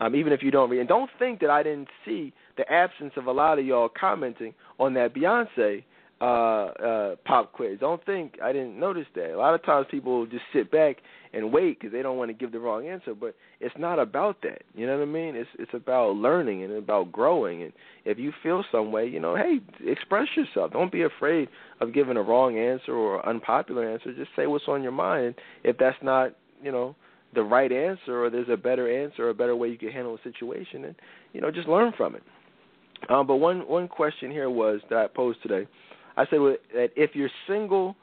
Speaker 1: Um, even if you don't read, and don't think that I didn't see the absence of a lot of y'all commenting on that Beyonce uh, uh, pop quiz. Don't think I didn't notice that. A lot of times people just sit back and wait because they don't want to give the wrong answer. But it's not about that. You know what I mean? It's it's about learning and about growing. And if you feel some way, you know, hey, express yourself. Don't be afraid of giving a wrong answer or unpopular answer. Just say what's on your mind. If that's not, you know, the right answer or there's a better answer or a better way you can handle a situation, and you know, just learn from it. Um, but one one question here was that I posed today. I said that if you're single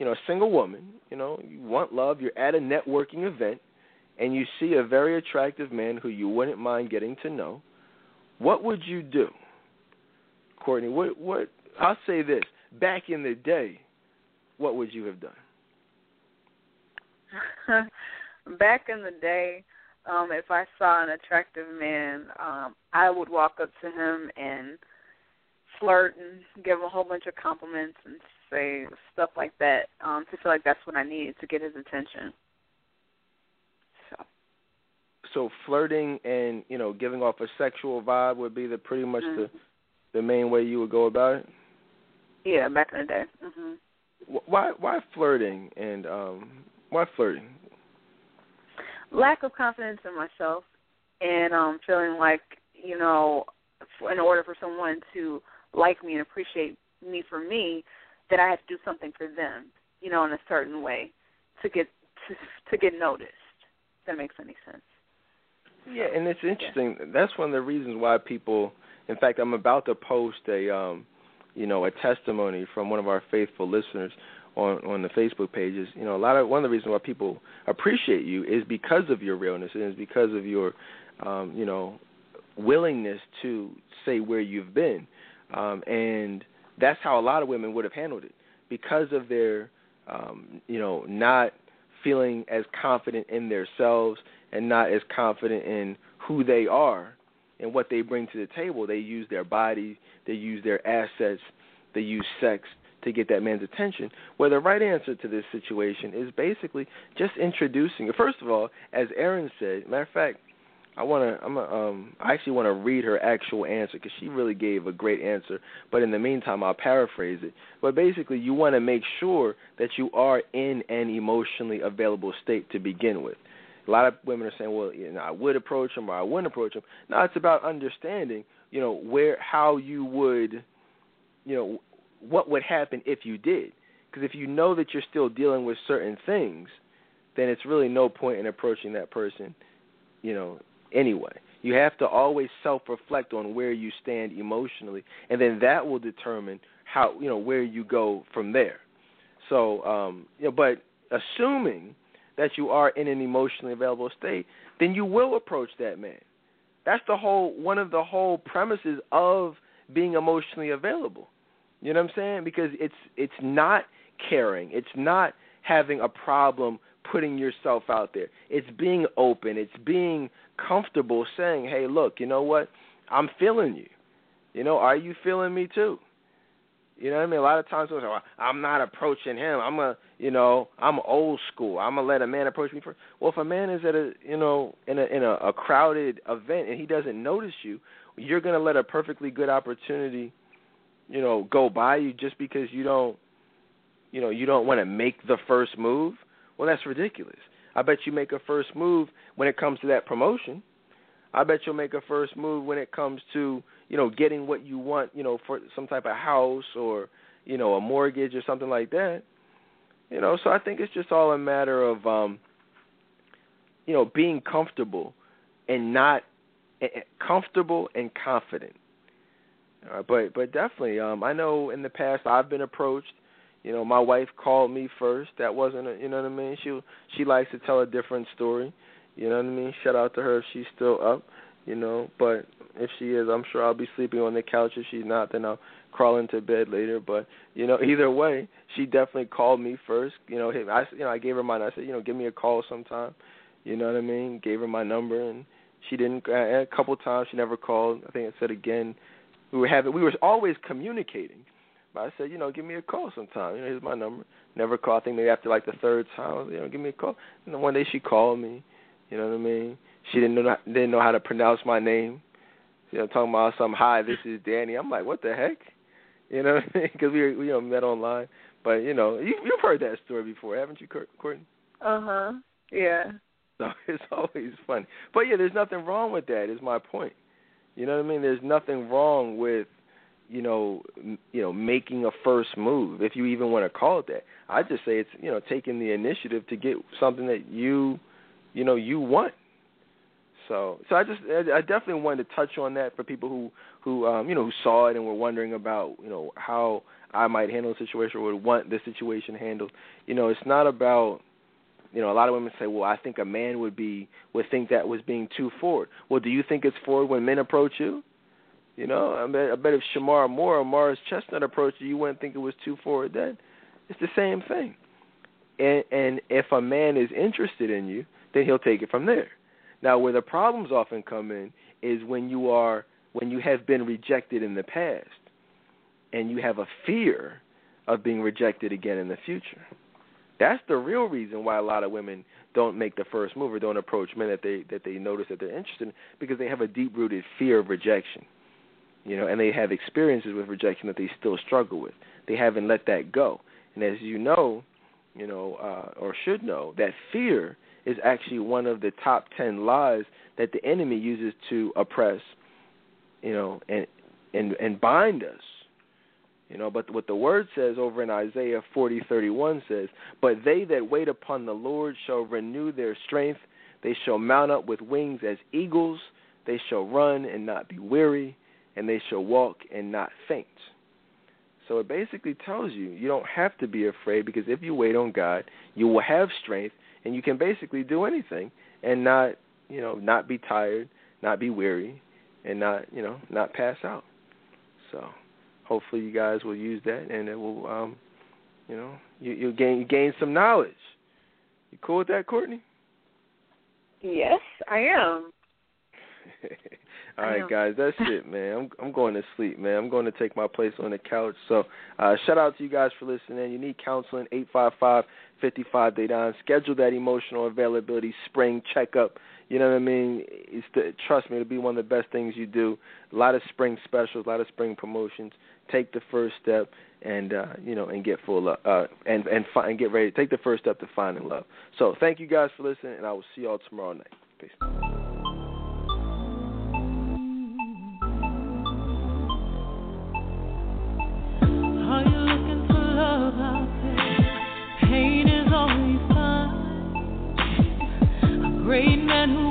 Speaker 1: you know, a single woman, you know, you want love, you're at a networking event, and you see a very attractive man who you wouldn't mind getting to know, what would you do? Courtney, what what I'll say this. Back in the day, what would you have done?
Speaker 2: Back in the day, um, if I saw an attractive man, um, I would walk up to him and flirt and give him a whole bunch of compliments and say stuff like that um, to feel like that's what I needed to get his attention. So.
Speaker 1: So flirting and you know giving off a sexual vibe would be the pretty much
Speaker 2: mm-hmm.
Speaker 1: the the main way you would go about it.
Speaker 2: Yeah, back in the day. hmm
Speaker 1: Why why flirting and um why flirting?
Speaker 2: Lack of confidence in myself and um feeling like you know in order for someone to like me and appreciate me for me, that I have to do something for them, you know, in a certain way to get to, to get noticed. If that makes any sense.
Speaker 1: Yeah, and it's interesting. Yeah. That's one of the reasons why people. In fact, I'm about to post a, um, you know, a testimony from one of our faithful listeners on on the Facebook pages. You know, a lot of one of the reasons why people appreciate you is because of your realness and is because of your, um, you know, willingness to say where you've been, um, and that's how a lot of women would have handled it because of their um, you know not feeling as confident in themselves and not as confident in who they are and what they bring to the table. They use their body, they use their assets, they use sex to get that man's attention. Where the right answer to this situation is basically just introducing. First of all, as Aaron said, matter of fact, I want to. I'm um. I actually want to read her actual answer because she really gave a great answer. But in the meantime, I'll paraphrase it. But basically, you want to make sure that you are in an emotionally available state to begin with. A lot of women are saying, "Well, you know, I would approach him or I wouldn't approach him." No, it's about understanding. You know where how you would, you know, what would happen if you did. Because if you know that you're still dealing with certain things, then it's really no point in approaching that person, you know, anyway. You have to always self reflect on where you stand emotionally and then that will determine how you know where you go from there. So um you know but assuming that you are in an emotionally available state, then you will approach that man. That's the whole one of the whole premises of being emotionally available. You know what I'm saying? Because it's it's not caring. It's not having a problem putting yourself out there. It's being open. It's being comfortable saying, "Hey, look, you know what? I'm feeling you. You know, are you feeling me too?" You know what I mean? A lot of times people say, well, "I'm not approaching him. I'm a, you know, I'm old school. I'm gonna let a man approach me first." Well, if a man is at a, you know, in a in a, a crowded event and he doesn't notice you, you're gonna let a perfectly good opportunity, you know, go by you just because you don't, you know, you don't want to make the first move. Well, that's ridiculous. I bet you make a first move when it comes to that promotion. I bet you'll make a first move when it comes to, you know, getting what you want, you know, for some type of house or, you know, a mortgage or something like that. You know, so I think it's just all a matter of um you know, being comfortable and not eh, eh, comfortable and confident. Uh, but but definitely, um, I know in the past I've been approached you know, my wife called me first. That wasn't, a, you know what I mean. She she likes to tell a different story. You know what I mean. Shout out to her if she's still up. You know, but if she is, I'm sure I'll be sleeping on the couch. If she's not, then I'll crawl into bed later. But you know, either way, she definitely called me first. You know, I you know I gave her mine. I said, you know, give me a call sometime. You know what I mean. Gave her my number, and she didn't. A couple times she never called. I think I said again. We were having. We were always communicating but I said, you know, give me a call sometime. You know, here's my number. Never call. I think maybe after like the third time, you know, give me a call. And then one day she called me. You know what I mean? She didn't know didn't know how to pronounce my name. You know, talking about some hi, this is Danny. I'm like, what the heck? You know, because we we you know met online. But you know, you, you've heard that story before, haven't you, Courtney?
Speaker 2: Uh huh. Yeah.
Speaker 1: So it's always funny. But yeah, there's nothing wrong with that. Is my point. You know what I mean? There's nothing wrong with you know, m- you know, making a first move, if you even want to call it that. I just say it's you know taking the initiative to get something that you, you know, you want. So, so I just I definitely wanted to touch on that for people who who um, you know who saw it and were wondering about you know how I might handle the situation or would want the situation handled. You know, it's not about you know, a lot of women say, "Well, I think a man would be would think that was being too forward." Well, do you think it's forward when men approach you? You know, I bet, I bet if Shemar Moore or Chestnut approached you, you wouldn't think it was too forward then. It's the same thing. And, and if a man is interested in you, then he'll take it from there. Now, where the problems often come in is when you are when you have been rejected in the past, and you have a fear of being rejected again in the future. That's the real reason why a lot of women don't make the first move or don't approach men that they that they notice that they're interested in because they have a deep rooted fear of rejection you know, and they have experiences with rejection that they still struggle with. They haven't let that go. And as you know, you know, uh, or should know, that fear is actually one of the top ten lies that the enemy uses to oppress, you know, and and and bind us. You know, but what the word says over in Isaiah forty thirty one says, But they that wait upon the Lord shall renew their strength, they shall mount up with wings as eagles, they shall run and not be weary, and they shall walk and not faint. So it basically tells you you don't have to be afraid because if you wait on God, you will have strength and you can basically do anything and not, you know, not be tired, not be weary, and not, you know, not pass out. So hopefully you guys will use that and it will um you know, you you gain you gain some knowledge. You cool with that, Courtney?
Speaker 2: Yes, I am.
Speaker 1: All right, guys, that's it, man. I'm I'm going to sleep, man. I'm going to take my place on the couch. So, uh, shout out to you guys for listening. You need counseling, eight five five fifty five day down. Schedule that emotional availability spring checkup. You know what I mean? It's the, trust me, it'll be one of the best things you do. A lot of spring specials, a lot of spring promotions. Take the first step and uh, you know and get full love, uh, and and fi- and get ready. Take the first step to finding love. So, thank you guys for listening, and I will see y'all tomorrow night. Peace.
Speaker 6: Great man who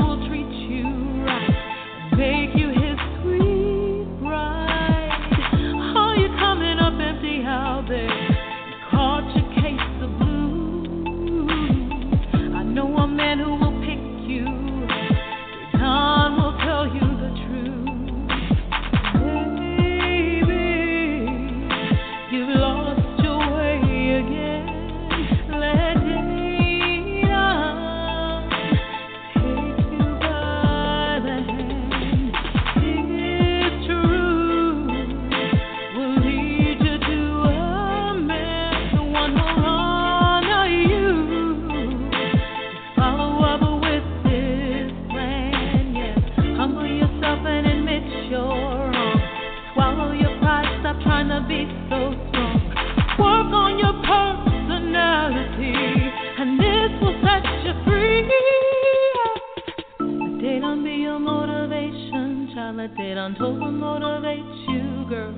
Speaker 6: Dedan Tolbert motivate you, girl.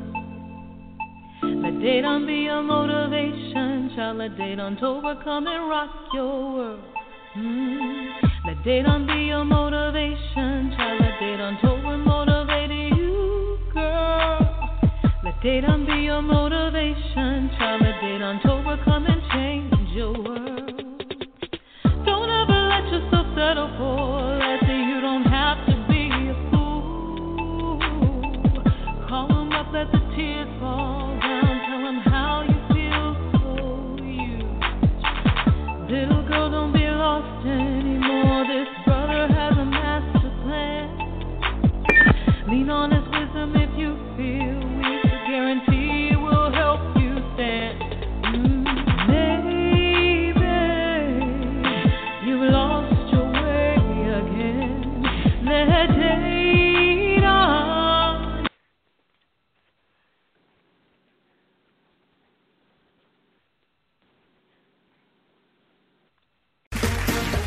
Speaker 6: Let Dedan be your motivation, child. Let Dedan Tolbert come and rock your world. Mm. Let Dedan be your motivation, child. Let Dedan Tolbert motivate you, girl. Let Dedan be your motivation, child. Let Dedan Tolbert come